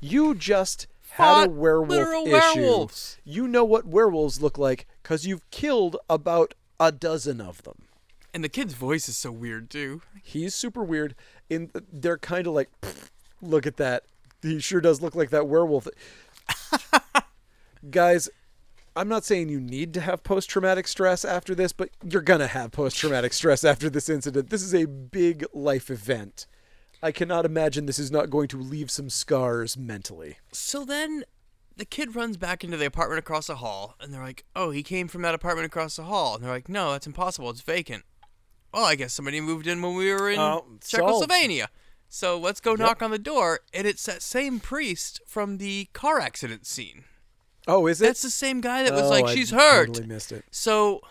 [SPEAKER 1] You just had a werewolf issue.
[SPEAKER 2] werewolves.
[SPEAKER 1] You know what werewolves look like because you've killed about a dozen of them.
[SPEAKER 2] And the kid's voice is so weird too.
[SPEAKER 1] He's super weird. In they're kind of like, look at that. He sure does look like that werewolf. [laughs] Guys, I'm not saying you need to have post traumatic stress after this, but you're gonna have post traumatic stress after this incident. This is a big life event. I cannot imagine this is not going to leave some scars mentally.
[SPEAKER 2] So then the kid runs back into the apartment across the hall, and they're like, "Oh, he came from that apartment across the hall." And they're like, "No, that's impossible. It's vacant." Well, I guess somebody moved in when we were in
[SPEAKER 1] Oh, solved.
[SPEAKER 2] So let's go knock on the door, and it's that same priest from the car accident scene.
[SPEAKER 1] Oh, is it?
[SPEAKER 2] That's the same guy that was
[SPEAKER 1] Oh,
[SPEAKER 2] like,
[SPEAKER 1] I
[SPEAKER 2] "She's hurt."
[SPEAKER 1] Totally missed it.
[SPEAKER 2] So,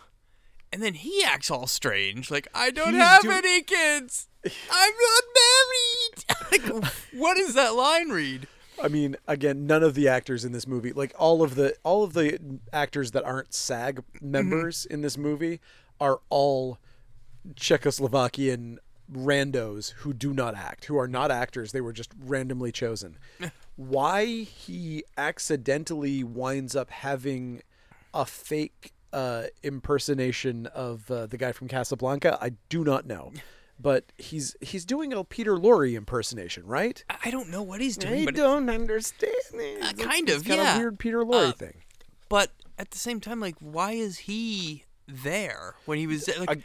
[SPEAKER 2] and then he acts all strange, like, "I don't
[SPEAKER 1] He's
[SPEAKER 2] have
[SPEAKER 1] do-
[SPEAKER 2] any kids. I'm not married." [laughs] like, what does that line read?
[SPEAKER 1] I mean, again, none of the actors in this movie, like all of the all of the actors that aren't SAG mm-hmm. members in this movie, are all Czechoslovakian randos who do not act, who are not actors. They were just randomly chosen. Why he accidentally winds up having a fake uh, impersonation of uh, the guy from Casablanca, I do not know. But he's he's doing a Peter Lorre impersonation, right?
[SPEAKER 2] I- I don't know what he's doing,
[SPEAKER 1] I
[SPEAKER 2] but
[SPEAKER 1] don't understand it.
[SPEAKER 2] Uh, kind of,
[SPEAKER 1] got
[SPEAKER 2] yeah.
[SPEAKER 1] a weird Peter Lorre
[SPEAKER 2] Uh,
[SPEAKER 1] thing.
[SPEAKER 2] but at the same time, like, why is he there when he was? Like,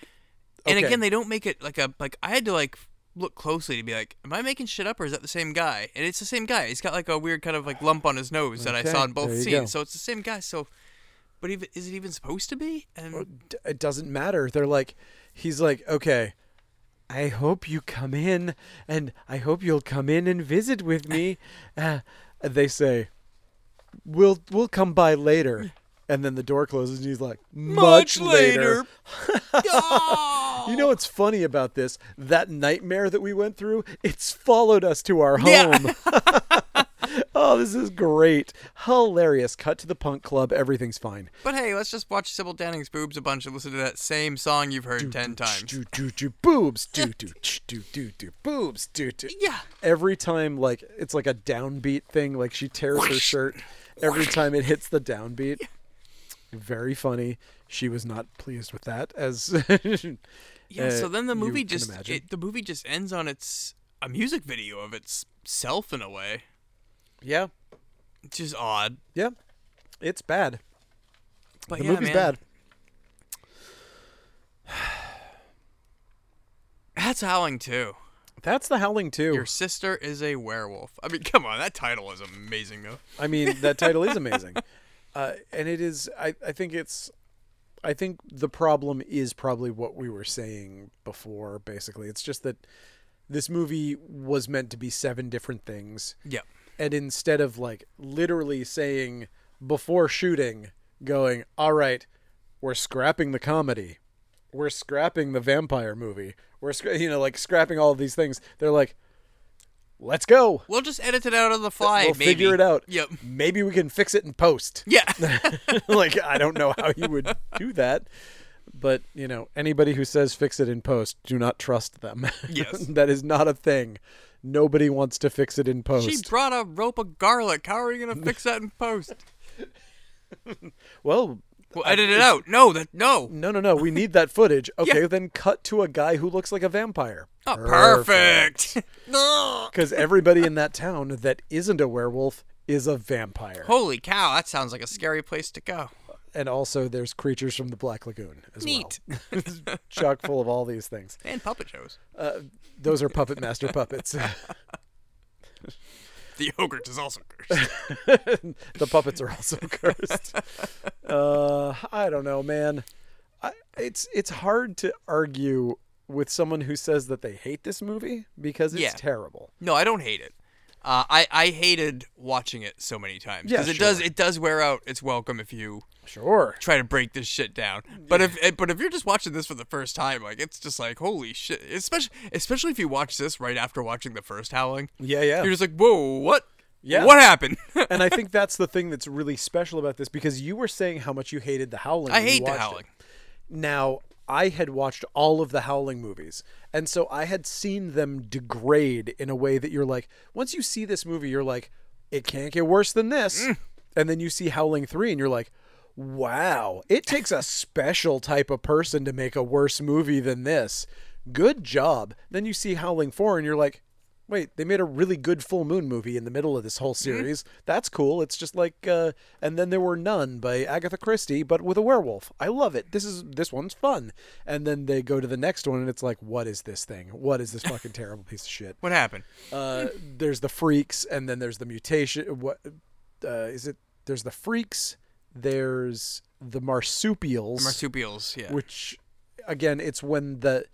[SPEAKER 1] I-
[SPEAKER 2] and
[SPEAKER 1] okay.
[SPEAKER 2] again, they don't make it like a like. I had to like look closely to be like, am I making shit up or is that the same guy? And it's the same guy. He's got like a weird kind of like lump on his nose that I saw in both scenes.
[SPEAKER 1] go.
[SPEAKER 2] So it's the same guy. So, but even, is it even supposed to be? And
[SPEAKER 1] D- It doesn't matter. They're like, he's like, okay, I hope you come in, and I hope you'll come in and visit with me. [laughs] Uh, they say, we'll we'll come by later. And then the door closes, and he's like, much, later. [laughs] You know what's funny about this? That nightmare that we went through, it's followed us to our home.
[SPEAKER 2] Yeah. [laughs]
[SPEAKER 1] oh, this is great. Hilarious. Cut to the punk club. Everything's fine.
[SPEAKER 2] But hey, let's just watch Sybil Danning's boobs a bunch and listen to that same song you've heard ten times.
[SPEAKER 1] Do, do, do, boobs. Do, do, do, do, do, boobs. Do, do.
[SPEAKER 2] Yeah.
[SPEAKER 1] Every time, like, it's like a downbeat thing. Like, she tears her shirt every time it hits the downbeat. Very funny. She was not pleased with that, as [laughs]
[SPEAKER 2] Yeah,
[SPEAKER 1] Uh,
[SPEAKER 2] so then the movie just it, the movie just ends on its a music video of itself in a way.
[SPEAKER 1] Yeah,
[SPEAKER 2] It's just odd.
[SPEAKER 1] yeah, it's bad.
[SPEAKER 2] But
[SPEAKER 1] The
[SPEAKER 2] yeah,
[SPEAKER 1] movie's
[SPEAKER 2] man,
[SPEAKER 1] bad. [sighs]
[SPEAKER 2] That's Howling too.
[SPEAKER 1] That's The Howling too.
[SPEAKER 2] Your sister is a werewolf. I mean, [laughs] come on, that title is amazing though.
[SPEAKER 1] I mean, that title is [laughs] amazing, uh, and it is. I, I think it's. I think the problem is probably what we were saying before. Basically, it's just that this movie was meant to be seven different things,
[SPEAKER 2] Yep.
[SPEAKER 1] and instead of like literally saying before shooting, going, "All right, we're scrapping the comedy, we're scrapping the vampire movie, we're scra-, you know like scrapping all of these things," they're like, "Let's go."
[SPEAKER 2] We'll just edit it out on the fly.
[SPEAKER 1] We'll
[SPEAKER 2] maybe.
[SPEAKER 1] figure it out.
[SPEAKER 2] Yep.
[SPEAKER 1] Maybe we can fix it in post.
[SPEAKER 2] Yeah. [laughs] [laughs]
[SPEAKER 1] like I don't know how you would do that, but you know anybody who says fix it in post, do not trust them. [laughs]
[SPEAKER 2] Yes.
[SPEAKER 1] that is not a thing. Nobody wants to fix it in post.
[SPEAKER 2] she brought a rope of garlic. How are you gonna fix that in post?
[SPEAKER 1] well,
[SPEAKER 2] Well, edit it out. No, that no.
[SPEAKER 1] no, no, no. We need that footage. [laughs] Okay,
[SPEAKER 2] Yeah.
[SPEAKER 1] then cut to a guy who looks like a vampire.
[SPEAKER 2] Oh, perfect.
[SPEAKER 1] Because [laughs] [laughs] everybody in that town that isn't a werewolf is a vampire.
[SPEAKER 2] Holy cow, that sounds like a scary place to go.
[SPEAKER 1] And also, there's creatures from the Black Lagoon as well.
[SPEAKER 2] Neat.
[SPEAKER 1] well. Chock full of all these things.
[SPEAKER 2] And puppet shows.
[SPEAKER 1] Uh, those are puppet master puppets.
[SPEAKER 2] The yogurt is also cursed.
[SPEAKER 1] the puppets are also cursed. Uh, I don't know, man. I, it's it's hard to argue with someone who says that they hate this movie because it's
[SPEAKER 2] Yeah.
[SPEAKER 1] terrible.
[SPEAKER 2] No, I don't hate it. Uh, I I hated watching it so many times
[SPEAKER 1] Yeah,
[SPEAKER 2] because it does it does wear out its welcome if you
[SPEAKER 1] Sure.
[SPEAKER 2] try to break this shit down. But if eh, but if you're just watching this for the first time, like it's just like holy shit. Especially especially if you watch this right after watching the first Howling,
[SPEAKER 1] Yeah, yeah.
[SPEAKER 2] you're just like, whoa, what?
[SPEAKER 1] Yeah.
[SPEAKER 2] What happened? [laughs]
[SPEAKER 1] and I think that's the thing that's really special about this because you were saying how much you hated the Howling.
[SPEAKER 2] I hate the
[SPEAKER 1] watched it.
[SPEAKER 2] Howling.
[SPEAKER 1] Now, I had watched all of the Howling movies, and so I had seen them degrade in a way that you're like, once you see this movie, you're like, it can't get worse than this.
[SPEAKER 2] Mm.
[SPEAKER 1] And then you see Howling 3, and you're like, wow, it takes a special type of person to make a worse movie than this. Good job. Then you see Howling 4, and you're like, wait, they made a really good full moon movie in the middle of this whole
[SPEAKER 2] Mm-hmm.
[SPEAKER 1] series. That's cool. It's just like uh and then there were none by Agatha Christie, but with a werewolf. I love it. This is this one's fun. And then they go to the next one and it's like, what is this thing? What is this fucking [laughs] terrible piece of shit?
[SPEAKER 2] What happened?
[SPEAKER 1] Uh there's the freaks and then there's the mutation what uh is it there's the freaks, there's the marsupials
[SPEAKER 2] Marsupials, yeah.
[SPEAKER 1] which again it's when the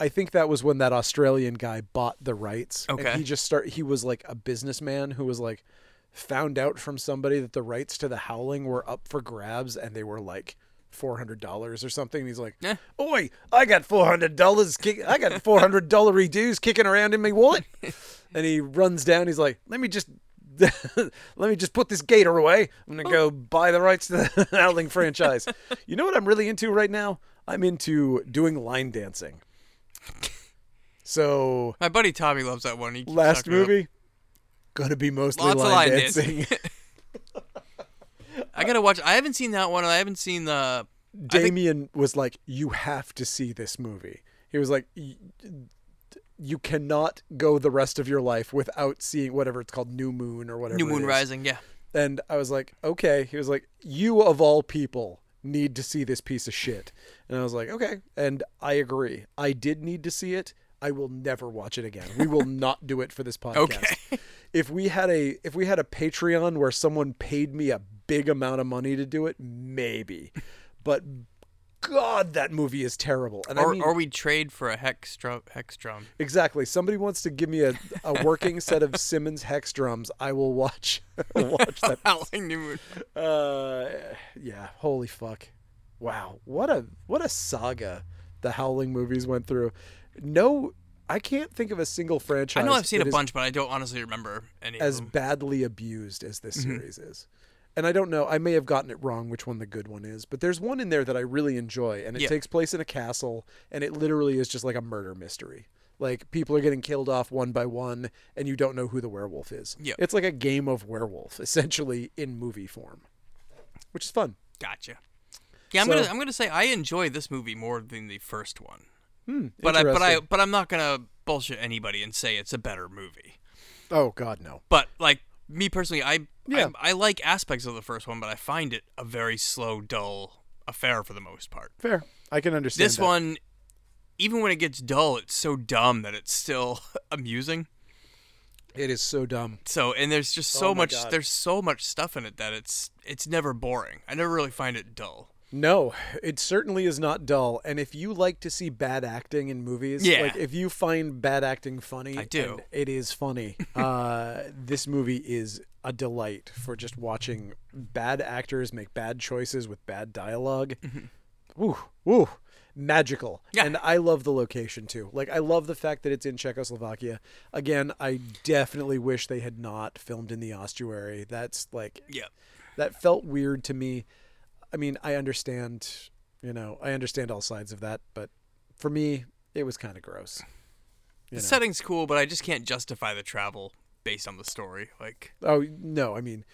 [SPEAKER 1] i think that was when that australian guy bought the rights
[SPEAKER 2] Okay.
[SPEAKER 1] and he just start he was like a businessman who was like found out from somebody that the rights to the howling were up for grabs and they were like $400 or something and he's like
[SPEAKER 2] Eh.
[SPEAKER 1] oi i got $400 kick- i got $400 dues kicking around in my wallet [laughs] and he runs down he's like let me just [laughs] let me just put this gator away. I'm gonna go buy the rights to the [laughs] Howling franchise. You know what I'm really into right now? I'm into doing line dancing. [laughs] So
[SPEAKER 2] My buddy Tommy loves that one. He
[SPEAKER 1] last movie, gonna be mostly
[SPEAKER 2] Lots
[SPEAKER 1] line,
[SPEAKER 2] of line
[SPEAKER 1] dancing.
[SPEAKER 2] dancing. [laughs] I gotta watch. I haven't seen that one. I haven't seen the. I think-
[SPEAKER 1] Damien was like, "You have to see this movie." He was like, "Y- "You cannot go the rest of your life without seeing whatever it's called, New Moon or whatever."
[SPEAKER 2] New Moon
[SPEAKER 1] is."
[SPEAKER 2] Rising. Yeah.
[SPEAKER 1] And I was like, okay. He was like, you of all people need to see this piece of shit. And I was like, okay. And I agree. I did need to see it. I will never watch it again. We will [laughs] not do it for this podcast.
[SPEAKER 2] Okay.
[SPEAKER 1] If we had a if we had a Patreon where someone paid me a big amount of money to do it, maybe. But God, that movie is terrible. And
[SPEAKER 2] Or,
[SPEAKER 1] I mean,
[SPEAKER 2] or we trade for a hex drum. Hex drum.
[SPEAKER 1] exactly. Somebody wants to give me a, a working set of Simmons hex drums. I will watch [laughs] watch that [laughs]
[SPEAKER 2] Howling New Moon.
[SPEAKER 1] Uh, yeah. Holy fuck! Wow, what a what a saga the Howling movies went through. No, I can't think of a single franchise.
[SPEAKER 2] I know I've seen a bunch, but I don't honestly remember any
[SPEAKER 1] as
[SPEAKER 2] of them.
[SPEAKER 1] badly abused as this
[SPEAKER 2] Mm-hmm.
[SPEAKER 1] series is. And I don't know. I may have gotten it wrong which one the good one is, but there's one in there that I really enjoy, and it
[SPEAKER 2] Yeah.
[SPEAKER 1] takes place in a castle, and it literally is just like a murder mystery. Like people are getting killed off one by one, and you don't know who the werewolf is.
[SPEAKER 2] Yeah.
[SPEAKER 1] It's like a game of werewolf, [laughs] essentially in movie form, which is fun.
[SPEAKER 2] Gotcha. Yeah, I'm
[SPEAKER 1] So-
[SPEAKER 2] gonna I'm gonna say I enjoy this movie more than the first one.
[SPEAKER 1] Hmm,
[SPEAKER 2] But I but I but I'm not gonna bullshit anybody and say it's a better movie.
[SPEAKER 1] Oh God, no.
[SPEAKER 2] But like me personally, I
[SPEAKER 1] Yeah.
[SPEAKER 2] I, I like aspects of the first one, but I find it a very slow, dull affair for the most part.
[SPEAKER 1] Fair. I can understand
[SPEAKER 2] This
[SPEAKER 1] that.
[SPEAKER 2] one, even when it gets dull, it's so dumb that it's still [laughs] amusing.
[SPEAKER 1] It is so dumb.
[SPEAKER 2] So and there's just so
[SPEAKER 1] Oh
[SPEAKER 2] much
[SPEAKER 1] God.
[SPEAKER 2] there's so much stuff in it that it's it's never boring. I never really find it dull.
[SPEAKER 1] No, it certainly is not dull. And if you like to see bad acting in movies,
[SPEAKER 2] Yeah.
[SPEAKER 1] like if you find bad acting funny,
[SPEAKER 2] I do.
[SPEAKER 1] and it is funny. [laughs] uh, this movie is a delight for just watching bad actors make bad choices with bad dialogue. Mm-hmm. Woo, woo, magical.
[SPEAKER 2] Yeah.
[SPEAKER 1] And I love the location too. Like I love the fact that it's in Czechoslovakia. Again, I definitely wish they had not filmed in the ossuary. That's like
[SPEAKER 2] Yeah.
[SPEAKER 1] that felt weird to me. I mean, I understand, you know, I understand all sides of that, but for me, it was kind of gross.
[SPEAKER 2] The
[SPEAKER 1] know.
[SPEAKER 2] setting's cool, but I just can't justify the travel based on the story. Like
[SPEAKER 1] Oh no, I mean,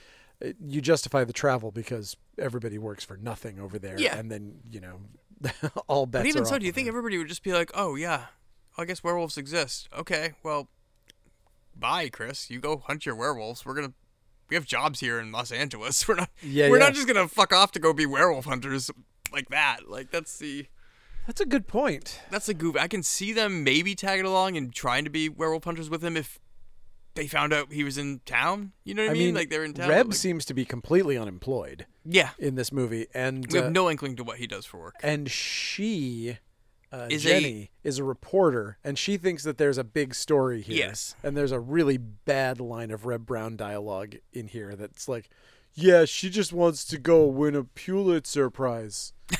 [SPEAKER 1] uh, you justify the travel because everybody works for nothing over there,
[SPEAKER 2] Yeah.
[SPEAKER 1] and then you know, [laughs] all bets.
[SPEAKER 2] But even so, do you think
[SPEAKER 1] that.
[SPEAKER 2] everybody would just be like, "Oh yeah, I guess werewolves exist." Okay, well, bye, Chris. You go hunt your werewolves. We're gonna we have jobs here in Los Angeles. [laughs] We're not
[SPEAKER 1] Yeah,
[SPEAKER 2] we're
[SPEAKER 1] yeah.
[SPEAKER 2] not just gonna fuck off to go be werewolf hunters like that. Like that's the
[SPEAKER 1] That's a good point.
[SPEAKER 2] that's a goof. I can see them maybe tagging along and trying to be werewolf hunters with him if they found out he was in town. You know what I,
[SPEAKER 1] I mean,
[SPEAKER 2] Like they're in town.
[SPEAKER 1] Reb
[SPEAKER 2] like-
[SPEAKER 1] seems to be completely unemployed
[SPEAKER 2] yeah,
[SPEAKER 1] in this movie, and
[SPEAKER 2] we have
[SPEAKER 1] uh,
[SPEAKER 2] no inkling to what he does for work.
[SPEAKER 1] and she uh,
[SPEAKER 2] Is a-
[SPEAKER 1] Jenny is a reporter and she thinks that there's a big story here.
[SPEAKER 2] Yes.
[SPEAKER 1] And there's a really bad line of Reb Brown dialogue in here that's like, "Yeah, she just wants to go win a Pulitzer Prize." [laughs]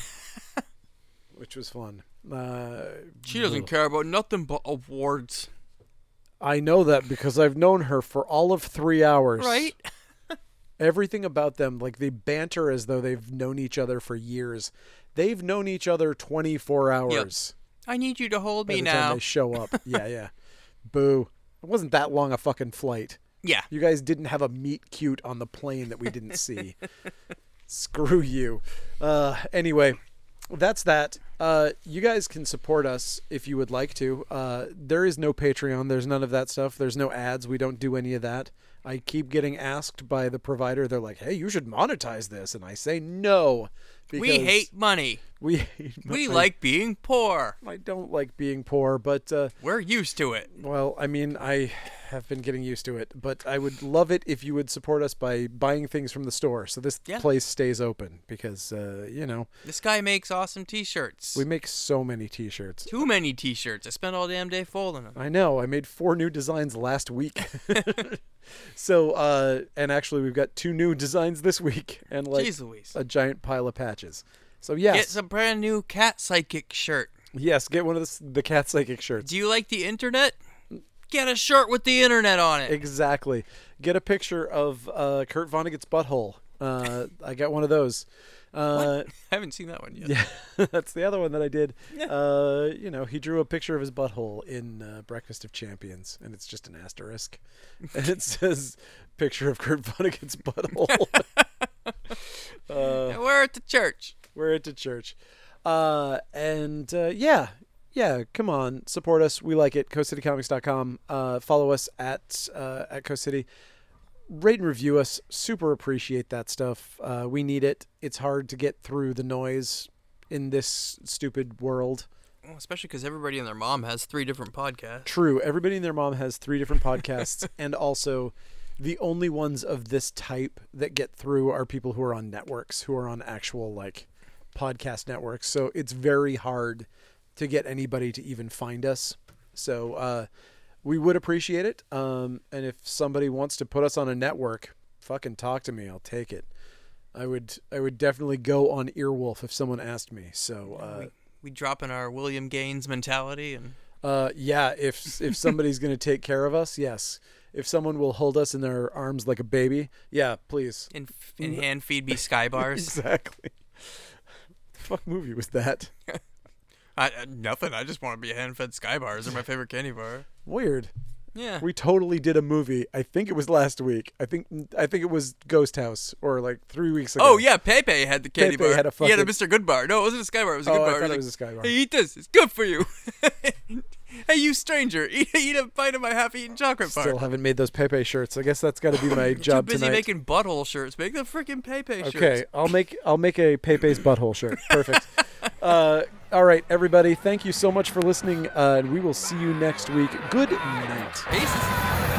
[SPEAKER 1] Which was fun. Uh,
[SPEAKER 2] She doesn't care about nothing but awards,
[SPEAKER 1] I know that because I've known her for all of 3 hours.
[SPEAKER 2] right? [laughs]
[SPEAKER 1] Everything about them like they banter as though they've known each other for years. They've known each other 24 hours.
[SPEAKER 2] I need you to hold
[SPEAKER 1] by
[SPEAKER 2] me
[SPEAKER 1] the time
[SPEAKER 2] now.
[SPEAKER 1] they show up. [laughs] yeah, yeah. Boo. It wasn't that long a fucking flight.
[SPEAKER 2] Yeah.
[SPEAKER 1] You guys didn't have a meet cute on the plane that we didn't see. [laughs] Screw you. Uh, anyway, that's that. Uh, you guys can support us if you would like to. Uh, there is no Patreon. There's none of that stuff. There's no ads. We don't do any of that. I keep getting asked by the provider. They're like, "Hey, you should monetize this," and I say no.
[SPEAKER 2] We hate money.
[SPEAKER 1] We hate.
[SPEAKER 2] We like being poor.
[SPEAKER 1] I don't like being poor, but uh,
[SPEAKER 2] We're used to it.
[SPEAKER 1] well, I mean, I have been getting used to it, but I would love it if you would support us by buying things from the store so this
[SPEAKER 2] Yeah.
[SPEAKER 1] place stays open because, uh, you know,
[SPEAKER 2] This guy makes awesome t-shirts.
[SPEAKER 1] we make so many t shirts.
[SPEAKER 2] Too many t-shirts. I spent all damn day folding them.
[SPEAKER 1] I know. I made four new designs last week. [laughs] so, uh, and actually, we've got two new designs this week and like
[SPEAKER 2] Jeez
[SPEAKER 1] a giant pile of patches. So, yes,
[SPEAKER 2] Get a brand new cat psychic shirt.
[SPEAKER 1] yes, get one of the, the cat psychic shirts.
[SPEAKER 2] Do you like the internet? Get a shirt with the internet on it.
[SPEAKER 1] Exactly. Get a picture of uh, Kurt Vonnegut's butthole. Uh, I got one of those. Uh, [laughs]
[SPEAKER 2] I haven't seen that one yet.
[SPEAKER 1] yeah, [laughs] that's the other one that I did.
[SPEAKER 2] Yeah.
[SPEAKER 1] Uh, you know, he drew a picture of his butthole in uh, Breakfast of Champions, and it's just an asterisk, [laughs] and it says "picture of Kurt Vonnegut's butthole." Uh,
[SPEAKER 2] We're at the church.
[SPEAKER 1] we're at the church, uh, and uh, yeah, yeah. Come on, support us. We like it. CoastCityComics.com. Uh, follow us at uh, at Coast City. Rate and review us. Super appreciate that stuff. Uh, we need it. It's hard to get through the noise in this stupid world.
[SPEAKER 2] Well, especially because everybody and their mom has three different podcasts.
[SPEAKER 1] True. Everybody and their mom has three different podcasts, [laughs] and also the only ones of this type that get through are people who are on networks, who are on actual like podcast networks. So it's very hard to get anybody to even find us. So uh, we would appreciate it. Um, and if somebody wants to put us on a network, fucking talk to me. I'll take it. I would. I would definitely go on Earwolf if someone asked me. So. Uh,
[SPEAKER 2] we, we drop in our William Gaines mentality and
[SPEAKER 1] Uh, yeah, if if somebody's gonna take care of us, yes. If someone will hold us in their arms like a baby, yeah, please.
[SPEAKER 2] in, in hand feed me sky [laughs] bars.
[SPEAKER 1] Exactly. Fuck movie was that? [laughs]
[SPEAKER 2] I, I- nothing. I just want to be hand fed sky bars. They're my favorite candy bar.
[SPEAKER 1] Weird.
[SPEAKER 2] Yeah.
[SPEAKER 1] We totally did a movie. I think it was last week. I think I think it was Ghost House or like three weeks ago.
[SPEAKER 2] Oh yeah, Pepe had the candy
[SPEAKER 1] Pepe
[SPEAKER 2] bar.
[SPEAKER 1] had a
[SPEAKER 2] he had a Mr. Good bar. No, it wasn't a Sky bar. It was a
[SPEAKER 1] Oh,
[SPEAKER 2] Good
[SPEAKER 1] I
[SPEAKER 2] bar.
[SPEAKER 1] thought it
[SPEAKER 2] like,
[SPEAKER 1] was a Sky bar.
[SPEAKER 2] Hey, eat this. It's good for you. [laughs] hey, you stranger, [laughs] eat, eat a bite of my half-eaten chocolate bar.
[SPEAKER 1] Still haven't made those Pepe shirts. I guess that's got to be my [laughs] job Too
[SPEAKER 2] busy
[SPEAKER 1] tonight.
[SPEAKER 2] making butthole shirts. Make the freaking Pepe shirts.
[SPEAKER 1] Okay, I'll make I'll make a Pepe's butthole shirt. Perfect. [laughs] uh, all right, everybody. Thank you so much for listening, uh, and we will see you next week. Good night.
[SPEAKER 2] Peace.